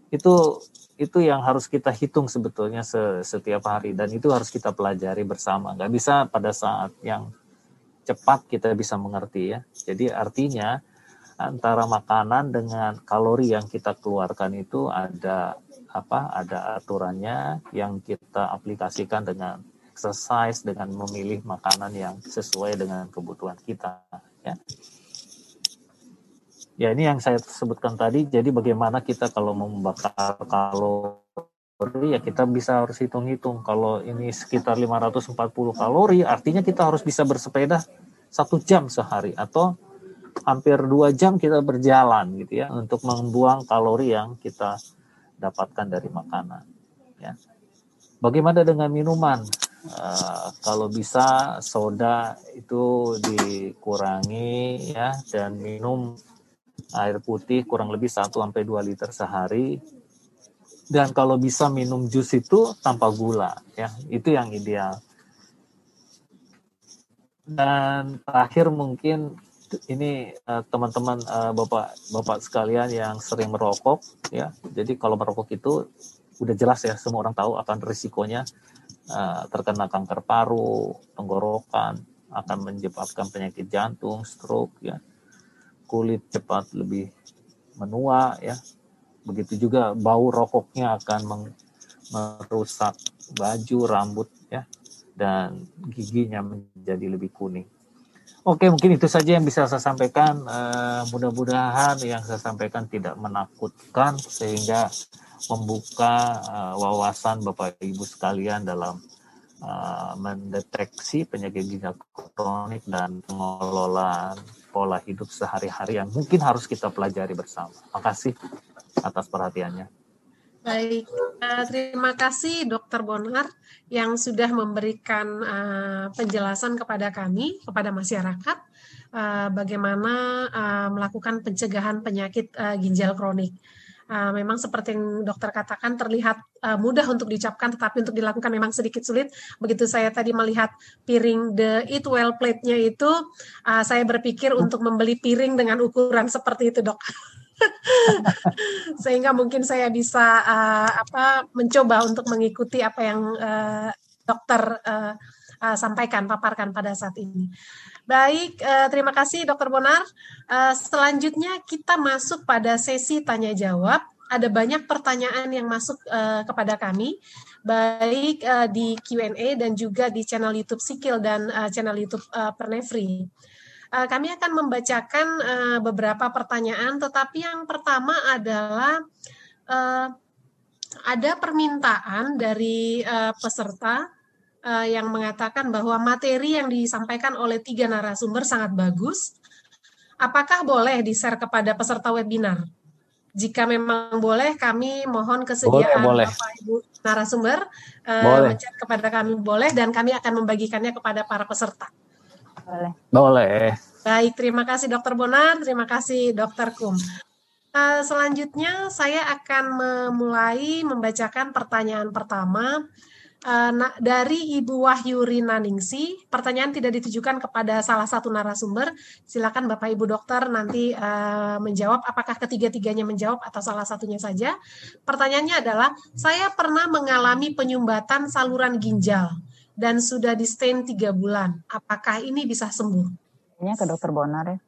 Itu itu yang harus kita hitung sebetulnya setiap hari dan itu harus kita pelajari bersama. Nggak bisa pada saat yang cepat kita bisa mengerti ya. Jadi artinya antara makanan dengan kalori yang kita keluarkan itu ada apa ada aturannya yang kita aplikasikan dengan exercise dengan memilih makanan yang sesuai dengan kebutuhan kita ya ya ini yang saya sebutkan tadi jadi bagaimana kita kalau membakar kalori ya kita bisa harus hitung-hitung kalau ini sekitar 540 kalori artinya kita harus bisa bersepeda satu jam sehari atau hampir dua jam kita berjalan gitu ya untuk membuang kalori yang kita dapatkan dari makanan. Ya. Bagaimana dengan minuman? Uh, kalau bisa soda itu dikurangi ya dan minum air putih kurang lebih 1 sampai 2 liter sehari. Dan kalau bisa minum jus itu tanpa gula ya, itu yang ideal. Dan terakhir mungkin ini uh, teman-teman uh, bapak bapak sekalian yang sering merokok ya jadi kalau merokok itu udah jelas ya semua orang tahu akan risikonya uh, terkena kanker paru tenggorokan akan menyebabkan penyakit jantung stroke ya kulit cepat lebih menua ya begitu juga bau rokoknya akan merusak baju rambut ya dan giginya menjadi lebih kuning Oke, mungkin itu saja yang bisa saya sampaikan. Uh, mudah-mudahan yang saya sampaikan tidak menakutkan sehingga membuka uh, wawasan Bapak Ibu sekalian dalam uh, mendeteksi penyakit ginjal kronik dan pengelolaan pola hidup sehari-hari yang mungkin harus kita pelajari bersama. Terima kasih atas perhatiannya. Baik, uh, terima kasih Dokter Bonar yang sudah memberikan uh, penjelasan kepada kami, kepada masyarakat, bagaimana melakukan pencegahan penyakit ginjal kronik. Uh, memang seperti yang dokter katakan terlihat uh, mudah untuk dicapkan, tetapi untuk dilakukan memang sedikit sulit. Begitu saya tadi melihat piring the eat well plate-nya itu, uh, saya berpikir untuk membeli piring dengan ukuran seperti itu, dok. sehingga mungkin saya bisa uh, apa mencoba untuk mengikuti apa yang uh, dokter uh, uh, sampaikan paparkan pada saat ini. Baik, uh, terima kasih Dokter Bonar. Uh, selanjutnya kita masuk pada sesi tanya jawab. Ada banyak pertanyaan yang masuk uh, kepada kami, baik di Q&A dan juga di channel YouTube Sikil dan channel YouTube uh, Pernefri. Uh, kami akan membacakan beberapa pertanyaan, tetapi yang pertama adalah ada permintaan dari peserta uh, yang mengatakan bahwa materi yang disampaikan oleh tiga narasumber sangat bagus. Apakah boleh di-share kepada peserta webinar? Jika memang boleh, kami mohon kesediaan boleh, boleh. Bapak Ibu narasumber uh, kepada kami boleh dan kami akan membagikannya kepada para peserta. Boleh. Boleh. Baik, terima kasih Dokter Bonar, terima kasih Dokter Kum. Uh, selanjutnya saya akan memulai membacakan pertanyaan pertama uh, dari Ibu Wahyu Rinaningsi. Pertanyaan tidak ditujukan kepada salah satu narasumber. Silakan Bapak Ibu dokter nanti uh, menjawab apakah ketiga-tiganya menjawab atau salah satunya saja. Pertanyaannya adalah saya pernah mengalami penyumbatan saluran ginjal dan sudah di stain tiga bulan. Apakah ini bisa sembuh? Ini ke dokter Bonar ya.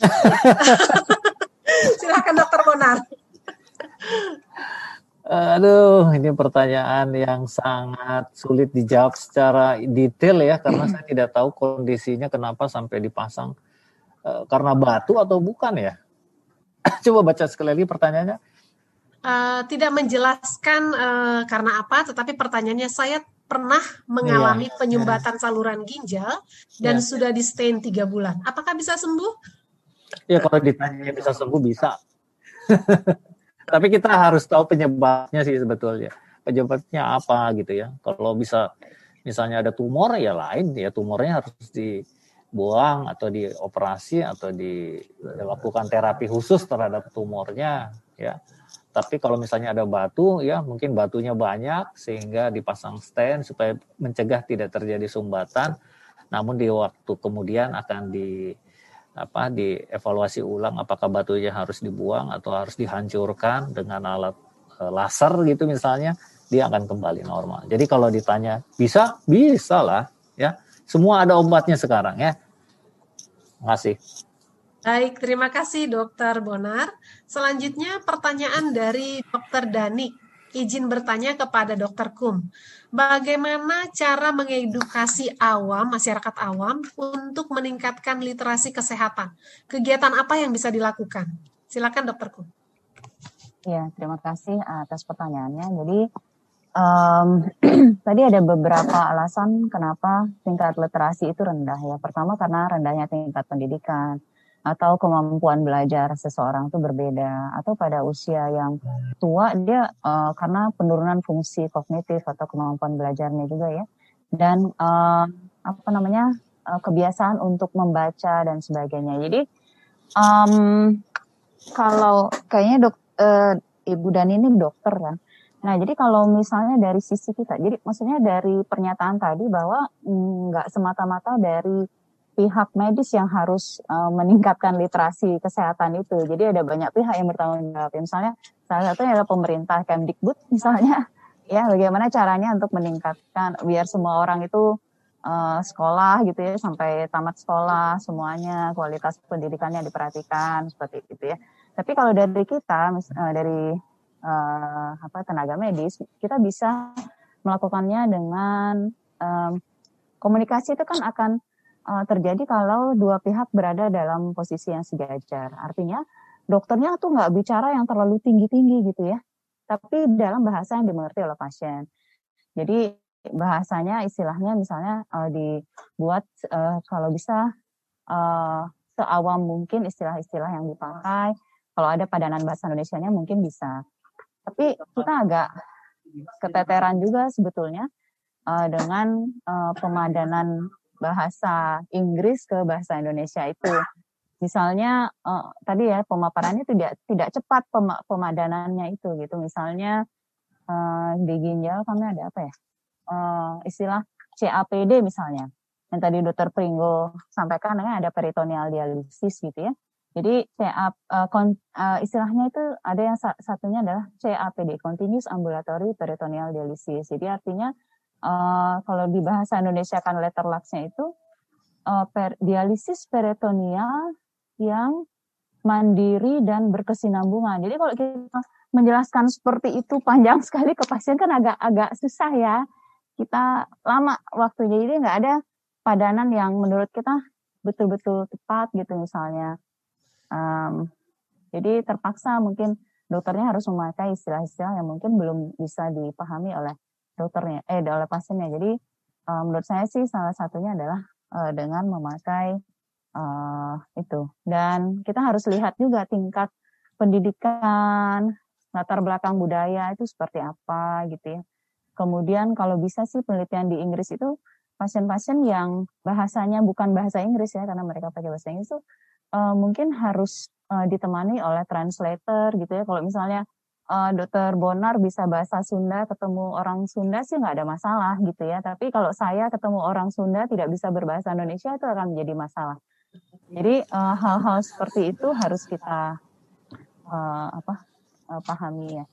Silakan dokter Bonar. Aduh, ini pertanyaan yang sangat sulit dijawab secara detail ya, karena saya tidak tahu kondisinya kenapa sampai dipasang e, karena batu atau bukan ya. Coba baca sekali lagi pertanyaannya. uh, tidak menjelaskan uh, karena apa, tetapi pertanyaannya saya pernah mengalami yeah. penyumbatan yeah. saluran ginjal dan yeah. sudah di stain tiga bulan. Apakah bisa sembuh? Ya kalau ditanya bisa sembuh bisa. Tapi kita harus tahu penyebabnya sih sebetulnya. Penyebabnya apa gitu ya. Kalau bisa misalnya ada tumor ya lain ya tumornya harus dibuang atau dioperasi atau dilakukan terapi khusus terhadap tumornya ya. Tapi kalau misalnya ada batu, ya mungkin batunya banyak sehingga dipasang stand supaya mencegah tidak terjadi sumbatan. Namun di waktu kemudian akan di apa dievaluasi ulang apakah batunya harus dibuang atau harus dihancurkan dengan alat e, laser gitu misalnya dia akan kembali normal. Jadi kalau ditanya bisa bisa lah ya semua ada obatnya sekarang ya. Kasih. Baik, terima kasih Dokter Bonar. Selanjutnya pertanyaan dari Dokter Dani. Izin bertanya kepada Dokter Kum. Bagaimana cara mengedukasi awam, masyarakat awam untuk meningkatkan literasi kesehatan? Kegiatan apa yang bisa dilakukan? Silakan Dokter Kum. Ya, terima kasih atas pertanyaannya. Jadi um, tadi ada beberapa alasan kenapa tingkat literasi itu rendah ya. Pertama karena rendahnya tingkat pendidikan atau kemampuan belajar seseorang itu berbeda. Atau pada usia yang tua dia uh, karena penurunan fungsi kognitif atau kemampuan belajarnya juga ya. Dan uh, apa namanya uh, kebiasaan untuk membaca dan sebagainya. Jadi um, kalau kayaknya dok uh, ibu dan ini dokter kan. Nah, jadi kalau misalnya dari sisi kita, jadi maksudnya dari pernyataan tadi bahwa mm, nggak mm, semata-mata dari pihak medis yang harus uh, meningkatkan literasi kesehatan itu. Jadi ada banyak pihak yang bertanggung jawab. Misalnya salah satunya adalah pemerintah Kemdikbud misalnya ya bagaimana caranya untuk meningkatkan biar semua orang itu uh, sekolah gitu ya sampai tamat sekolah semuanya kualitas pendidikannya diperhatikan seperti itu ya. Tapi kalau dari kita uh, dari uh, apa tenaga medis kita bisa melakukannya dengan um, komunikasi itu kan akan uh, terjadi kalau dua pihak berada dalam posisi yang sejajar. Artinya dokternya tuh nggak bicara yang terlalu tinggi-tinggi gitu ya, tapi dalam bahasa yang dimengerti oleh pasien. Jadi bahasanya istilahnya misalnya uh, dibuat uh, kalau bisa uh, seawam mungkin istilah-istilah yang dipakai. Kalau ada padanan bahasa Indonesia-nya mungkin bisa. Tapi kita agak keteteran juga sebetulnya uh, dengan uh, pemadanan bahasa Inggris ke bahasa Indonesia itu. Misalnya uh, tadi ya pemaparannya tidak tidak cepat pem, pemadanannya itu gitu. Misalnya uh, di ginjal kami ada apa ya? Uh, istilah CAPD misalnya. Yang tadi Dokter Pringgo sampaikan kan ada peritoneal dialisis gitu ya. Jadi CA uh, kon, uh, istilahnya itu ada yang satunya adalah CAPD, Continuous Ambulatory Peritoneal Dialysis. Jadi artinya uh, kalau di bahasa Indonesia kan letter lucksnya itu uh, per, dialisis peritoneal yang mandiri dan berkesinambungan. Jadi kalau kita menjelaskan seperti itu panjang sekali ke pasien kan agak-agak susah ya. Kita lama waktunya jadi nggak ada padanan yang menurut kita betul-betul tepat gitu misalnya. Um, jadi terpaksa mungkin dokternya harus memakai istilah-istilah yang mungkin belum bisa dipahami oleh dokternya eh oleh pasiennya. Jadi uh, menurut saya sih salah satunya adalah uh, dengan memakai uh, itu. Dan kita harus lihat juga tingkat pendidikan latar belakang budaya itu seperti apa gitu ya. Kemudian kalau bisa sih penelitian di Inggris itu pasien-pasien yang bahasanya bukan bahasa Inggris ya karena mereka pakai bahasa Inggris itu uh, mungkin harus uh, ditemani oleh translator gitu ya. Kalau misalnya uh, dokter Bonar bisa bahasa Sunda ketemu orang Sunda sih nggak ada masalah gitu ya. Tapi kalau saya ketemu orang Sunda tidak bisa berbahasa Indonesia itu akan menjadi masalah. Jadi eh, hal-hal uh, seperti itu harus kita uh, apa uh, pahami ya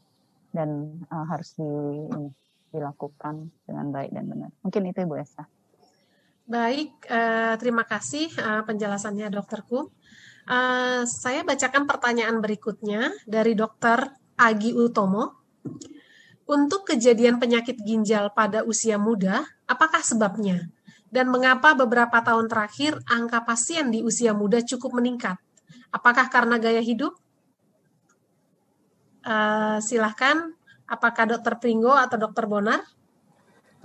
dan uh, harus di, ini, dilakukan dengan baik dan benar. Mungkin itu Ibu Esa. Baik, uh, terima kasih uh, penjelasannya dokterku. Saya bacakan pertanyaan berikutnya dari dokter Agi Utomo. Untuk kejadian penyakit ginjal pada usia muda, apakah sebabnya? Dan mengapa beberapa tahun terakhir angka pasien di usia muda cukup meningkat? Apakah karena gaya hidup? Uh, silahkan, apakah Dokter Pringgo atau Dokter Bonar?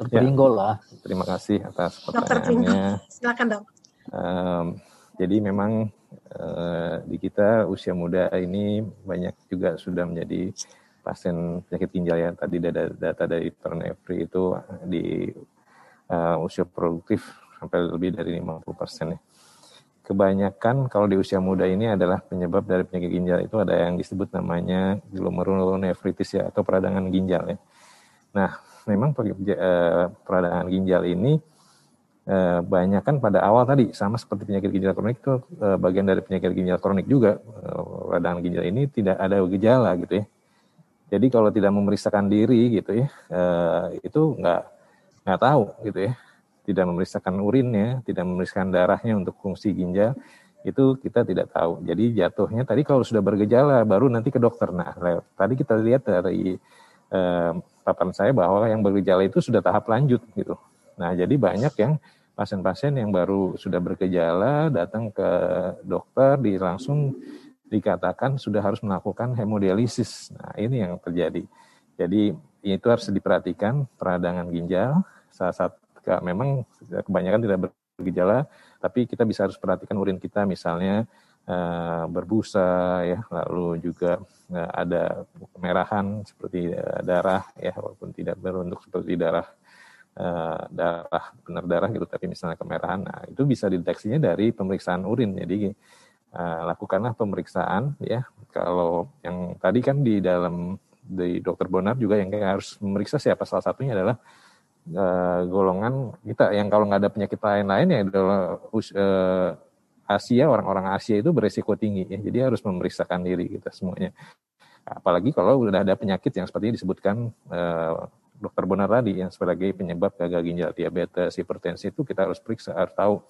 Dokter Pringgo lah. Terima kasih atas pertanyaannya. Dokter Pringgo, silakan dok. Um, jadi memang di kita usia muda ini banyak juga sudah menjadi pasien penyakit ginjal ya. Tadi data, data dari Pernevri itu di uh, usia produktif sampai lebih dari 50 persen ya. Kebanyakan kalau di usia muda ini adalah penyebab dari penyakit ginjal itu ada yang disebut namanya glomerulonefritis ya atau peradangan ginjal ya. Nah, memang eh, peradangan ginjal ini eh, banyak kan pada awal tadi sama seperti penyakit ginjal kronik itu eh, bagian dari penyakit ginjal kronik juga peradangan ginjal ini tidak ada gejala gitu ya. Jadi kalau tidak memeriksakan diri gitu ya itu nggak nggak tahu gitu ya. Tidak memeriksakan urinnya, tidak memeriksakan darahnya untuk fungsi ginjal itu kita tidak tahu. Jadi jatuhnya tadi kalau sudah bergejala baru nanti ke dokter. Nah, tadi kita lihat dari eh, paparan saya bahwa yang bergejala itu sudah tahap lanjut gitu. Nah, jadi banyak yang pasien-pasien yang baru sudah bergejala datang ke dokter di langsung dikatakan sudah harus melakukan hemodialisis. Nah, ini yang terjadi. Jadi itu harus diperhatikan peradangan ginjal. Saat saat memang kebanyakan tidak bergejala, tapi kita bisa harus perhatikan urin kita misalnya uh, berbusa ya, lalu juga uh, ada kemerahan seperti uh, darah ya walaupun tidak berbentuk seperti darah darah benar darah gitu tapi misalnya kemerahan nah itu bisa dideteksinya dari pemeriksaan urin. Jadi uh, lakukanlah pemeriksaan ya. Kalau yang tadi kan di dalam di dokter Bonar juga yang harus memeriksa siapa salah satunya adalah uh, golongan kita. Yang kalau nggak ada penyakit lain-lain ya adalah uh, Asia orang-orang Asia itu beresiko tinggi ya. Jadi harus memeriksakan diri kita semuanya. Apalagi kalau sudah ada penyakit yang seperti disebutkan uh, dokter Bonar tadi yang sebagai penyebab gagal ginjal diabetes hipertensi itu kita harus periksa harus tahu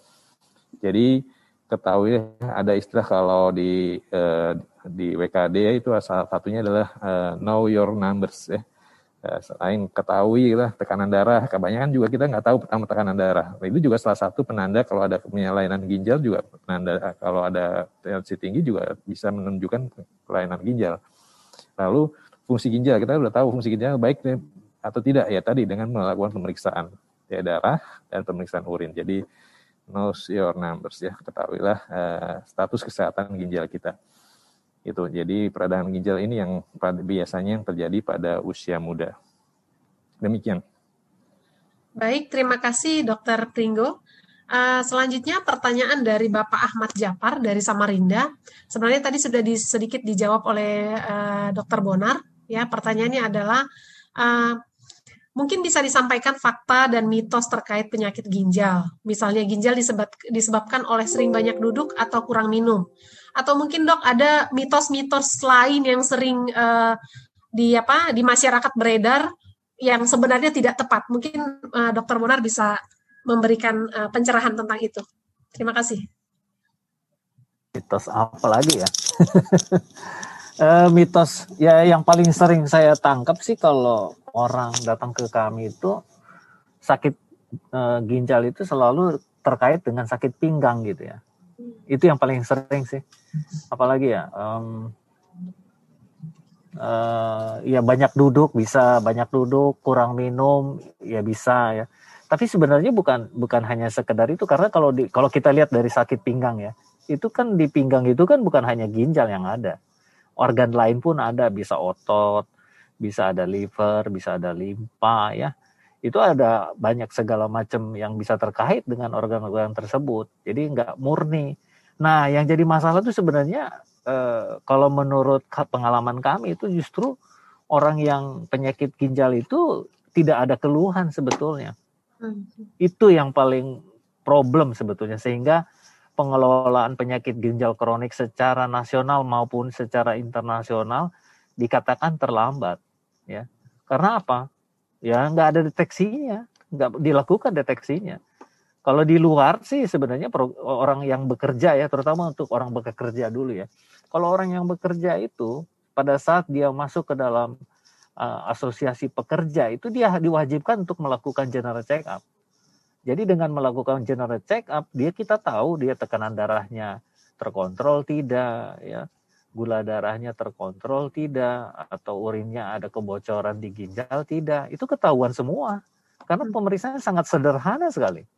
jadi ketahui ada istilah kalau di uh, di WKD itu salah satunya adalah uh, know your numbers ya Ya, selain ketahui lah tekanan darah, kebanyakan juga kita nggak tahu pertama tekanan darah. Itu juga salah satu penanda kalau ada penyelainan ginjal juga penanda kalau ada tensi tinggi juga bisa menunjukkan kelainan ginjal. Lalu fungsi ginjal kita sudah tahu fungsi ginjal baik atau tidak? Ya tadi dengan melakukan pemeriksaan ya darah dan pemeriksaan urin. Jadi know your numbers ya. Ketahuilah uh, status kesehatan ginjal kita. Itu. Jadi peradangan ginjal ini yang biasanya yang terjadi pada usia muda. Demikian. Baik terima kasih dokter Pringgo Uh, selanjutnya pertanyaan dari Bapak Ahmad Japar dari Samarinda. Sebenarnya tadi sudah di, sedikit dijawab oleh uh, Dokter Bonar. Ya, pertanyaannya adalah uh, mungkin bisa disampaikan fakta dan mitos terkait penyakit ginjal. Misalnya ginjal disebab, disebabkan oleh sering banyak duduk atau kurang minum atau mungkin dok ada mitos-mitos lain yang sering uh, di apa di masyarakat beredar yang sebenarnya tidak tepat. Mungkin uh, dokter Monar bisa memberikan uh, pencerahan tentang itu. Terima kasih. Mitos apa lagi ya? uh, mitos ya yang paling sering saya tangkap sih kalau orang datang ke kami itu sakit uh, ginjal itu selalu terkait dengan sakit pinggang gitu ya. Itu yang paling sering sih. Apalagi ya um, uh, ya banyak duduk bisa banyak duduk kurang minum ya bisa ya. Tapi sebenarnya bukan bukan hanya sekedar itu karena kalau di kalau kita lihat dari sakit pinggang ya itu kan di pinggang itu kan bukan hanya ginjal yang ada. Organ lain pun ada bisa otot bisa ada liver bisa ada limpa ya itu ada banyak segala macam yang bisa terkait dengan organ-organ tersebut. Jadi nggak murni. Nah, yang jadi masalah itu sebenarnya eh, kalau menurut pengalaman kami itu justru orang yang penyakit ginjal itu tidak ada keluhan sebetulnya. Hmm. Itu yang paling problem sebetulnya sehingga pengelolaan penyakit ginjal kronik secara nasional maupun secara internasional dikatakan terlambat ya. Karena apa? ya nggak ada deteksinya, nggak dilakukan deteksinya. Kalau di luar sih sebenarnya orang yang bekerja ya, terutama untuk orang bekerja dulu ya. Kalau orang yang bekerja itu pada saat dia masuk ke dalam uh, asosiasi pekerja itu dia diwajibkan untuk melakukan general check up. Jadi dengan melakukan general check up dia kita tahu dia tekanan darahnya terkontrol tidak ya gula darahnya terkontrol tidak atau urinnya ada kebocoran di ginjal tidak itu ketahuan semua. Karena hmm. pemeriksaan sangat sederhana sekali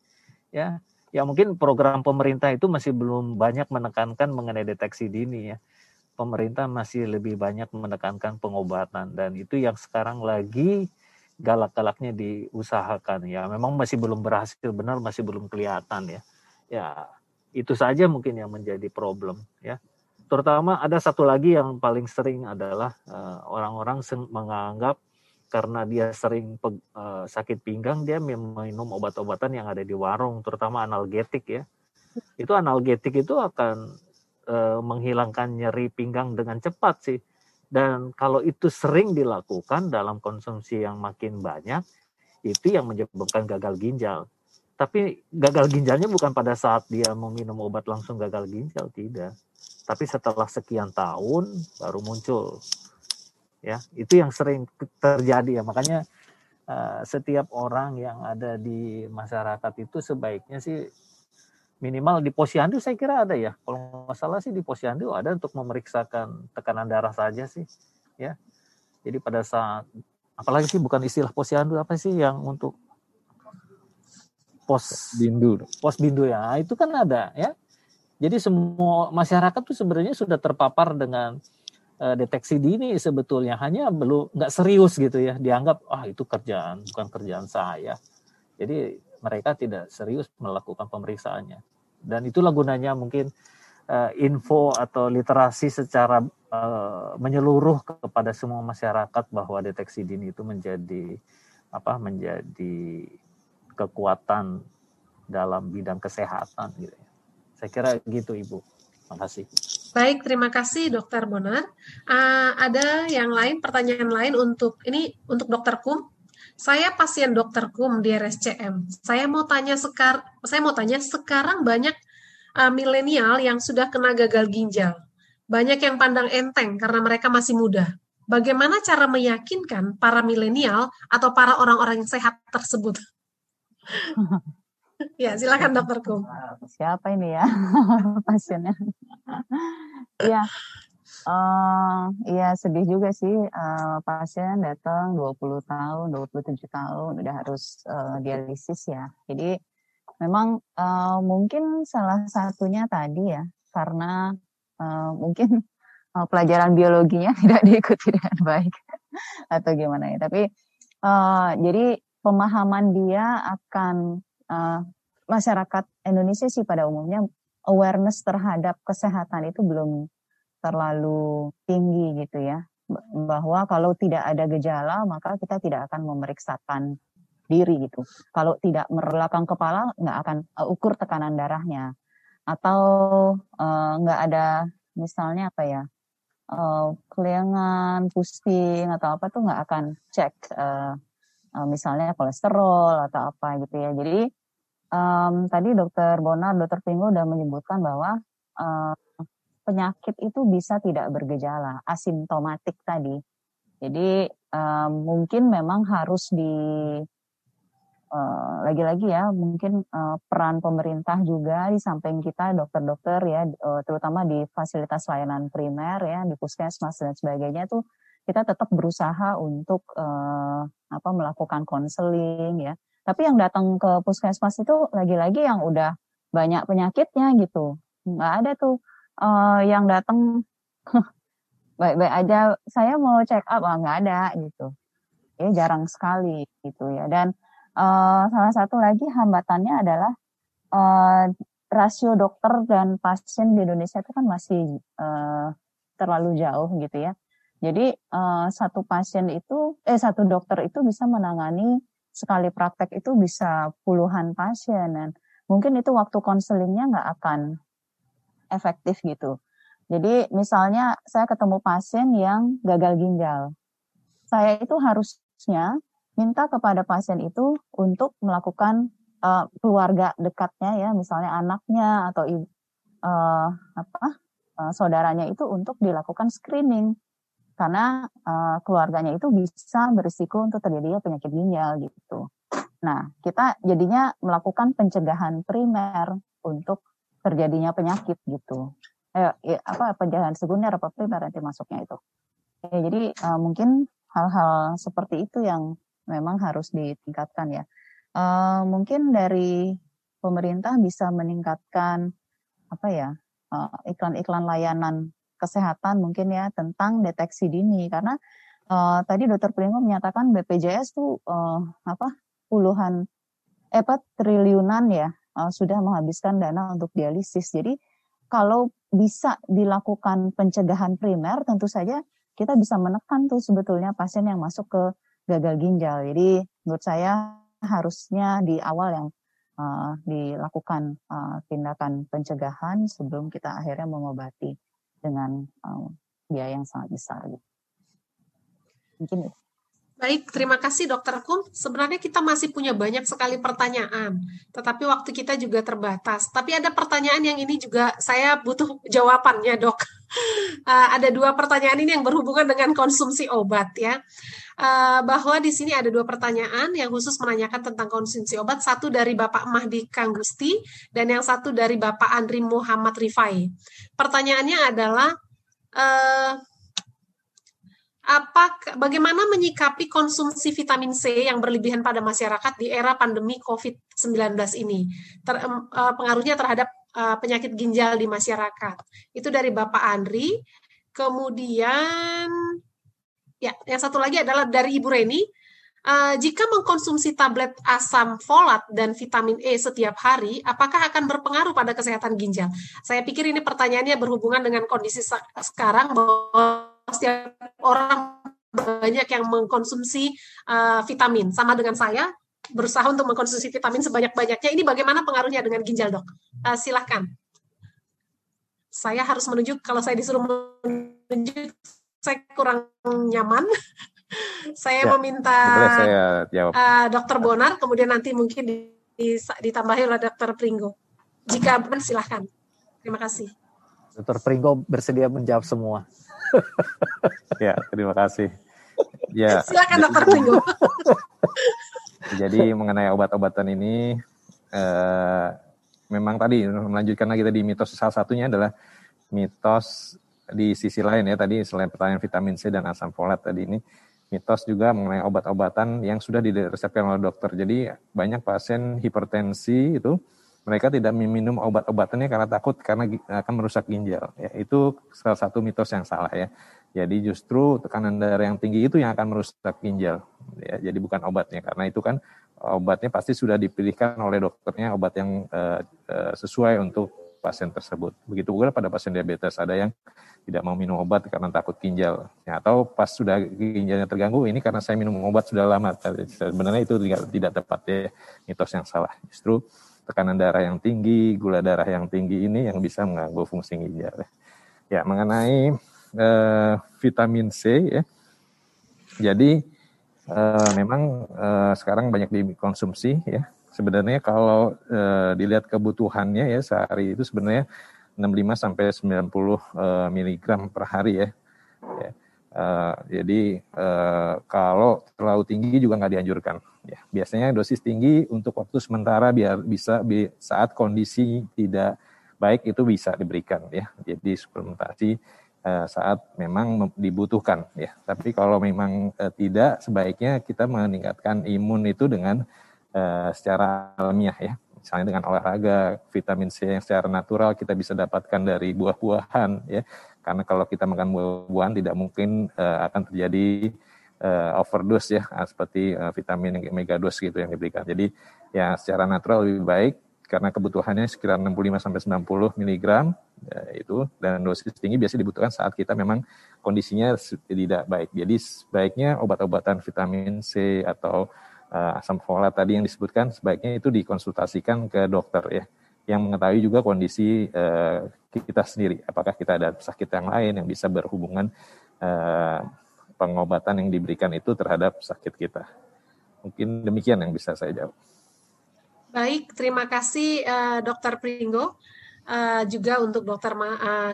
ya. Ya mungkin program pemerintah itu masih belum banyak menekankan mengenai deteksi dini ya. Pemerintah masih lebih banyak menekankan pengobatan dan itu yang sekarang lagi galak-galaknya diusahakan ya. Memang masih belum berhasil benar masih belum kelihatan ya. Ya itu saja mungkin yang menjadi problem ya terutama ada satu lagi yang paling sering adalah eh, orang-orang uh, menganggap karena dia sering pe, uh, sakit pinggang dia minum obat-obatan yang ada di warung terutama analgetik ya. Itu analgetik itu akan uh, menghilangkan nyeri pinggang dengan cepat sih. Dan kalau itu sering dilakukan dalam konsumsi yang makin banyak itu yang menyebabkan gagal ginjal. Tapi gagal ginjalnya bukan pada saat dia meminum obat langsung gagal ginjal tidak tapi setelah sekian tahun baru muncul. Ya itu yang sering terjadi ya. Makanya uh, setiap orang yang ada di masyarakat itu sebaiknya sih minimal di posyandu saya kira ada ya. Kalau nggak salah sih di posyandu ada untuk memeriksakan tekanan darah saja sih ya. Jadi pada saat apalagi sih bukan istilah posyandu apa sih yang untuk pos bindu. pos bindu ya? Itu kan ada ya jadi semua masyarakat tuh sebenarnya sudah terpapar dengan uh, deteksi dini sebetulnya hanya belum nggak serius gitu ya dianggap ah itu kerjaan bukan kerjaan saya. Jadi mereka tidak serius melakukan pemeriksaannya dan itulah gunanya mungkin uh, info atau literasi secara uh, menyeluruh kepada semua masyarakat bahwa deteksi dini itu menjadi apa menjadi kekuatan dalam bidang kesehatan gitu ya. Saya kira gitu Ibu. Terima kasih. Baik, terima kasih Dokter Bonar. Uh, ada yang lain, pertanyaan lain untuk ini untuk Dokter Kum. Saya pasien Dokter Kum di RSCM. Saya mau tanya sekar, saya mau tanya sekarang banyak uh, milenial yang sudah kena gagal ginjal. Banyak yang pandang enteng karena mereka masih muda. Bagaimana cara meyakinkan para milenial atau para orang-orang yang sehat tersebut? Ya, silakan dokter Kum. Siapa ini ya pasiennya? Iya. Uh, iya sedih juga sih uh, pasien datang 20 tahun, 27 tahun udah harus uh, dialisis ya. Jadi memang uh, mungkin salah satunya tadi ya karena uh, mungkin uh, pelajaran biologinya tidak diikuti dengan baik atau gimana ya. Tapi uh, jadi pemahaman dia akan uh, masyarakat Indonesia sih pada umumnya awareness terhadap kesehatan itu belum terlalu tinggi gitu ya. Bahwa kalau tidak ada gejala maka kita tidak akan memeriksakan diri gitu. Kalau tidak merelakang kepala nggak akan uh, ukur tekanan darahnya. Atau uh, nggak ada misalnya apa ya uh, kelengan pusing atau apa tuh nggak akan cek uh, uh, misalnya kolesterol atau apa gitu ya. Jadi um, tadi dokter Bonar, dokter Pingo udah menyebutkan bahwa uh, penyakit itu bisa tidak bergejala, asimptomatik tadi. Jadi um, mungkin memang harus di lagi-lagi uh, ya mungkin uh, peran pemerintah juga di samping kita dokter-dokter ya uh, terutama di fasilitas layanan primer ya di puskesmas dan sebagainya itu kita tetap berusaha untuk uh, apa melakukan konseling ya tapi yang datang ke puskesmas itu lagi-lagi yang udah banyak penyakitnya gitu. Nggak ada tuh uh, yang datang baik-baik aja. Saya mau check up, ah, nggak ada gitu. Ya jarang sekali gitu ya. Dan uh, salah satu lagi hambatannya adalah uh, rasio dokter dan pasien di Indonesia itu kan masih uh, terlalu jauh gitu ya. Jadi uh, satu pasien itu, eh satu dokter itu bisa menangani sekali praktek itu bisa puluhan pasien dan mungkin itu waktu konselingnya nggak akan efektif gitu. Jadi misalnya saya ketemu pasien yang gagal ginjal, saya itu harusnya minta kepada pasien itu untuk melakukan uh, keluarga dekatnya ya, misalnya anaknya atau uh, apa uh, saudaranya itu untuk dilakukan screening karena uh, keluarganya itu bisa berisiko untuk terjadinya penyakit ginjal gitu. Nah, kita jadinya melakukan pencegahan primer untuk terjadinya penyakit gitu. eh, ya, apa penjagaan sekunder apa primer nanti masuknya itu. Ya, jadi uh, mungkin hal-hal seperti itu yang memang harus ditingkatkan ya. Uh, mungkin dari pemerintah bisa meningkatkan apa ya iklan-iklan uh, layanan kesehatan mungkin ya tentang deteksi dini karena uh, tadi dokter Pringgo menyatakan BPJS tuh uh, apa puluhan eh triliunan ya uh, sudah menghabiskan dana untuk dialisis. Jadi kalau bisa dilakukan pencegahan primer tentu saja kita bisa menekan tuh sebetulnya pasien yang masuk ke gagal ginjal. Jadi menurut saya harusnya di awal yang uh, dilakukan uh, tindakan pencegahan sebelum kita akhirnya mengobati dengan uh, biaya yang sangat besar. Mungkin itu. Baik, terima kasih Dokter Kun. Sebenarnya kita masih punya banyak sekali pertanyaan, tetapi waktu kita juga terbatas. Tapi ada pertanyaan yang ini juga saya butuh jawabannya, Dok. Uh, ada dua pertanyaan ini yang berhubungan dengan konsumsi obat ya. Uh, bahwa di sini ada dua pertanyaan yang khusus menanyakan tentang konsumsi obat. Satu dari Bapak Mahdi Kanggusti dan yang satu dari Bapak Andri Muhammad Rifai. Pertanyaannya adalah uh, apa bagaimana menyikapi konsumsi vitamin C yang berlebihan pada masyarakat di era pandemi COVID-19 ini? Ter, uh, pengaruhnya terhadap uh, penyakit ginjal di masyarakat. Itu dari Bapak Andri. Kemudian ya yang satu lagi adalah dari Ibu Reni. Uh, jika mengkonsumsi tablet asam folat dan vitamin E setiap hari apakah akan berpengaruh pada kesehatan ginjal? Saya pikir ini pertanyaannya berhubungan dengan kondisi sekarang bahwa setiap orang banyak yang mengkonsumsi uh, vitamin. Sama dengan saya berusaha untuk mengkonsumsi vitamin sebanyak-banyaknya. Ini bagaimana pengaruhnya dengan ginjal dok? Uh, silahkan saya harus menunjuk kalau saya disuruh menunjuk saya kurang nyaman. Saya ya, meminta saya jawab. Uh, dokter Bonar kemudian nanti mungkin ditambahi oleh dokter Pringgo. Jika benar silahkan terima kasih. Dokter Pringgo bersedia menjawab semua ya, terima kasih. Ya. Silakan dokter Minggu. jadi mengenai obat-obatan ini eh, memang tadi melanjutkan lagi tadi mitos salah satunya adalah mitos di sisi lain ya tadi selain pertanyaan vitamin C dan asam folat tadi ini mitos juga mengenai obat-obatan yang sudah diresepkan oleh dokter. Jadi banyak pasien hipertensi itu mereka tidak meminum obat-obatannya karena takut karena akan merusak ginjal. Ya, itu salah satu mitos yang salah ya. Jadi justru tekanan darah yang tinggi itu yang akan merusak ginjal. Ya, jadi bukan obatnya karena itu kan obatnya pasti sudah dipilihkan oleh dokternya obat yang uh, sesuai untuk pasien tersebut. Begitu juga pada pasien diabetes ada yang tidak mau minum obat karena takut ginjal. Ya, atau pas sudah ginjalnya terganggu ini karena saya minum obat sudah lama. Sebenarnya itu tidak, tidak tepat ya mitos yang salah. Justru tekanan darah yang tinggi, gula darah yang tinggi ini yang bisa mengganggu fungsi ginjal. Ya, mengenai uh, vitamin C ya. Jadi uh, memang uh, sekarang banyak dikonsumsi ya. Sebenarnya kalau uh, dilihat kebutuhannya ya sehari itu sebenarnya 65 sampai 90 uh, miligram per hari ya. ya. Uh, jadi uh, kalau terlalu tinggi juga nggak dianjurkan. Ya, biasanya dosis tinggi untuk waktu sementara biar bisa bi saat kondisi tidak baik itu bisa diberikan ya. Jadi suplementasi uh, saat memang dibutuhkan ya. Tapi kalau memang uh, tidak sebaiknya kita meningkatkan imun itu dengan uh, secara alamiah ya. Misalnya dengan olahraga, vitamin C yang secara natural kita bisa dapatkan dari buah-buahan ya karena kalau kita makan buah-buahan tidak mungkin uh, akan terjadi uh, overdose ya ah, seperti uh, vitamin yang megadose gitu yang diberikan. Jadi ya secara natural lebih baik karena kebutuhannya sekitar 65 sampai 90 mg ya, itu dan dosis tinggi biasanya dibutuhkan saat kita memang kondisinya tidak baik. Jadi sebaiknya obat-obatan vitamin C atau uh, asam folat tadi yang disebutkan sebaiknya itu dikonsultasikan ke dokter ya yang mengetahui juga kondisi uh, kita sendiri. Apakah kita ada sakit yang lain yang bisa berhubungan uh, pengobatan yang diberikan itu terhadap sakit kita. Mungkin demikian yang bisa saya jawab. Baik, terima kasih uh, Dokter Pringgo. Uh, juga untuk Dokter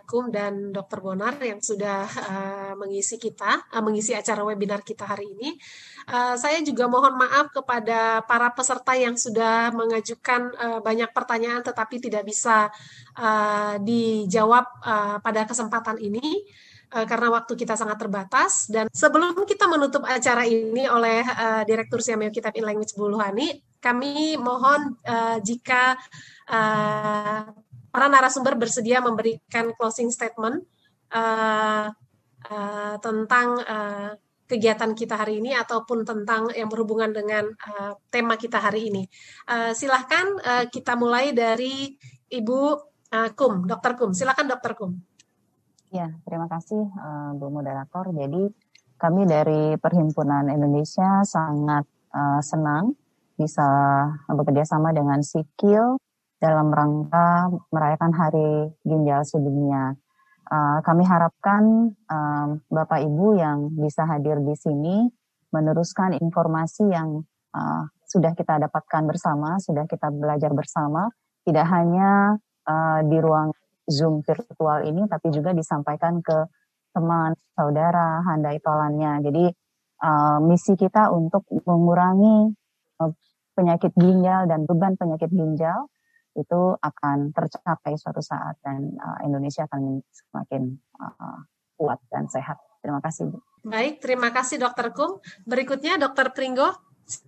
Kum dan Dokter Bonar yang sudah uh, mengisi kita, uh, mengisi acara webinar kita hari ini. Uh, saya juga mohon maaf kepada para peserta yang sudah mengajukan uh, banyak pertanyaan tetapi tidak bisa uh, dijawab uh, pada kesempatan ini karena waktu kita sangat terbatas dan sebelum kita menutup acara ini oleh uh, Direktur Siameo Kitab in Language Buluhani, kami mohon uh, jika uh, para narasumber bersedia memberikan closing statement uh, uh, tentang uh, kegiatan kita hari ini ataupun tentang yang berhubungan dengan uh, tema kita hari ini. Uh, silahkan uh, kita mulai dari Ibu uh, Kum, Dokter Kum. Silahkan Dokter Kum. Ya, terima kasih uh, Bu Moderator. Jadi kami dari Perhimpunan Indonesia sangat uh, senang bisa bekerja sama dengan Sikil dalam rangka merayakan Hari Ginjal Sedunia. Uh, kami harapkan um, Bapak Ibu yang bisa hadir di sini meneruskan informasi yang uh, sudah kita dapatkan bersama, sudah kita belajar bersama, tidak hanya uh, di ruang Zoom virtual ini, tapi juga disampaikan ke teman, saudara, handai tolannya. Jadi uh, misi kita untuk mengurangi uh, penyakit ginjal dan beban penyakit ginjal itu akan tercapai suatu saat dan uh, Indonesia akan semakin uh, kuat dan sehat. Terima kasih, Bu. Baik, terima kasih Dokter Kum. Berikutnya Dokter Pringgo.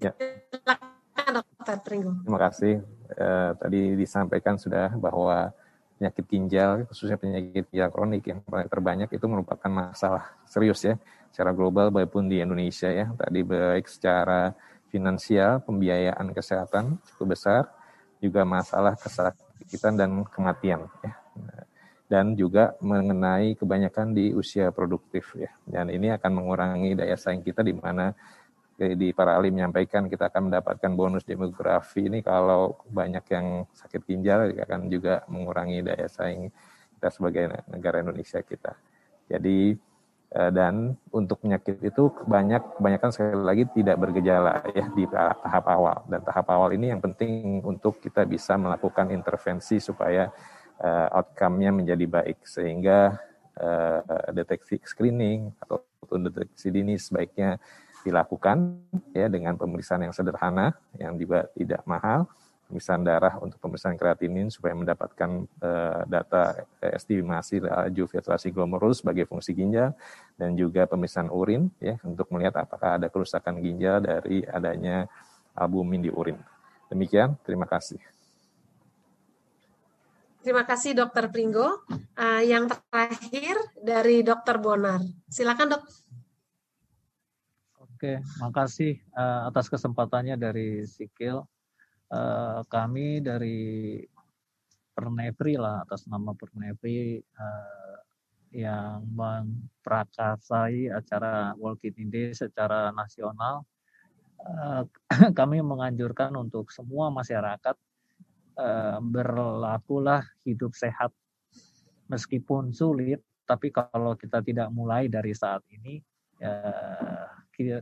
Ya. Silakan Dokter Pringgo. Terima kasih. Uh, tadi disampaikan sudah bahwa penyakit ginjal, khususnya penyakit ginjal kronik yang paling terbanyak itu merupakan masalah serius ya, secara global maupun di Indonesia ya. Tadi baik secara finansial, pembiayaan kesehatan cukup besar, juga masalah kesakitan dan kematian ya. Dan juga mengenai kebanyakan di usia produktif ya. Dan ini akan mengurangi daya saing kita di mana eh, di para ahli menyampaikan kita akan mendapatkan bonus demografi ini kalau banyak yang sakit ginjal akan juga mengurangi daya saing kita sebagai negara Indonesia kita. Jadi dan untuk penyakit itu banyak kebanyakan sekali lagi tidak bergejala ya di tahap awal. Dan tahap awal ini yang penting untuk kita bisa melakukan intervensi supaya uh, outcome-nya menjadi baik. Sehingga uh, deteksi screening atau deteksi dini sebaiknya dilakukan ya dengan pemeriksaan yang sederhana yang juga tidak mahal pemeriksaan darah untuk pemeriksaan kreatinin supaya mendapatkan uh, data estimasi laju filtrasi glomerul sebagai fungsi ginjal dan juga pemeriksaan urin ya untuk melihat apakah ada kerusakan ginjal dari adanya albumin di urin. Demikian, terima kasih. Terima kasih Dokter Pringgo. Uh, yang terakhir dari Dokter Bonar. Silakan dok. Oke, makasih uh, atas kesempatannya dari Sikil uh, kami dari Pernevri lah atas nama Pernevri uh, yang memprakarsai acara World Kidney Day secara nasional. Uh, kami menganjurkan untuk semua masyarakat uh, berlakulah hidup sehat meskipun sulit, tapi kalau kita tidak mulai dari saat ini,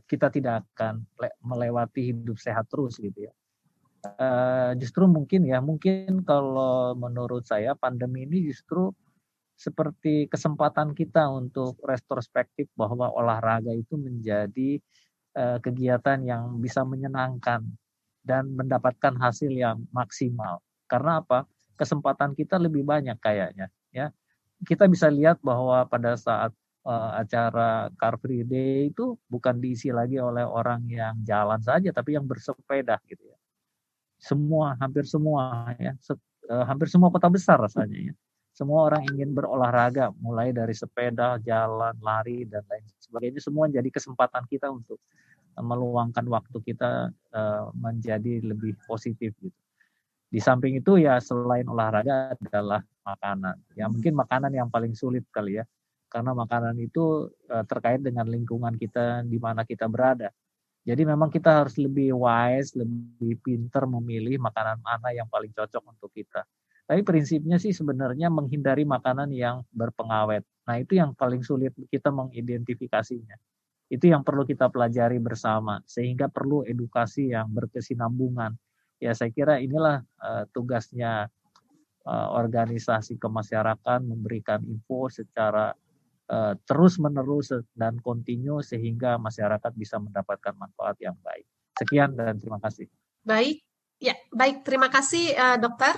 kita tidak akan melewati hidup sehat terus gitu ya uh, justru mungkin ya mungkin kalau menurut saya pandemi ini justru seperti kesempatan kita untuk retrospektif bahwa olahraga itu menjadi uh, kegiatan yang bisa menyenangkan dan mendapatkan hasil yang maksimal. Karena apa? Kesempatan kita lebih banyak kayaknya ya. Kita bisa lihat bahwa pada saat uh, acara Car Free Day itu bukan diisi lagi oleh orang yang jalan saja tapi yang bersepeda gitu ya semua hampir semua ya. Se, uh, hampir semua kota besar rasanya ya. Semua orang ingin berolahraga mulai dari sepeda jalan lari dan lain sebagainya. Semua jadi kesempatan kita untuk meluangkan waktu kita uh, menjadi lebih positif gitu. Di samping itu ya selain olahraga adalah makanan. Ya mungkin makanan yang paling sulit kali ya. Karena makanan itu uh, terkait dengan lingkungan kita di mana kita berada jadi memang kita harus lebih wise, lebih pinter memilih makanan mana yang paling cocok untuk kita. Tapi prinsipnya sih sebenarnya menghindari makanan yang berpengawet. Nah itu yang paling sulit kita mengidentifikasinya. Itu yang perlu kita pelajari bersama. Sehingga perlu edukasi yang berkesinambungan. Ya saya kira inilah uh, tugasnya uh, organisasi kemasyarakatan memberikan info secara uh, terus-menerus dan kontinu sehingga masyarakat bisa mendapatkan manfaat yang baik. Sekian dan terima kasih. Baik, ya baik terima kasih uh, dokter.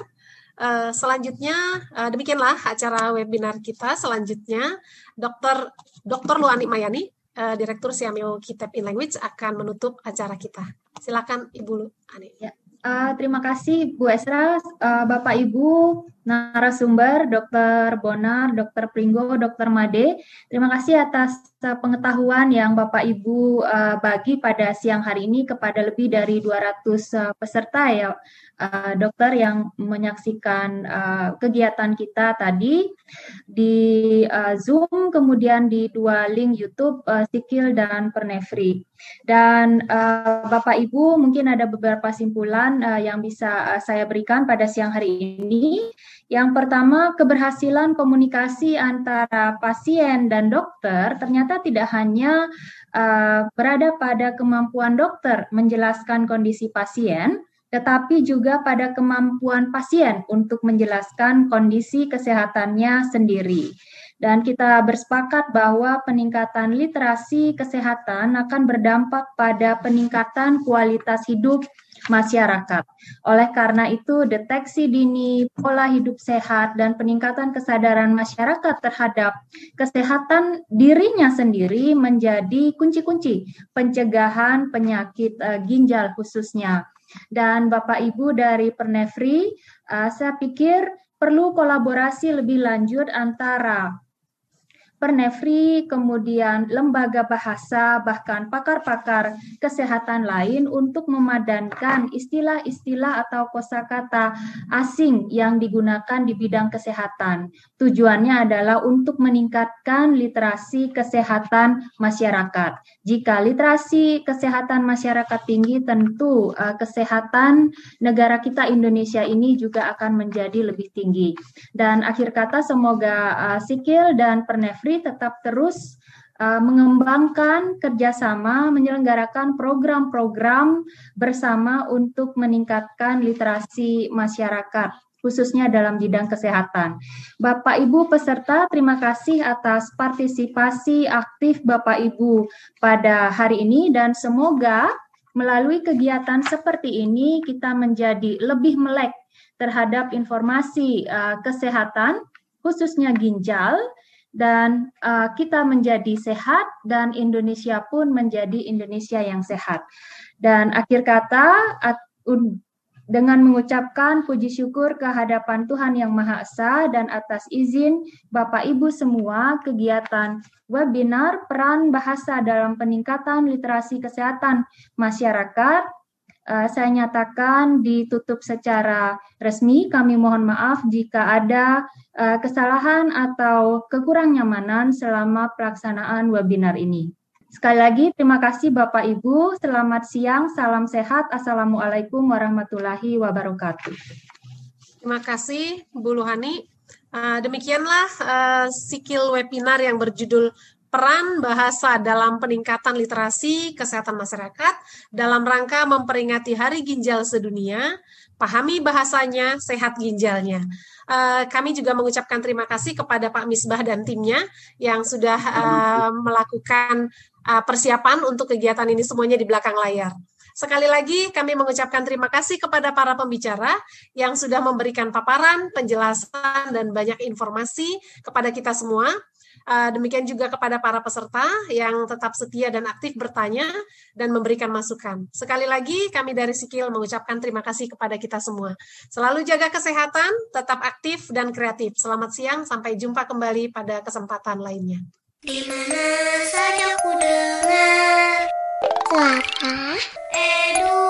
Uh, selanjutnya uh, demikianlah acara webinar kita. Selanjutnya Dokter Dokter Luani Mayani, uh, Direktur Siamio Kitab in Language akan menutup acara kita. Silakan Ibu Ani. Ya. Uh, terima kasih Bu Esra, uh, Bapak Ibu narasumber, Dr. Bonar, Dr. Pringgo, Dr. Made. Terima kasih atas uh, pengetahuan yang Bapak Ibu uh, bagi pada siang hari ini kepada lebih dari 200 uh, peserta ya dokter yang menyaksikan kegiatan kita tadi di Zoom, kemudian di dua link YouTube, Sikil dan Pernefri. Dan Bapak Ibu mungkin ada beberapa simpulan yang bisa saya berikan pada siang hari ini. Yang pertama, keberhasilan komunikasi antara pasien dan dokter ternyata tidak hanya uh, berada pada kemampuan dokter menjelaskan kondisi pasien, tetapi juga pada kemampuan pasien untuk menjelaskan kondisi kesehatannya sendiri. Dan kita bersepakat bahwa peningkatan literasi kesehatan akan berdampak pada peningkatan kualitas hidup masyarakat. Oleh karena itu, deteksi dini, pola hidup sehat, dan peningkatan kesadaran masyarakat terhadap kesehatan dirinya sendiri menjadi kunci-kunci pencegahan penyakit uh, ginjal khususnya. Dan Bapak Ibu dari Pernefri, uh, saya pikir perlu kolaborasi lebih lanjut antara Pernefri, kemudian lembaga bahasa, bahkan pakar-pakar kesehatan lain untuk memadankan istilah-istilah atau kosakata asing yang digunakan di bidang kesehatan. Tujuannya adalah untuk meningkatkan literasi kesehatan masyarakat. Jika literasi kesehatan masyarakat tinggi, tentu uh, kesehatan negara kita Indonesia ini juga akan menjadi lebih tinggi. Dan akhir kata semoga uh, Sikil dan Pernefri tetap terus uh, mengembangkan kerjasama, menyelenggarakan program-program bersama untuk meningkatkan literasi masyarakat khususnya dalam bidang kesehatan. Bapak Ibu peserta, terima kasih atas partisipasi aktif Bapak Ibu pada hari ini dan semoga melalui kegiatan seperti ini kita menjadi lebih melek terhadap informasi uh, kesehatan khususnya ginjal dan uh, kita menjadi sehat dan Indonesia pun menjadi Indonesia yang sehat. Dan akhir kata at, un, dengan mengucapkan puji syukur kehadapan Tuhan Yang Maha Esa dan atas izin Bapak Ibu semua kegiatan webinar peran bahasa dalam peningkatan literasi kesehatan masyarakat uh, saya nyatakan ditutup secara resmi. Kami mohon maaf jika ada uh, kesalahan atau kekurang nyamanan selama pelaksanaan webinar ini. Sekali lagi, terima kasih Bapak Ibu. Selamat siang, salam sehat. Assalamualaikum warahmatullahi wabarakatuh. Terima kasih, Bu Luhani. Uh, demikianlah uh, sikil webinar yang berjudul peran bahasa dalam peningkatan literasi kesehatan masyarakat dalam rangka memperingati Hari Ginjal Sedunia. Pahami bahasanya, sehat ginjalnya. Uh, kami juga mengucapkan terima kasih kepada Pak Misbah dan timnya yang sudah uh, melakukan uh, persiapan untuk kegiatan ini semuanya di belakang layar. Sekali lagi kami mengucapkan terima kasih kepada para pembicara yang sudah memberikan paparan, penjelasan, dan banyak informasi kepada kita semua. Uh, demikian juga kepada para peserta yang tetap setia dan aktif bertanya dan memberikan masukan. Sekali lagi kami dari Sikil mengucapkan terima kasih kepada kita semua. Selalu jaga kesehatan, tetap aktif dan kreatif. Selamat siang, sampai jumpa kembali pada kesempatan lainnya. Di saja ku dengar suara edu